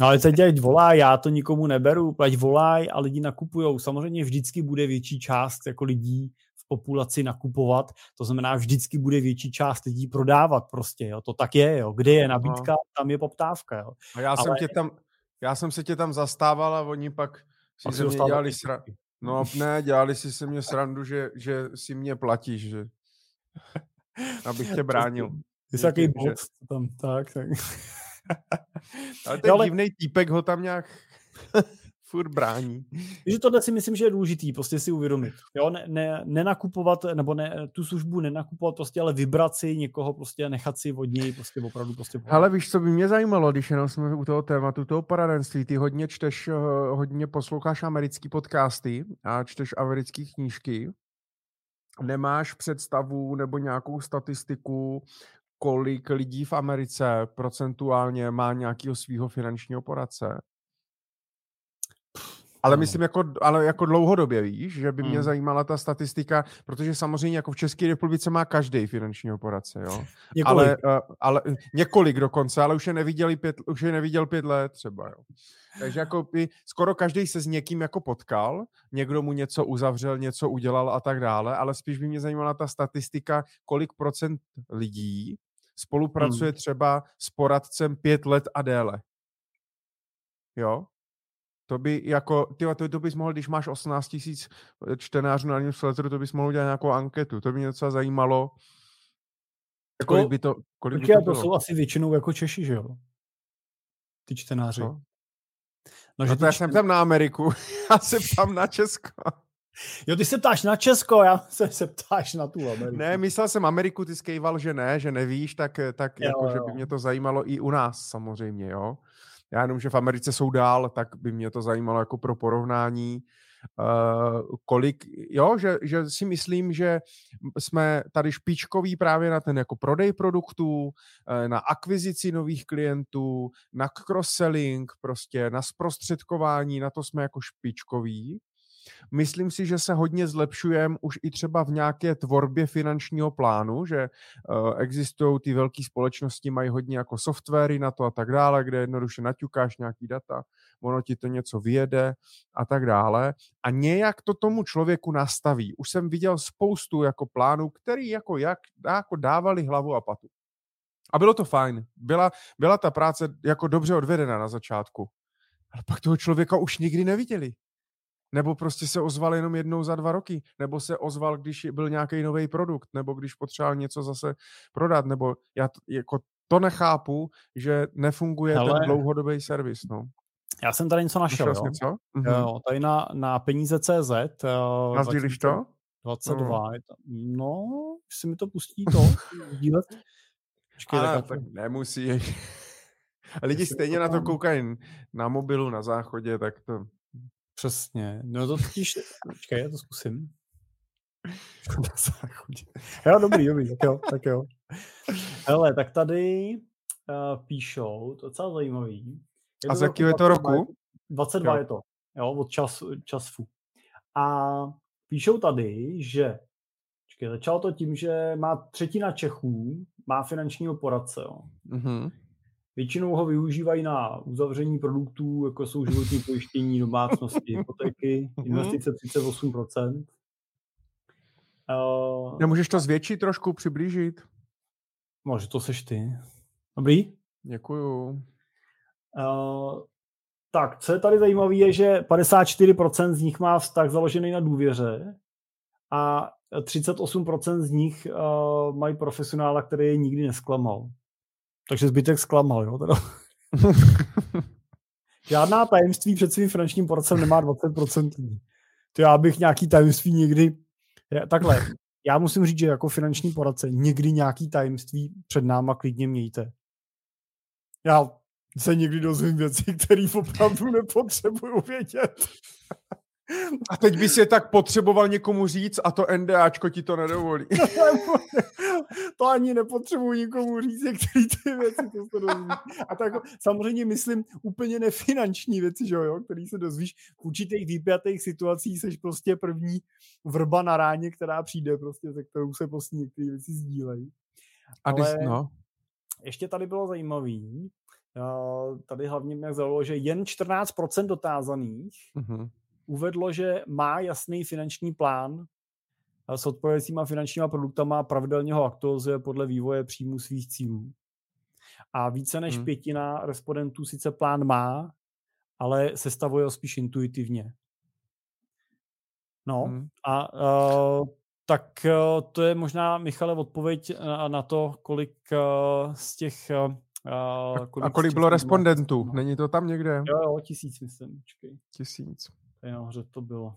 No ale teď ať volá, já to nikomu neberu, ať volaj a lidi nakupujou. Samozřejmě vždycky bude větší část jako lidí v populaci nakupovat, to znamená vždycky bude větší část lidí prodávat prostě, jo. to tak je, jo. kde je nabídka, tam je poptávka. Jo. A já, ale... jsem tě tam, já jsem se tě tam zastával a oni pak si se mě dělali sra... No ne, dělali si se mě srandu, že, že si mě platíš, že abych tě bránil. Ty jsi takový tam, tak, tak. Ale ten ale... divný týpek ho tam nějak furt brání. Takže tohle si myslím, že je důležitý, prostě si uvědomit. Jo, ne, ne, nenakupovat, nebo ne, tu službu nenakupovat prostě, ale vybrat si někoho prostě nechat si od něj prostě opravdu prostě Ale víš, co by mě zajímalo, když jenom jsme u toho tématu, toho poradenství, ty hodně čteš, eh, hodně posloucháš americký podcasty a čteš americké knížky. Nemáš představu nebo nějakou statistiku, kolik lidí v Americe procentuálně má nějakého svého finančního poradce? Ale myslím jako, ale jako dlouhodobě, víš, že by mě hmm. zajímala ta statistika, protože samozřejmě jako v České republice má každý finančního poradce, jo. Ale, uh, ale několik dokonce, ale už je, neviděli pět, už je neviděl pět let třeba, jo. Takže jako by skoro každý se s někým jako potkal, někdo mu něco uzavřel, něco udělal a tak dále, ale spíš by mě zajímala ta statistika, kolik procent lidí spolupracuje hmm. třeba s poradcem pět let a déle. Jo? To by jako, ty to, to bys mohl, když máš 18 tisíc čtenářů na newsletteru, to bys mohl udělat nějakou anketu. To by mě docela zajímalo. Jako, kolik by to, kolik by to, bylo? to jsou asi většinou jako Češi, že jo? Ty čtenáři. Co? No, že no to já jsem tam na Ameriku, já se ptám na Česko. Jo, ty se ptáš na Česko, já se, se ptáš na tu Ameriku. Ne, myslel jsem Ameriku, ty skejval, že ne, že nevíš, tak, tak jo, jako, jo. že by mě to zajímalo i u nás samozřejmě, jo. Já jenom, že v Americe jsou dál, tak by mě to zajímalo jako pro porovnání. Uh, kolik, jo, že, že si myslím, že jsme tady špičkoví právě na ten jako prodej produktů, uh, na akvizici nových klientů, na cross-selling, prostě na zprostředkování, na to jsme jako špičkoví. Myslím si, že se hodně zlepšujeme už i třeba v nějaké tvorbě finančního plánu, že uh, existují ty velké společnosti, mají hodně jako softwary na to a tak dále, kde jednoduše naťukáš nějaký data, ono ti to něco vyjede a tak dále. A nějak to tomu člověku nastaví. Už jsem viděl spoustu jako plánů, který jako, jak, jako dávali hlavu a patu. A bylo to fajn. Byla, byla ta práce jako dobře odvedena na začátku. Ale pak toho člověka už nikdy neviděli. Nebo prostě se ozval jenom jednou za dva roky, nebo se ozval, když byl nějaký nový produkt, nebo když potřeboval něco zase prodat, nebo já t- jako to nechápu, že nefunguje Hele, ten dlouhodobý servis. No. Já jsem tady něco našel. Jo? Něco? Mhm. Jo, tady na, na peníze CZ. Uh, Nazdílíš to? 22. No. no, jestli mi to pustí to, sdílet. Počkej, tak, tak nemusí. Lidi stejně na to koukají na mobilu, na záchodě, tak to Přesně. No to totiž... Počkej, já to zkusím. jo, dobrý, dobrý, tak jo, tak jo. Hele, tak tady uh, píšou, to je docela zajímavý. Je A z jakého je to roku? 22 jo. je to, jo, od čas, času. A píšou tady, že počkej, začalo to tím, že má třetina Čechů má finančního poradce, jo. Mm-hmm. Většinou ho využívají na uzavření produktů, jako jsou životní pojištění, domácnosti, hypotéky, mhm. investice 38%. Uh, Nemůžeš to zvětšit trošku, přiblížit? Může to seš ty. Dobrý? Děkuju. Uh, tak, co je tady zajímavé, je, že 54% z nich má vztah založený na důvěře a 38% z nich uh, mají profesionála, který je nikdy nesklamal. Takže zbytek zklamal, jo? Teda. Žádná tajemství před svým finančním poradcem nemá 20%. To já bych nějaký tajemství někdy... Takhle, já musím říct, že jako finanční poradce někdy nějaký tajemství před náma klidně mějte. Já se někdy dozvím věci, které opravdu nepotřebuju vědět. A teď bys je tak potřeboval někomu říct a to NDAčko ti to nedovolí. to ani nepotřebuji nikomu říct, některé ty věci, to se dozví. A tak samozřejmě myslím úplně nefinanční věci, že jo, který se dozvíš v určitých výpjatých situacích, seš prostě první vrba na ráně, která přijde prostě, se kterou se prostě některé věci sdílejí. A Ale no. ještě tady bylo zajímavý, tady hlavně mě zaujalo, že jen 14% dotázaných uh-huh uvedlo, že má jasný finanční plán s odpovědícíma finančníma produktama a pravidelně ho aktualizuje podle vývoje příjmu svých cílů. A více než hmm. pětina respondentů sice plán má, ale sestavuje ho spíš intuitivně. No hmm. a uh, tak uh, to je možná, Michale, odpověď na, na to, kolik uh, z těch... Uh, kolik a kolik bylo respondentů? No. Není to tam někde? Jo, jo, tisíc, myslím. Počkej. Tisíc. Tady nahoře to bylo.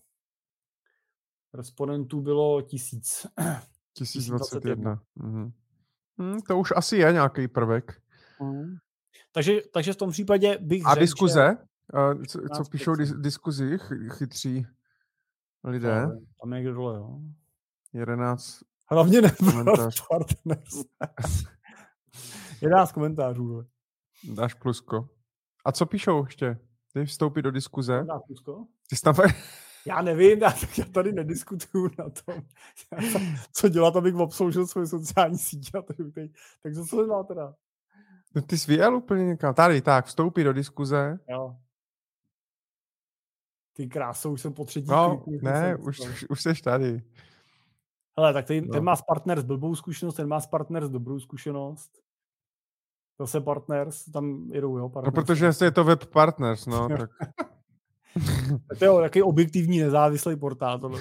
Respondentů bylo tisíc. 1021. Mhm. Hmm, to už asi je nějaký prvek. Hmm. Takže, takže v tom případě bych A řekl, diskuze? Že... Co, co píšou dis, diskuzi chytří lidé? Tam je dole, jo. 11 Hlavně ne partners. 11 komentářů. Dáš plusko. A co píšou ještě? Ty vstoupit do diskuze? Dáš plusko? Ty jsi tam Já nevím, já, já tady nediskutuju na tom, co dělat, abych obsloužil svoje sociální sítě. A tady, tak co má teda? No ty jsi vyjel úplně někam. Tady, tak, vstoupí do diskuze. Jo. Ty krásou, už jsem po třetí No, kliku, ne, už, už, už jsi tady. Hele, tak ten, no. ten má s partner s blbou zkušenost, ten má s partner s dobrou zkušenost. Zase partners, tam jedou, jo, partners. No, protože je to web partners, no, tak. to je takový objektivní nezávislý portál. Tohle.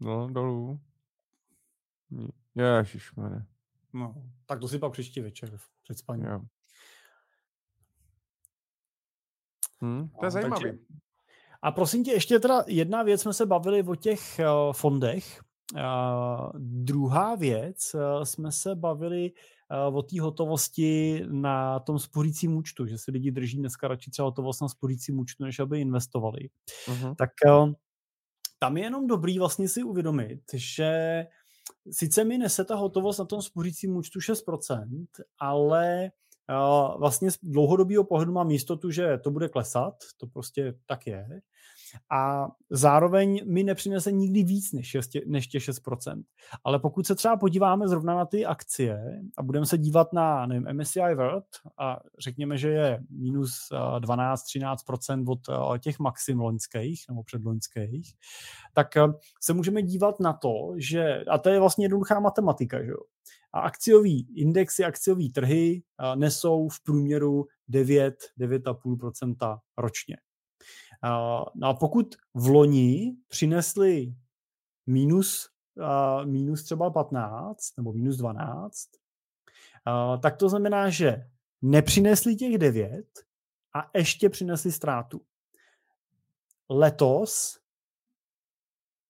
no, dolů. Ježišmane. No, tak to si pak příští večer před spaním. Jo. Hmm, to je no, zajímavé. Takže... A prosím tě, ještě teda jedna věc, jsme se bavili o těch uh, fondech. Uh, druhá věc, uh, jsme se bavili uh, o té hotovosti na tom spořícím účtu, že si lidi drží dneska radši třeba hotovost na spořícím účtu, než aby investovali. Uh-huh. Tak uh, tam je jenom dobrý vlastně si uvědomit, že sice mi nese ta hotovost na tom spořícím účtu 6%, ale vlastně z dlouhodobého pohledu mám jistotu, že to bude klesat, to prostě tak je a zároveň mi nepřinese nikdy víc než, než těch 6%. Ale pokud se třeba podíváme zrovna na ty akcie a budeme se dívat na nevím, MSCI World a řekněme, že je minus 12-13% od těch maxim loňských nebo předloňských, tak eh, se můžeme dívat na to, že, a to je vlastně jednoduchá matematika, že jo, a akciový indexy, akciový trhy eh, nesou v průměru 9-9,5% ročně. No a pokud v loni přinesli minus, minus třeba 15 nebo minus 12, tak to znamená, že nepřinesli těch 9 a ještě přinesli ztrátu. Letos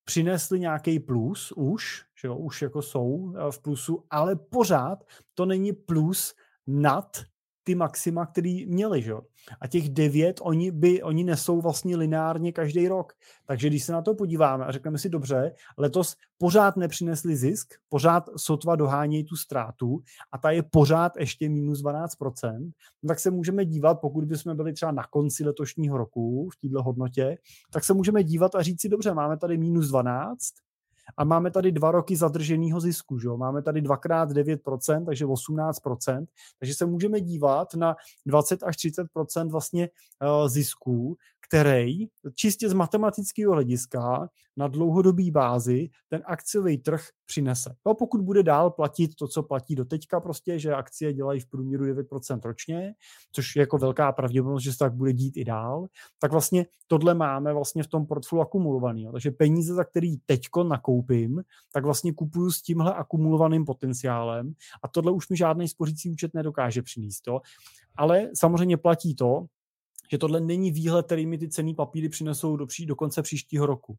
přinesli nějaký plus už, že jo, už jako jsou v plusu, ale pořád to není plus nad ty maxima, který měli, že? A těch devět, oni, by, oni nesou vlastně lineárně každý rok. Takže když se na to podíváme a řekneme si, dobře, letos pořád nepřinesli zisk, pořád sotva dohánějí tu ztrátu a ta je pořád ještě minus 12%, no tak se můžeme dívat, pokud bychom byli třeba na konci letošního roku v této hodnotě, tak se můžeme dívat a říct si, dobře, máme tady minus 12, a máme tady dva roky zadrženého zisku. Že? Máme tady dvakrát 9%, takže 18%. Takže se můžeme dívat na 20 až 30% vlastně uh, zisků, který čistě z matematického hlediska na dlouhodobý bázi ten akciový trh přinese. No, pokud bude dál platit to, co platí do teďka, prostě, že akcie dělají v průměru 9% ročně, což je jako velká pravděpodobnost, že se tak bude dít i dál, tak vlastně tohle máme vlastně v tom portfoliu akumulovaný. Takže peníze, za který teďko nakoupím, tak vlastně kupuju s tímhle akumulovaným potenciálem a tohle už mi žádný spořící účet nedokáže přinést. Jo. Ale samozřejmě platí to, že tohle není výhled, který mi ty cený papíry přinesou do, pří, do konce příštího roku.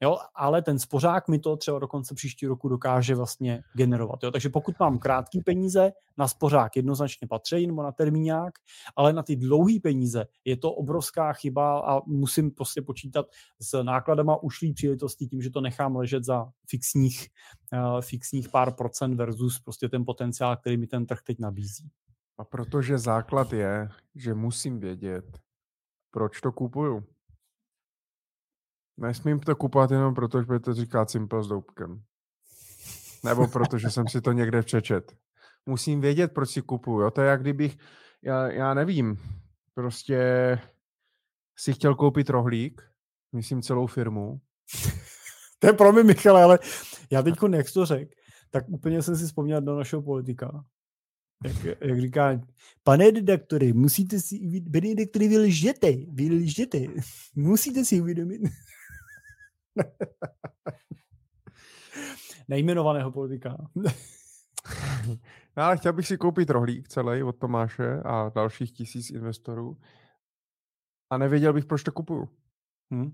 Jo, ale ten spořák mi to třeba do konce příštího roku dokáže vlastně generovat. Jo. Takže pokud mám krátký peníze, na spořák jednoznačně patří nebo na termíňák, ale na ty dlouhé peníze je to obrovská chyba a musím prostě počítat s nákladama ušlý příležitostí tím, že to nechám ležet za fixních, uh, fixních pár procent versus prostě ten potenciál, který mi ten trh teď nabízí. A protože základ je, že musím vědět, proč to kupuju. Nesmím to kupovat jenom proto, že to říkat Simple s doupkem. Nebo protože jsem si to někde přečet. Musím vědět, proč si kupuju. Jo? To je jak kdybych, já, já nevím, prostě si chtěl koupit rohlík, myslím celou firmu. to je pro mě, Michale, ale já teď, jak to řekl, tak úplně jsem si vzpomněl do našeho politika. Jak, jak říká, pane redaktory, musíte si, pane redaktory, vy lžete, vy lžete, musíte si uvědomit. Nejmenovaného politika. no, ale chtěl bych si koupit rohlík celý od Tomáše a dalších tisíc investorů a nevěděl bych, proč to kupuju. Hm?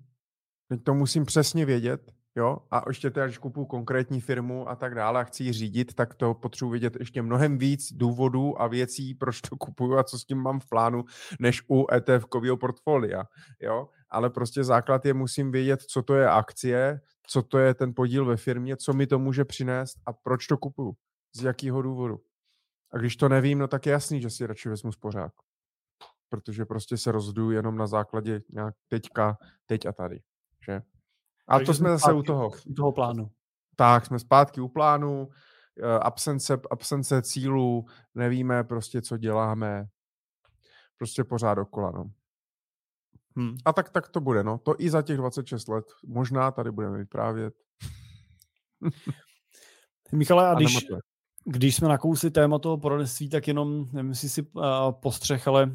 Teď to musím přesně vědět, jo, a ještě teda, když kupuju konkrétní firmu a tak dále a chci ji řídit, tak to potřebuji vědět ještě mnohem víc důvodů a věcí, proč to kupuju a co s tím mám v plánu, než u ETF-kového portfolia, jo ale prostě základ je, musím vědět, co to je akcie, co to je ten podíl ve firmě, co mi to může přinést a proč to kupuju, z jakého důvodu. A když to nevím, no tak je jasný, že si radši vezmu spořák. Protože prostě se rozhoduju jenom na základě nějak teďka, teď a tady. Že? A Takže to jsme zase u toho. U toho plánu. Tak, jsme zpátky u plánu, eh, absence, absence cílů, nevíme prostě, co děláme. Prostě pořád dokola, no. Hmm. A tak, tak to bude, no. To i za těch 26 let. Možná tady budeme vyprávět. Michale, a, a když, Když jsme nakousli téma toho poradenství, tak jenom, nevím, jestli si uh, postřeh, ale uh,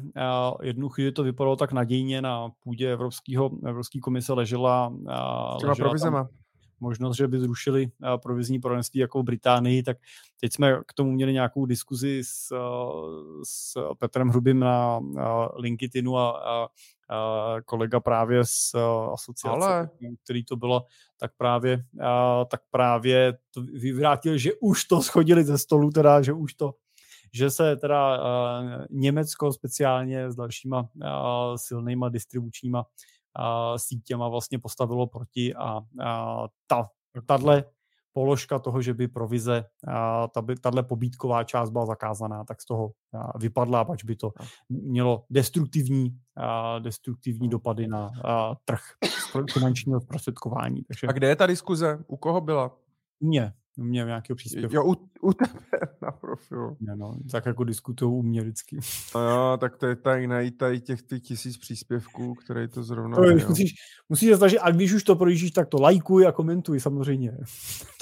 jednu chvíli to vypadalo tak nadějně na půdě Evropského, Evropské komise ležela, uh, ležela provizema. Tam možnost, že by zrušili uh, provizní poradenství jako v Británii, tak teď jsme k tomu měli nějakou diskuzi s, uh, s Petrem Hrubým na uh, LinkedInu a, a kolega právě z asociace, Ale... který to bylo, tak právě, tak právě to vyvrátil, že už to schodili ze stolu, teda, že už to že se teda Německo speciálně s dalšíma silnýma distribučníma sítěma vlastně postavilo proti a ta, tahle položka toho, že by provize, tahle pobítková část byla zakázaná, tak z toho vypadla, pač by to mělo destruktivní, destruktivní dopady na trh finančního zprostředkování. Takže... A kde je ta diskuze? U koho byla? U mě u mě nějakého příspěvku. Jo, u, u tebe na profilu. Ne, no, tak jako diskutují u mě vždycky. No jo, tak to je tady najít tady těch ty tisíc příspěvků, které to zrovna to je, musíš, musíš se snažit, a když už to projíždíš, tak to lajkuj a komentuj samozřejmě.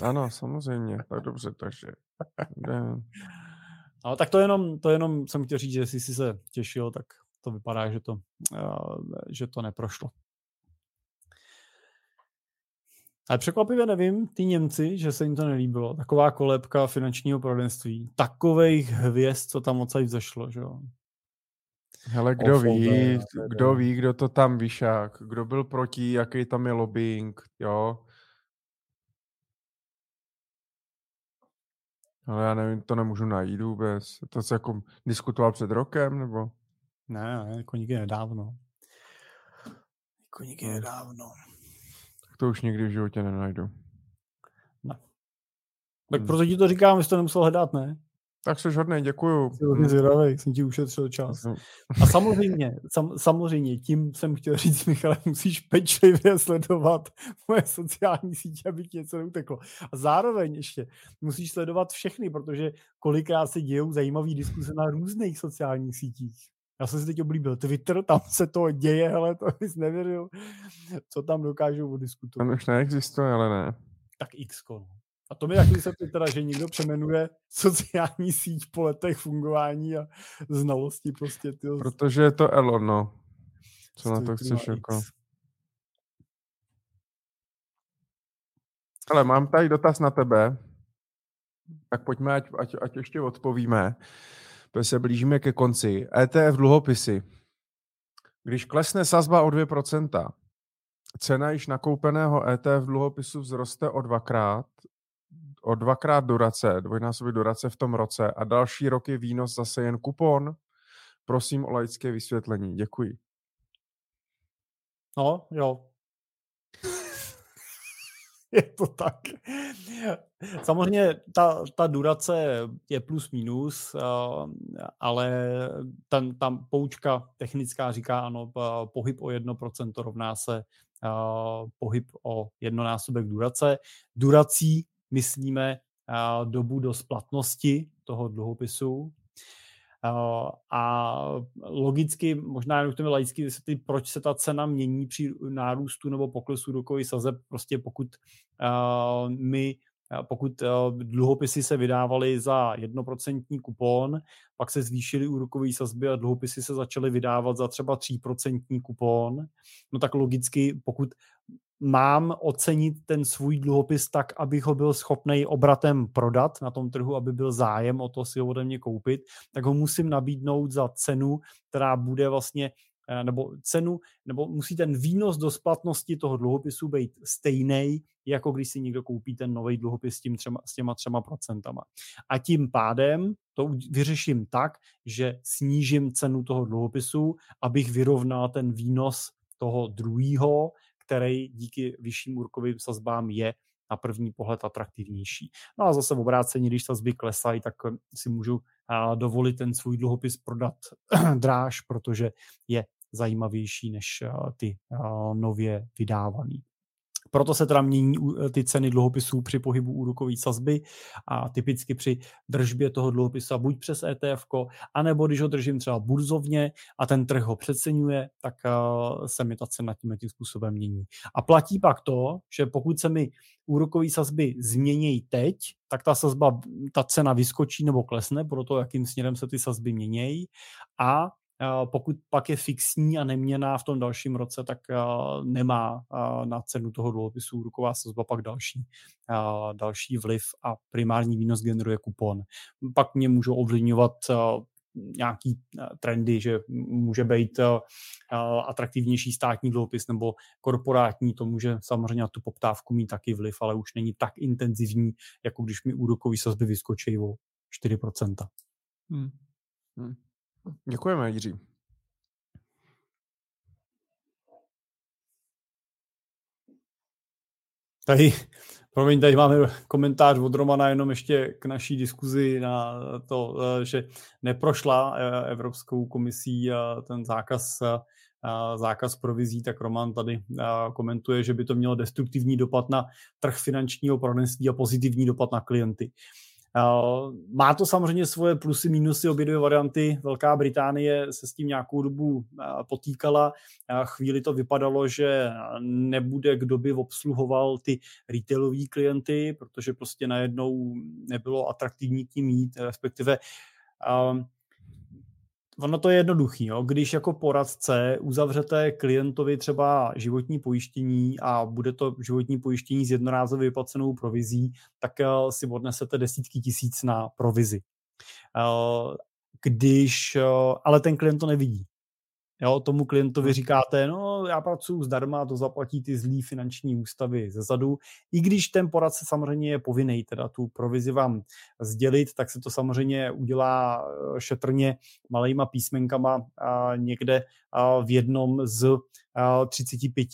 Ano, samozřejmě, tak dobře, takže. Ale tak to jenom, to jenom jsem chtěl říct, že jsi se těšil, tak to vypadá, že to, že to neprošlo. Ale překvapivě nevím, ty Němci, že se jim to nelíbilo. Taková kolebka finančního poradenství. Takových hvězd, co tam odsaď zašlo, že jo. Hele, kdo ví, kdo ví, kdo to tam vyšák, kdo byl proti, jaký tam je lobbying, jo. Ale já nevím, to nemůžu najít vůbec. To se jako diskutoval před rokem, nebo? Ne, ne, jako nikdy nedávno. Jako nikdy no. nedávno. To už nikdy v životě nenajdu. Ne. Tak hmm. proto ti to říkám, jsi to nemusel hledat, ne? Tak jsi hodný, děkuju. Jsi hodně zvědavý, jsem ti ušetřil čas. A samozřejmě, sam, samozřejmě, tím jsem chtěl říct, Michale, musíš pečlivě sledovat moje sociální sítě, aby ti něco neuteklo. A zároveň ještě musíš sledovat všechny, protože kolikrát se dějou zajímavé diskuse na různých sociálních sítích. Já jsem si teď oblíbil Twitter, tam se to děje, ale to bys nevěřil, co tam dokážou odiskutovat. Tam už neexistuje, ale ne. Tak X. No. A to mi taky se teda, že někdo přemenuje sociální síť po letech fungování a znalosti prostě. Ty... Protože je to Elon, no. Co na to chceš jako? Ale mám tady dotaz na tebe. Tak pojďme, ať, ať, ať ještě odpovíme protože se blížíme ke konci. ETF dluhopisy. Když klesne sazba o 2%, cena již nakoupeného ETF dluhopisu vzroste o dvakrát, o dvakrát durace, dvojnásobek durace v tom roce a další rok je výnos zase jen kupon. Prosím o laické vysvětlení. Děkuji. No, jo. je to tak. Samozřejmě ta, ta durace je plus minus, ale ten, tam poučka technická říká, ano, pohyb o 1% rovná se pohyb o jednonásobek durace. Durací myslíme dobu do splatnosti toho dluhopisu, a logicky, možná jenom chceme laicky vysvětlit, proč se ta cena mění při nárůstu nebo poklesu rokových sazeb, prostě pokud my pokud dluhopisy se vydávaly za jednoprocentní kupon, pak se zvýšily úrokové sazby a dluhopisy se začaly vydávat za třeba 3% kupon, no tak logicky, pokud mám ocenit ten svůj dluhopis tak, abych ho byl schopný obratem prodat na tom trhu, aby byl zájem o to si ho ode mě koupit, tak ho musím nabídnout za cenu, která bude vlastně eh, nebo cenu, nebo musí ten výnos do splatnosti toho dluhopisu být stejný, jako když si někdo koupí ten nový dluhopis s, tím třema, s těma třema procentama. A tím pádem to vyřeším tak, že snížím cenu toho dluhopisu, abych vyrovnal ten výnos toho druhého, který díky vyšším úrokovým sazbám je na první pohled atraktivnější. No a zase v obrácení, když sazby klesají, tak eh, si můžu eh, dovolit ten svůj dluhopis prodat dráž, protože je zajímavější než eh, ty nově vydávaný. Proto se teda mění ty ceny dluhopisů při pohybu úrokové sazby a typicky při držbě toho dluhopisu buď přes ETF, anebo když ho držím třeba burzovně a ten trh ho přeceňuje, tak se mi ta cena tím, tím způsobem mění. A platí pak to, že pokud se mi úrokové sazby změní teď, tak ta sazba, ta cena vyskočí nebo klesne, podle toho, jakým směrem se ty sazby měnějí. A pokud pak je fixní a neměná v tom dalším roce, tak nemá na cenu toho dluhopisu úroková sazba pak další, další vliv a primární výnos generuje kupon. Pak mě můžou ovlivňovat nějaký trendy, že může být atraktivnější státní dluhopis nebo korporátní, to může samozřejmě na tu poptávku mít taky vliv, ale už není tak intenzivní, jako když mi úrokový sazby vyskočí o 4%. Hmm. Hmm. Děkujeme, Jiří. Tady, promiň, tady máme komentář od Romana jenom ještě k naší diskuzi na to, eh, že neprošla eh, Evropskou komisí eh, ten zákaz zákaz provizí, tak Roman tady komentuje, že by to mělo destruktivní dopad na trh finančního poradenství a pozitivní dopad na klienty. Má to samozřejmě svoje plusy, minusy, obě dvě varianty. Velká Británie se s tím nějakou dobu potýkala. Chvíli to vypadalo, že nebude, kdo by obsluhoval ty retailové klienty, protože prostě najednou nebylo atraktivní tím mít, respektive Ono to je jednoduchý. Jo? Když jako poradce uzavřete klientovi třeba životní pojištění a bude to životní pojištění s jednorázově vyplacenou provizí, tak eh, si odnesete desítky tisíc na provizi. Eh, když, eh, ale ten klient to nevidí. Jo, tomu klientovi říkáte, no já pracuji zdarma, to zaplatí ty zlý finanční ústavy ze zadu. I když ten poradce samozřejmě je povinný teda tu provizi vám sdělit, tak se to samozřejmě udělá eh, šetrně malejma písmenkama a někde a v jednom z 35,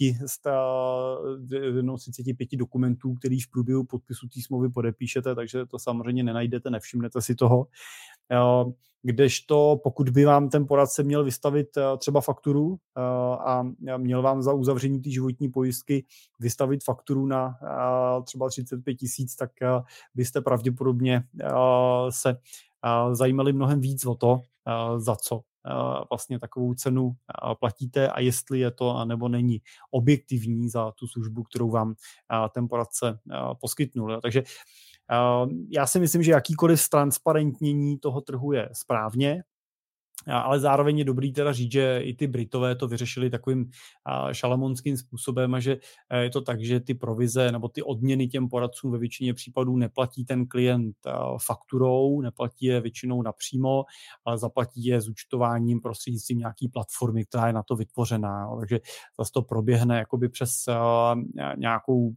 jednou 35 dokumentů, který v průběhu podpisu té smlouvy podepíšete, takže to samozřejmě nenajdete, nevšimnete si toho kdežto pokud by vám ten poradce měl vystavit eh, třeba fakturu eh, a měl vám za uzavření té životní pojistky vystavit fakturu na eh, třeba 35 tisíc, tak byste pravděpodobně se zajímali mnohem víc o to, za co vlastně takovou cenu platíte a jestli je to nebo není objektivní za tu službu, kterou vám ten poradce poskytnul. Takže já si myslím, že jakýkoliv transparentnění toho trhu je správně, ale zároveň je dobrý teda říct, že i ty Britové to vyřešili takovým šalamonským způsobem a že e, je to tak, že ty provize nebo ty odměny těm poradcům ve většině případů neplatí ten klient fakturou, neplatí je většinou napřímo, ale zaplatí je zúčtováním prostřednictvím nějaký platformy, která je na to vytvořená. Takže zase to proběhne jakoby přes nějakou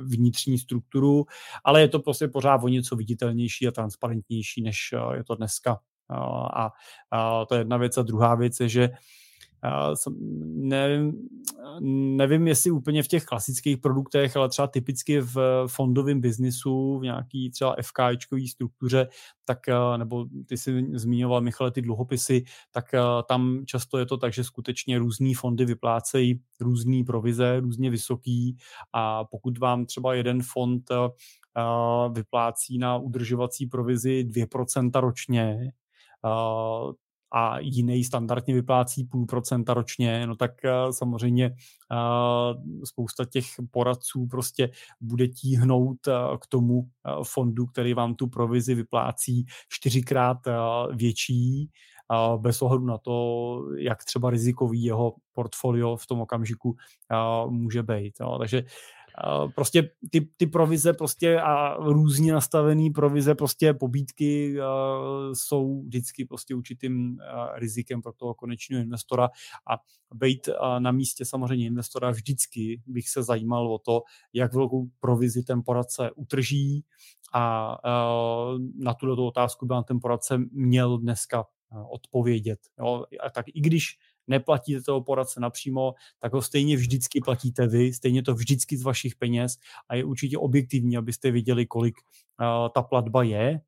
vnitřní strukturu, ale je to prostě pořád o něco viditelnější a transparentnější, než je to dneska a, a to je jedna věc. A druhá věc je, že nevím, nevím, jestli úplně v těch klasických produktech, ale třeba typicky v fondovém biznisu, v nějaký třeba FKIčkový struktuře, tak, nebo ty si zmiňoval, Michale, ty dluhopisy, tak tam často je to tak, že skutečně různý fondy vyplácejí různý provize, různě vysoký a pokud vám třeba jeden fond vyplácí na udržovací provizi 2% ročně, a jiný standardně vyplácí půl procenta ročně, no tak samozřejmě spousta těch poradců prostě bude tíhnout k tomu fondu, který vám tu provizi vyplácí čtyřikrát větší, bez ohledu na to, jak třeba rizikový jeho portfolio v tom okamžiku může být. Takže prostě ty, ty provize prostě a různě nastavené provize, prostě pobídky jsou vždycky prostě určitým rizikem pro toho konečného investora a být na místě samozřejmě investora vždycky bych se zajímal o to, jak velkou provizi ten poradce utrží a na tuto otázku by ten poradce měl dneska odpovědět. Jo? A tak i když neplatíte toho poradce napřímo, tak ho stejně vždycky platíte vy, stejně to vždycky z vašich peněz a je určitě objektivní, abyste viděli, kolik uh, ta platba je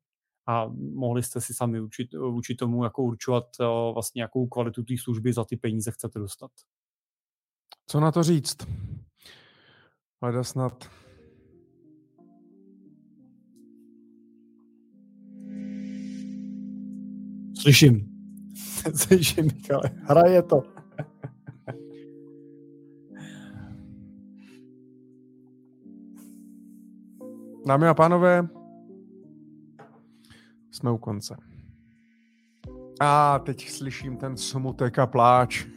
a mohli jste si sami učit, učit tomu, jako určovat uh, vlastně, jakou kvalitu té služby za ty peníze chcete dostat. Co na to říct? Leda snad. Slyším. Slyším, Michale. Hraje to. Dámy a pánové, jsme u konce. A teď slyším ten smutek a pláč.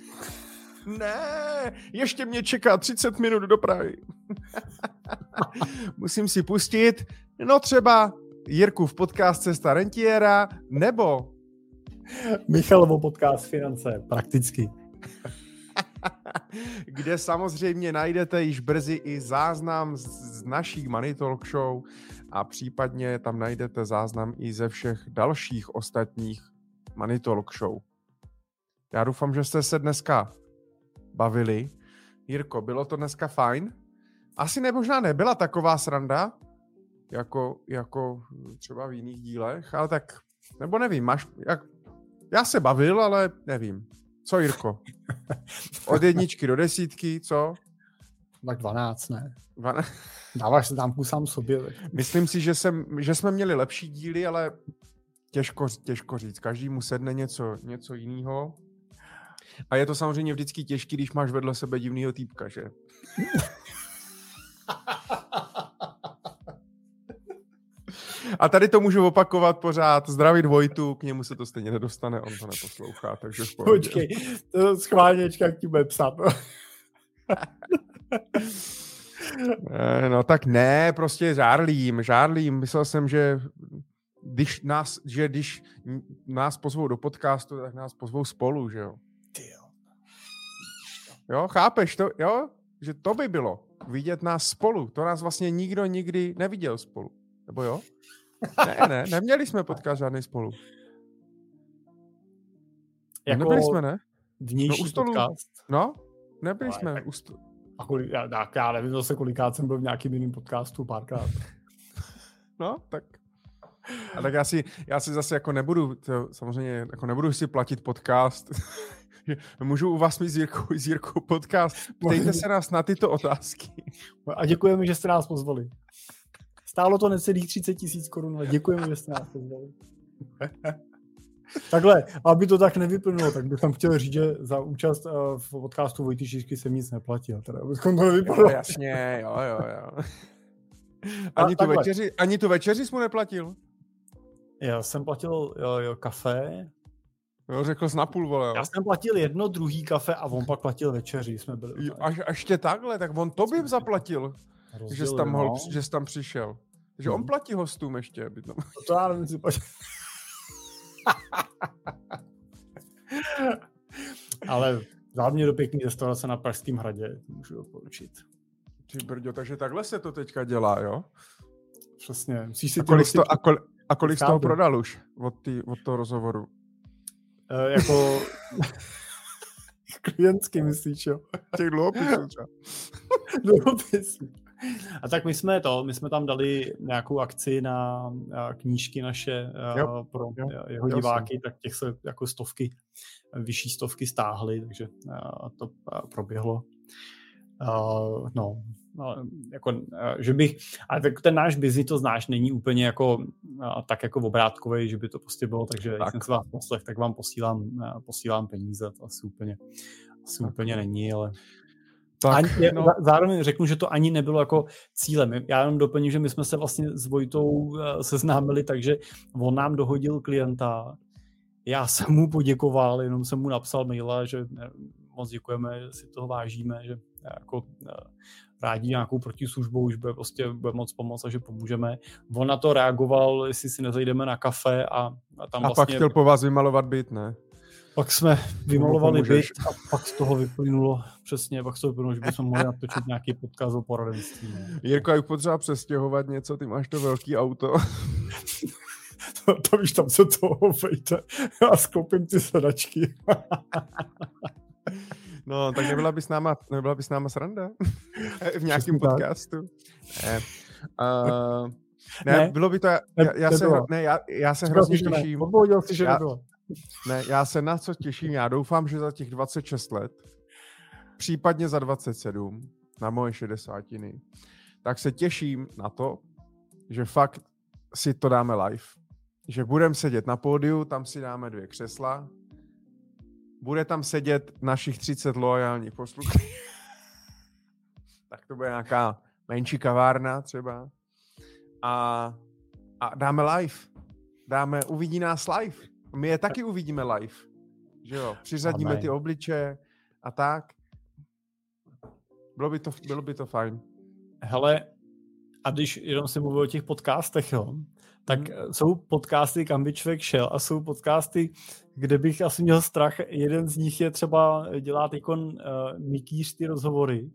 Ne, ještě mě čeká 30 minut do Prahy. Musím si pustit, no třeba Jirku v podcast Cesta rentiera, nebo Michalovo podcast Finance, prakticky. kde samozřejmě najdete již brzy i záznam z naší Money Talk Show a případně tam najdete záznam i ze všech dalších ostatních Money Talk Show. Já doufám, že jste se dneska bavili. Jirko, bylo to dneska fajn? Asi ne, možná nebyla taková sranda, jako, jako třeba v jiných dílech, ale tak, nebo nevím, máš, jak, já se bavil, ale nevím. Co, Jirko? Od jedničky do desítky, co? Tak 12, ne? 12. Dáváš známku sám sobě. Myslím si, že, jsem, že jsme měli lepší díly, ale těžko, těžko říct. Každý mu sedne něco, něco jiného. A je to samozřejmě vždycky těžký, když máš vedle sebe divného týpka, že? A tady to můžu opakovat pořád. Zdravit Vojtu, k němu se to stejně nedostane, on to neposlouchá, takže v pohodě. Počkej, to schválně, jak ti bude psát. Eh, No tak ne, prostě žárlím, žárlím. Myslel jsem, že když nás, že když nás pozvou do podcastu, tak nás pozvou spolu, že jo? Jo, chápeš to, jo? Že to by bylo, vidět nás spolu. To nás vlastně nikdo nikdy neviděl spolu. Nebo jo? Ne, ne, neměli jsme podcast žádný spolu. Jako Nebyli jsme, ne? vnější No, u stolu. podcast. No, nebyli Ale jsme. tak- u sto- A kolik, já, tak já nevím zase kolikrát jsem byl v nějakým jiným podcastu, párkrát. No, tak. A tak já si, já si zase jako nebudu, to, samozřejmě jako nebudu si platit podcast. Můžu u vás mít s Jirkou, s Jirkou podcast. Ptejte se nás na tyto otázky. A děkujeme, že jste nás pozvali. Stálo to necelých 30 tisíc korun, ale děkujeme, že jste nás pozvali. Takhle, aby to tak nevyplnulo, tak bych tam chtěl říct, že za účast eh, v podcastu Vojty Šišky jsem nic neplatil. Teda, abychom to Jo, nevyplnilo. jasně, jo, jo, jo. A Ani tu, večeři, ani tu večeři jsi mu neplatil? Já jsem platil jo, jo, kafe, Jo, řekl jsi napůl, vole. jo. já jsem platil jedno, druhý kafe a on pak platil večeři. Jsme byli Jo, Až, až tě takhle, tak on tobě zaplatil, že jsi tam, mohl, no. že jsi tam přišel. Takže on Mhm. platí hostům ještě. Aby tam... To já nevím, si. Ale hlavně do pěkný restaurace na Pražském hradě, to můžu doporučit. Ty brďo, takže takhle se to teďka dělá, jo? Přesně. Musíš si A kolik, to, a, kol, a kolik z toho prodal už od, tý, od toho rozhovoru? Eh, jako klientský myslíš, jo? Těch dluhopisů třeba. Dluhopisy. A tak my jsme to, my jsme tam dali nějakou akci na knížky naše eh, Jo, pro jo, eh, jeho jo, diváky, tak těch se jako stovky, vyšší stovky stáhly, takže eh, to eh, proběhlo. Uh, no, no, jako, že bych, ale tak ten náš biznis, to znáš, není úplně jako tak jako obrátkový, že by to prostě bylo, takže tak. Jsem se vás poslech, tak vám posílám, posílám peníze, to asi úplně, asi Tak. úplně není, ale Tak, ani, no, zá- Zároveň řeknu, že to ani nebylo jako cílem. Já jenom doplním, že my jsme se vlastně s Vojtou eh, seznámili, takže on nám dohodil klienta, já jsem mu poděkoval, jenom jsem mu napsal maila, že eh, moc děkujeme, že si toho vážíme, že eh, jako rádi nějakou protislužbou, už bude prostě bude moc pomoct a že pomůžeme. On na to reagoval, jestli si nezajdeme na kafe a, a tam a pak vlastně chtěl po vás vymalovat byt, ne? Pak jsme vymalovali byt a pak z toho vyplynulo, přesně, pak z toho vyplynulo, že bychom mohli natočit nějaký podcast o poradenství. no. Jirko, jak potřeba přestěhovat něco, ty máš to velký auto. To, to víš, tam se toho vejte. Já skoupím ty sedačky. No, tak nebyla by s náma, nebyla by s náma sranda? v nějakém podcastu? Ne. Uh, ne, Ne, bylo by to, já, já, se, nebyla. ne, já, já se hrozně těším. Odpověděl si, že Já- nebylo. Ne, já se na co těším, já doufám, že za těch 26 let, případně za 27, na moje šedesátiny, tak se těším na to, že fakt si to dáme live. Že budeme sedět na pódiu, tam si dáme dvě křesla, bude tam sedět našich 30 loajálních posluchačů. tak to bude nějaká menší kavárna třeba. A, a dáme live. Dáme, uvidí nás live. My je taky uvidíme live. Že jo, přiřadíme ty obliče a tak. Bylo by to, bylo by to fajn. Hele, a když jenom si mluvil o těch podcastech, jo, tak hmm. jsou podcasty, kam by člověk šel a jsou podcasty, kde bych asi měl strach. Jeden z nich je třeba dělat teď uh, Mikýř ty rozhovory.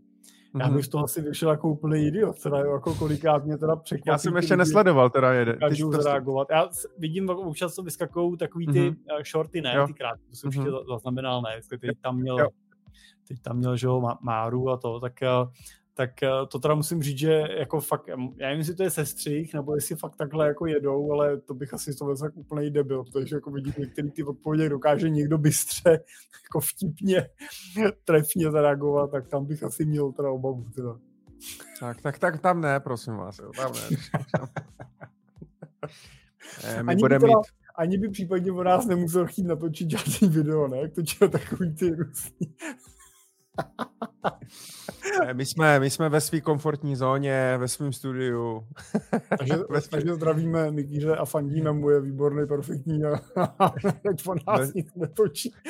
Já bych mhm. z toho asi vyšel jako úplný idiot, teda jako kolikrát mě teda překvapí. Já jsem ještě nesledoval teda jeden. Můžu zareagovat. Já vidím, občas to vyskakují takový ty mm-hmm. shorty, ne, jo. ty krátké, to jsem mm-hmm. zaznamenal, ne, teď tam měl, jo. teď tam měl, že ho, Máru a to, tak uh, tak eh, to teda musím říct, že jako fakt, já nevím, jestli to je sestřih, nebo jestli fakt takhle jako jedou, ale to bych asi to byl tak úplný debil, protože jako vidím některý ty odpovědi dokáže někdo bystře, jako vtipně, trefně zareagovat, tak tam bych asi měl teda obavu. Teda. Tak, tak, tak tam ne, prosím vás, jo, tam ne. ne my ani, by teda, mít... ani by případně o nás nemusel chtít natočit žádný video, ne? Jak točil takový ty různý my, jsme, my jsme ve své komfortní zóně, ve svém studiu. takže, takže zdravíme Mikýře a fandíme mu, je výborný, perfektní a teď po nás nic netočí.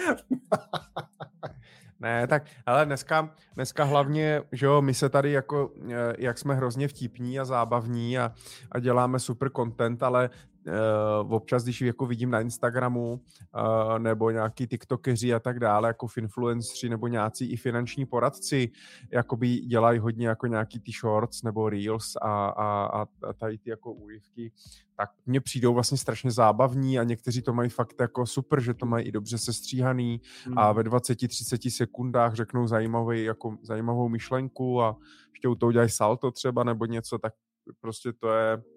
Ne, tak, ale dneska, dneska hlavně, že jo, my se tady jako, eh, jak jsme hrozně vtipní a zábavní a, a děláme super content, ale uh, občas, když jako vidím na Instagramu uh, nebo nějaký tiktokeři a tak dále, jako influenceri nebo nějací i finanční poradci, jakoby dělají hodně jako nějaký ty shorts nebo reels a, a, a tady ty jako úryvky, tak mně přijdou vlastně strašně zábavní a někteří to mají fakt jako super, že to mají i dobře sestříhaný hmm. a ve 20-30 sekundách řeknou zajímavý, jako zajímavou myšlenku a ještě u toho udělají salto třeba nebo něco, tak prostě to je, to,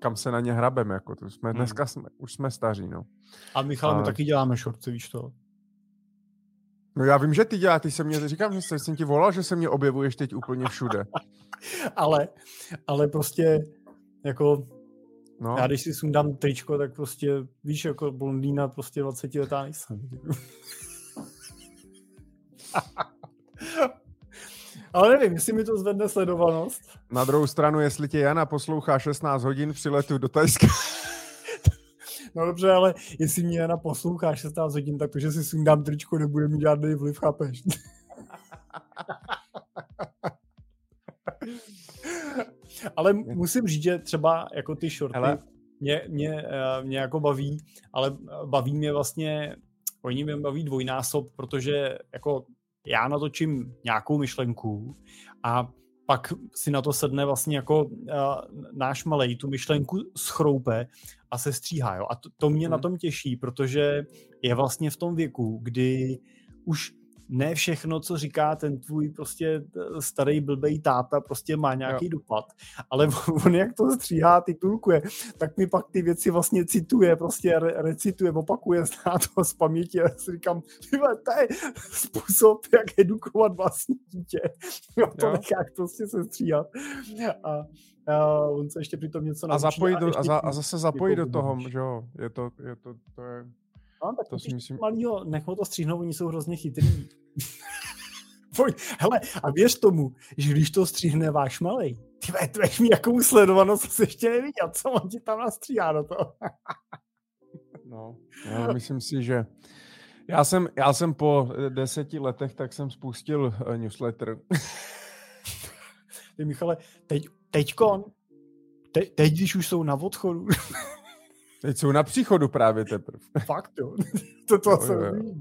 kam se na ně hrabeme, jako to jsme, hmm. dneska jsme, už jsme staří, no. A Michal, a... my taky děláme shorty, víš to? No já vím, že ty děláš, ty se mě, říkám, že jsem ti volal, že se mě objevuješ teď úplně všude. ale, ale prostě jako No. Já když si sundám tričko, tak prostě, víš, jako blondýna prostě 20 letá nejsem. Ale nevím, jestli mi to zvedne sledovanost. Na druhou stranu, jestli tě Jana poslouchá 16 hodin při letu do Tajska. no dobře, ale jestli mě Jana poslouchá 16 hodin, tak to, že si sundám tričko, nebude mít žádný vliv, chápeš? ale musím říct, že třeba jako ty shorty Hele. mě, mě, eh, mě jako baví, ale baví mě vlastně, oni mě baví dvojnásob, protože jako já natočím nějakou myšlenku a pak si na to sedne vlastně jako uh, náš malej tu myšlenku schroupe a se stříhá. Jo? A to, to mě hmm. na tom těší, protože je vlastně v tom věku, kdy už ne všechno, co říká ten tvůj prostě eh, starý blbej táta, prostě má nějaký jo. dopad, ale on jak to stříhá, titulkuje, tak mi pak ty věci vlastně cituje, prostě re- recituje, opakuje, zná to z paměti a si říkám, tyhle, to je způsob, jak edukovat vlastní dítě. Jo, to jo. jak prostě se stříhat. A, a on se ještě přitom něco naučí. A, zapojit do, a, za, a zase zapojit do toho, že jo, je to, je to, to je No, tak to si myslím... malýho, nech to stříhnout, oni jsou hrozně chytrý. Hele, a věř tomu, že když to stříhne váš malej, ty budeš mi jakou sledovanost se ještě neviděl, co on ti tam nastříhá do toho. no, já myslím si, že já jsem, já jsem po deseti letech, tak jsem spustil uh, newsletter. ty Michale, teď, teďkon, te, teď, když už jsou na odchodu, Teď jsou na příchodu právě teprve. Fakt jo. to to jo, jo.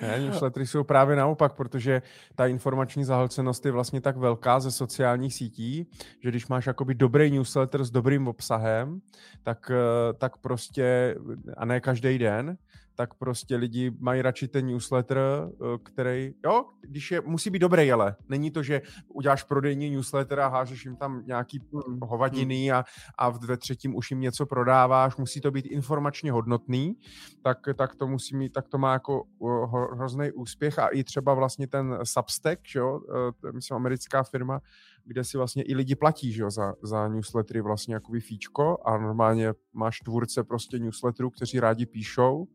Ne, newslettery jsou právě naopak, protože ta informační zahlcenost je vlastně tak velká ze sociálních sítí, že když máš jakoby dobrý newsletter s dobrým obsahem, tak, eh, tak prostě, a ne každý den, tak prostě lidi mají radši ten newsletter, eh, který, jo, když je, musí být dobrý, ale není to, že uděláš prodejní newsletter a hážeš jim tam nějaký mm. hovadiny a, a ve třetím už jim něco prodáváš, musí to být informačně hodnotný, tak, tak to musí mít, tak to má jako hrozný úspěch a i třeba vlastně ten Substack, jo, myslím americká firma, kde si vlastně i lidi platí že jo, za, za newslettery vlastně jakoby fíčko a normálně máš tvůrce prostě newsletterů, kteří rádi píšou,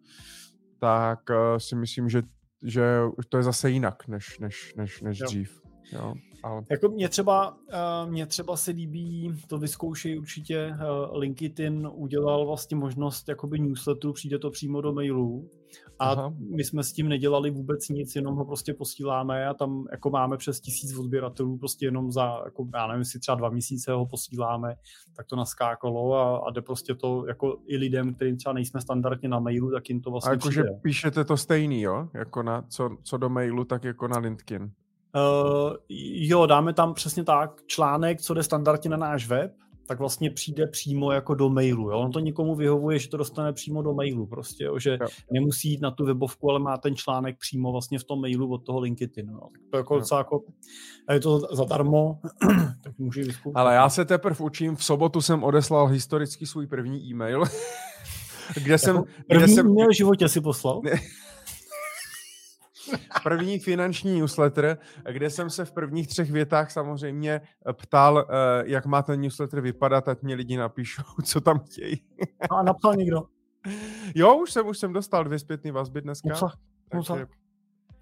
tak uh, si myslím, že, že to je zase jinak než, než, než, než dřív. Jo. Ale... Jako mě třeba, uh, mě třeba se líbí, to vyzkoušej určitě, uh, LinkedIn udělal vlastně možnost jakoby newsletteru, přijde to přímo do mailu a Aha. my jsme s tím nedělali vůbec nic, jenom ho prostě posíláme a tam jako máme přes tisíc odběratelů prostě jenom za, jako, já nevím, jestli třeba dva měsíce ho posíláme, tak to naskákalo a, a jde prostě to jako i lidem, kterým třeba nejsme standardně na mailu, tak jim to vlastně A jakože píšete to stejný, jo? Jako na, co, co do mailu, tak jako na LinkedIn. Uh, jo, dáme tam přesně tak článek, co jde standardně na náš web, tak vlastně přijde přímo jako do mailu. Jo? On to někomu vyhovuje, že to dostane přímo do mailu prostě, jo? že jo. nemusí jít na tu webovku, ale má ten článek přímo vlastně v tom mailu od toho LinkedIn. Jo? Tak to jako docela jako, je to zadarmo, tak může vyzkoušet. Ale já se teprve učím, v sobotu jsem odeslal historicky svůj první e-mail, kde jsem... Jako první kde jsem... e-mail v životě si poslal? První finanční newsletter, kde jsem se v prvních třech větách samozřejmě ptal, eh, jak má ten newsletter vypadat, ať mě lidi napíšou, co tam chtějí. A napsal někdo? Jo, už jsem, už jsem dostal dvě zpětné vazby dneska. Uca, takže,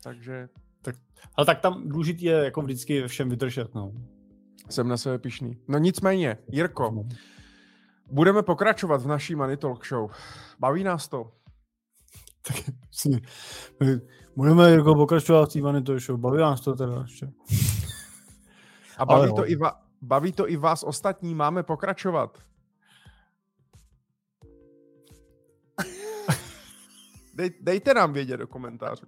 takže... Tak, ale tak tam důležitý je jako vždycky všem vydržet, no. Jsem na sebe pišný. No nicméně, Jirko, budeme pokračovat v naší Money Talk Show. Baví nás to? Tak budeme jako pokračovat v té to show. Baví nás to teda ještě. A baví, to i va- baví to i vás ostatní, máme pokračovat. Dej, dejte nám vědět do komentářů.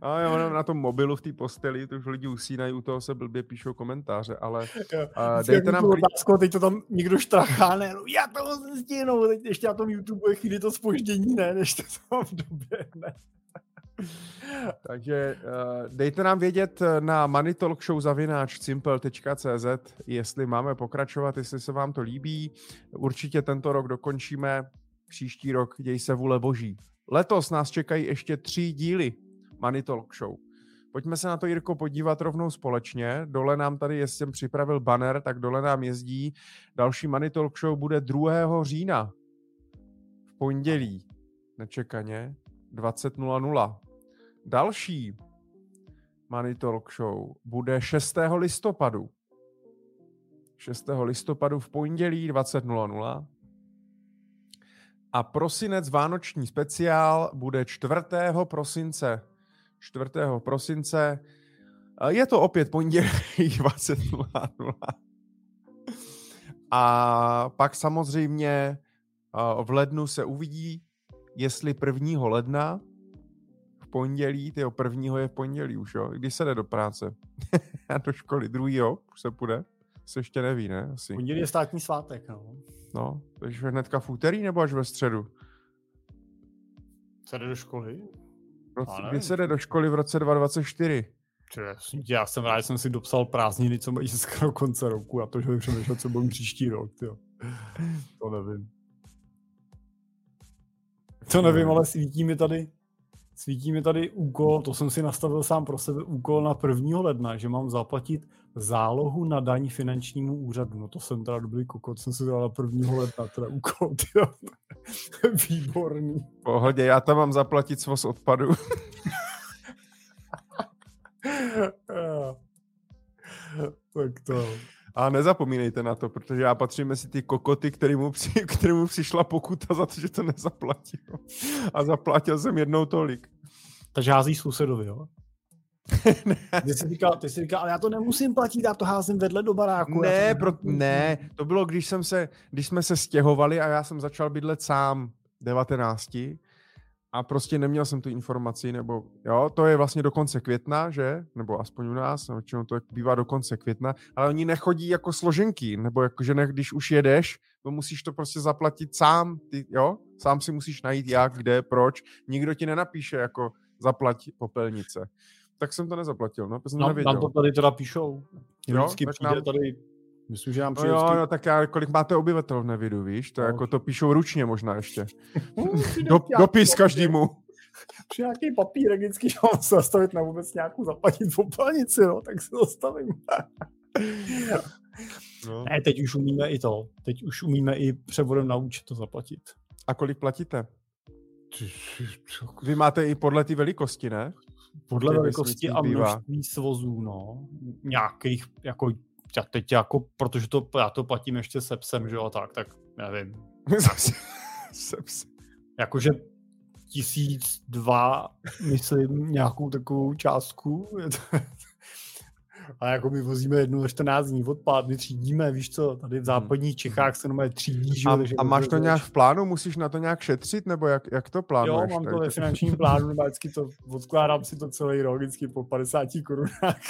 A jo, na tom mobilu v té posteli, to už lidi usínají, u toho se blbě píšou komentáře, ale a dejte nám... Otázku, teď to tam někdo štrachá, ne, no, já to stihnu, teď ještě na tom YouTube je chvíli to spoždění, ne, než to tam v době, ne. Takže uh, dejte nám vědět na moneytalkshow.cz, jestli máme pokračovat, jestli se vám to líbí. Určitě tento rok dokončíme, příští rok děj se vůle boží. Letos nás čekají ještě tři díly Money Talk Show. Pojďme se na to, Jirko, podívat rovnou společně. Dole nám tady, jestli jsem připravil banner, tak dole nám jezdí. Další Money Talk Show bude 2. října. V pondělí. Nečekaně. 20.00. Další Money Talk Show bude 6. listopadu. 6. listopadu v pondělí 20.00. A prosinec Vánoční speciál bude 4. prosince. 4. prosince. Je to opět pondělí 20.00. A pak samozřejmě v lednu se uvidí, jestli 1. ledna v pondělí, tyjo, prvního je v pondělí už, jo, když se jde do práce. a do školy, druhýho už se půjde, se ještě neví, ne? Asi. Pondělí je státní svátek, no. No, takže hnedka v úterý nebo až ve středu? Se jde do školy? Roce, kdy se jde do školy v roce 2024? Já jsem rád, že jsem si dopsal prázdniny, co mají skoro konce roku a to, že bych přemýšlel, co budeme příští rok. Tyjo. To nevím. To nevím, ale svítí mi tady svítí mi tady úkol, to jsem si nastavil sám pro sebe, úkol na 1. ledna, že mám zaplatit zálohu na daň finančnímu úřadu. No to jsem teda dobrý kokot, jsem si dal na 1. ledna, teda úkol, tyjo. Výborný. Pohodě, já tam mám zaplatit svoz odpadu. tak to. A nezapomínejte na to, protože já patřím mezi ty kokoty, kterému, při, kterému přišla pokuta za to, že to nezaplatil. A zaplatil jsem jednou tolik. Takže hází sousedovi, jo? ty, jsi říkal, ty jsi říkal, ale já to nemusím platit, já to házím vedle do baráku. Ne, to pro, ne, to bylo, když, jsem se, když jsme se stěhovali a já jsem začal bydlet sám 19 a prostě neměl jsem tu informaci, nebo jo, to je vlastně do konce května, že? Nebo aspoň u nás, většinou to bývá do konce května, ale oni nechodí jako složenky, nebo jako, že ne, když už jedeš, to musíš to prostě zaplatit sám, ty, jo? Sám si musíš najít jak, kde, proč. Nikdo ti nenapíše jako zaplať popelnice. Tak jsem to nezaplatil, no, jsem no, nevěděl. Nám to tady teda píšou. Jo, Vždycky tak přijde nám- tady, myslím, že nám No jo, no, tak já, kolik máte obyvatel v Nevidu, víš? To No. jako to píšou ručně možná ještě. Do, nějaký dopis papír, každému. Při nějaký papírek vždycky, že mám se zastavit na vůbec nějakou zaplatit popelnici, no, tak se zastavím. No. Ne, teď už umíme i to. Teď už umíme i převodem na účet to zaplatit. A kolik platíte? Vy máte i podle té velikosti, ne? Podle velikosti a množství svozů, no. Nějakých, jako, já teď jako, protože to, já to platím ještě se psem, že jo, tak, tak nevím. Seps. Jakože tisíc, dva, myslím, nějakou takovou částku. A jako my vozíme jednu na 14 dní odpad, my třídíme, víš co, tady v západních Čechách se normálně třídí, že jo, a, a máš to nějak v plánu? Musíš na to nějak šetřit? Nebo jak, jak to Jo, plánuješ? mám to ve finančním plánu, nebo vždycky to odkládám si to celý rok, vždycky po 50 korunách.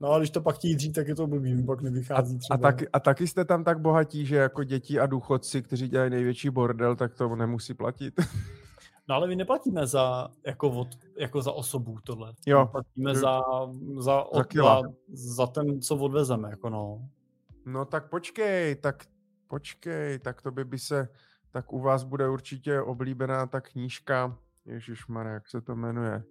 No a když to pak chtějí dřít, tak je to blbý, pak nevychází třeba. A taky, a taky jste tam tak bohatí, že jako děti a důchodci, kteří dělají největší bordel, tak to nemusí platit. No ale my neplatíme za, jako, od, jako za osobu tohle. Jo. My platíme za, za, od, kila. za, za ten, co odvezeme, jako no. No tak počkej, tak počkej, tak to by, by se, tak u vás bude určitě oblíbená ta knížka, Ježišmarja, jak se to jmenuje?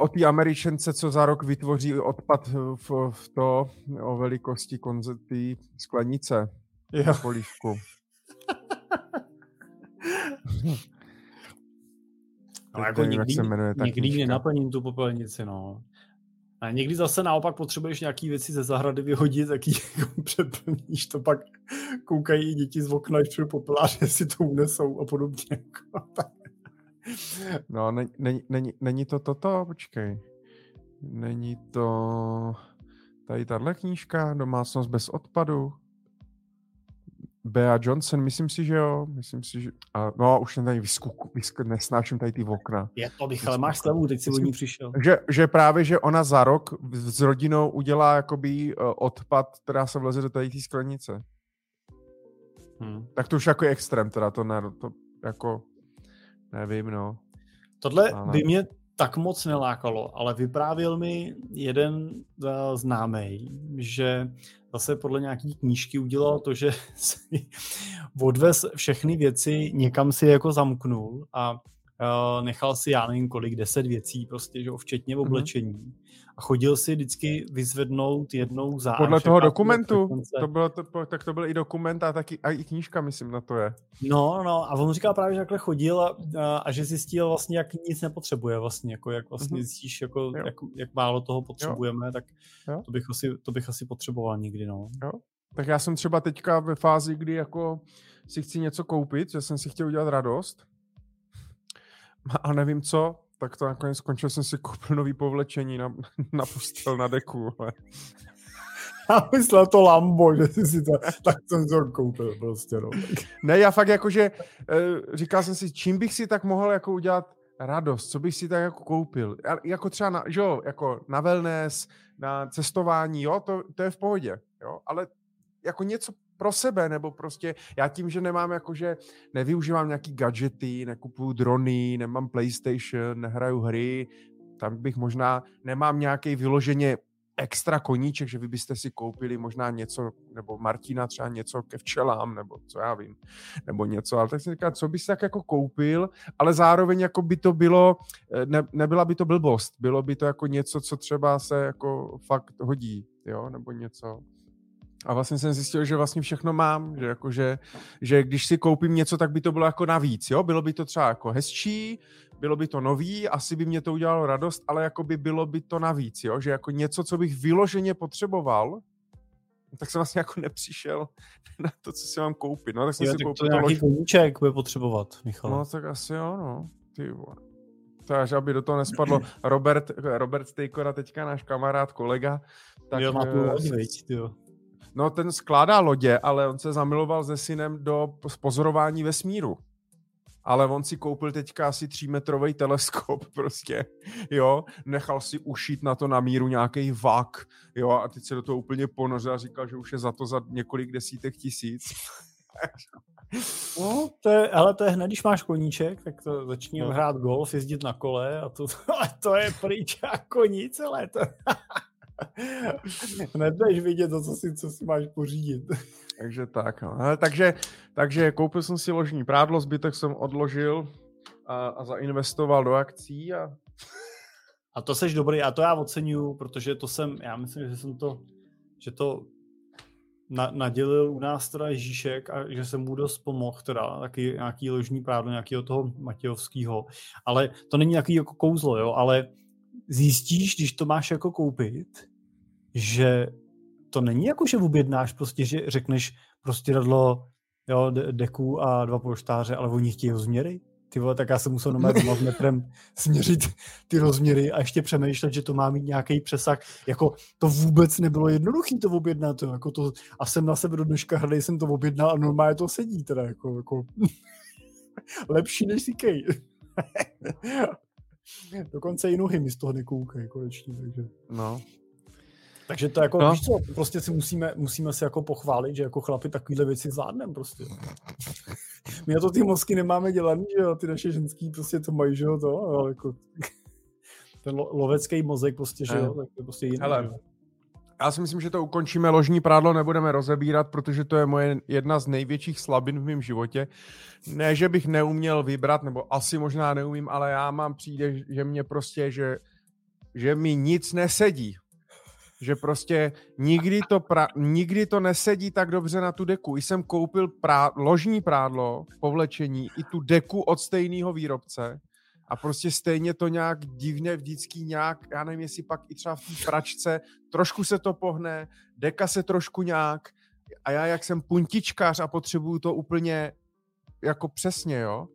O té Američence, co za rok vytvoří odpad v, v to o velikosti konze, té sklenice Jo. polívku. No, jako nevím, jak někdy, se jmenuje ta někdy nenaplním tu popelnici, no. A někdy zase naopak potřebuješ nějaký věci ze zahrady vyhodit, tak ji jako přeplníš, to pak koukají děti z okna, když přijde popelář, jestli to unesou a podobně. Jako, tak. No, není, není, není, není to toto? Počkej. Není to tady tahle knížka, Domácnost bez odpadu? Bea Johnson, myslím si, že jo. Myslím si, že... A, no a už jsem tady vyskuku, vysku, nesnáším tady ty okna. Je to, Michale, máš slevu, teď si o ní přišel. Že, že právě, že ona za rok s rodinou udělá jakoby uh, odpad, která se vleze do tady té sklenice. Hm. Tak to už jako je extrém, teda to, ne, to jako nevím, no. Tohle Ale- by mě tak moc nelákalo, ale vyprávěl mi jeden uh, známý, že zase podle nějaký knížky udělal to, že si odvez všechny věci, někam si je jako zamknul a uh, nechal si, já nevím kolik, deset věcí prostě, že jo, včetně Mhm. oblečení. A chodil si vždycky vyzvednout jednou za Podle toho dokumentu, to bylo to, tak to byl i dokument a taky a i knížka, myslím, na to je. No, no, a on říkal právě, že takhle chodil a, a, a že zjistil vlastně, jak nic nepotřebuje vlastně, jako jak vlastně Mhm. zjistíš, jako, Jo. jak, jak málo toho potřebujeme, tak Jo. to bych, asi, to bych asi potřeboval někdy, no. Tak já jsem třeba teďka ve fázi, kdy jako si chci něco koupit, že jsem si chtěl udělat radost a nevím co, tak to nakonec skončil, jsem si koupil nový povlečení na, na postel na deku. ale- Já myslel to Lambo, že jsi si to, tak jsem to koupil prostě, no. Ne, já fakt jakože uh, říkal jsem si, čím bych si tak mohl jako udělat radost, co bych si tak jako koupil. Jako třeba na, že jo, jako na wellness, na cestování, jo, to, to je v pohodě, jo, ale jako něco pro sebe, nebo prostě já tím, že nemám jakože, nevyužívám nějaký gadgety, nekupuju drony, nemám PlayStation, nehraju hry, tam bych možná, nemám nějaký vyloženě extra koníček, že vy byste si koupili možná něco, nebo Martina třeba něco ke včelám, nebo co já vím, nebo něco, ale tak jsem říkal, co bys tak jako koupil, ale zároveň jako by to bylo, eh, ne, nebyla by to blbost, bylo by to jako něco, co třeba se jako fakt hodí, jo, nebo něco. A vlastně jsem zjistil, že vlastně všechno mám, že, jako že, že když si koupím něco, tak by to bylo jako navíc, jo? Bylo by to třeba jako hezčí, bylo by to nový, asi by mě to udělalo radost, ale jako by bylo by to navíc, jo? Že jako něco, co bych vyloženě potřeboval, tak jsem vlastně jako nepřišel na to, co si mám koupit. No, tak jsem Jo, si tak to koupil to nějaký koníček bude potřebovat, Michal. No, tak asi jo, no. Ty vole. To až aby do toho nespadlo. Robert, Robert Stejkora, teďka náš kamarád, kolega, tak jo, má tu eh, viď, jo. No, ten skládá lodě, ale on se zamiloval se synem do pozorování vesmíru. ale on si koupil teďka asi třímetrový teleskop prostě, jo, nechal si ušít na to na míru nějaký vak, jo, a teď se do toho úplně ponořil a říkal, že už je za to za několik desítek tisíc. No, to je, ale to je hned, když máš koníček, tak to začni no. hrát golf, jezdit na kole a to, to je pryč jako nic, ale to... hned vidět to, co si, co si máš pořídit. Takže tak, no. Ale takže, takže koupil jsem si ložní prádlo, zbytek jsem odložil a, a zainvestoval do akcí a... A to seš dobrý, a to já oceňuju, protože to jsem, já myslím, že jsem to, že to na, nadělil u nás teda Ježíšek a že jsem mu dost pomohl teda, taky nějaký ložní prádlo, nějakého toho Matějovského, ale to není nějaký jako kouzlo, jo, ale zjistíš, když to máš jako koupit, že to není jako, že objednáš prostě, že řekneš prostě radlo jo, deku a dva polštáře, ale oni chtějí rozměry. Ty vole, tak já jsem musel doma s metrem směřit ty rozměry a ještě přemýšlet, že to má mít nějaký přesah. Jako to vůbec nebylo jednoduché to objednat. Jo. Jako to, a jsem na sebe do dneška hrdý, jsem to objednal a normálně to sedí teda. Jako, jako lepší než CK. Dokonce i nohy mi z toho nekoukají konečně. Takže. No, takže to jako, no. víš co, prostě si musíme, musíme se jako pochválit, že jako chlapi takovýhle věci zvládneme prostě. My to ty mozky nemáme dělaný, že jo, ty naše ženský prostě to mají, že jo, to, ale jako ten lo, lovecký mozek prostě, že jo, tak to prostě jiný. Hele, já si myslím, že to ukončíme, ložní prádlo nebudeme rozebírat, protože to je moje jedna z největších slabin v mém životě. Ne, že bych neuměl vybrat, nebo asi možná neumím, ale já mám přijde, že mě prostě, že, že mi nic nesedí že prostě nikdy to, pra, nikdy to nesedí tak dobře na tu deku. I jsem koupil prá, ložní prádlo, povlečení, i tu deku od stejného výrobce. A prostě stejně to nějak divně vždycky nějak, já nevím, jestli pak i třeba v té pračce, trošku se to pohne, deka se trošku nějak. A já jak jsem puntičkář a potřebuju to úplně jako přesně, jo,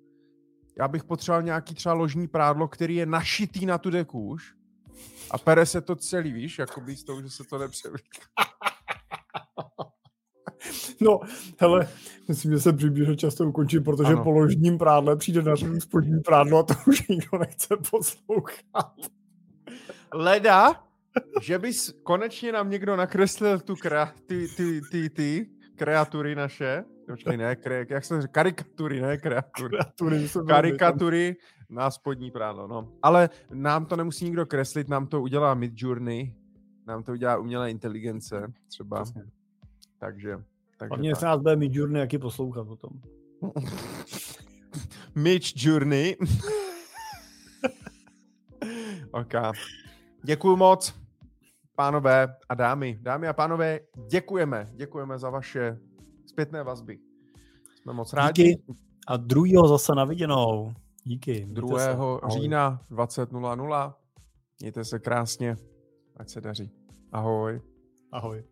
já bych potřeboval nějaký třeba ložní prádlo, který je našitý na tu deku už, a pere se to celý, víš, jako by z toho, že se to nepřevlíká. No, hele, myslím, že se přibližně často ukončí, protože ano. po ložním prádle přijde na řadu spodní prádlo a to už nikdo nechce poslouchat. Leda, že bys konečně nám někdo nakreslil tu kra, ty, ty, ty, ty kreatury naše, Počkej, ne, kre, jak se říká, karikatury, ne, kreatury. Karikatury, karikatury na spodní práno, no. Ale nám to nemusí nikdo kreslit, nám to udělá Midjourney, nám to udělá umělá inteligence třeba. Jasně. Takže, takže Hlavně se nás bude Midjourney jaký poslouchat potom. Mitch Journey. ok. Děkuju moc, pánové a dámy. Dámy a pánové, děkujeme. Děkujeme za vaše zpětné vazby. Jsme moc rádi. Díky. A druhého zase na viděnou. Díky. 2. Se. října 20.00. Mějte se krásně. Ať se daří. Ahoj. Ahoj.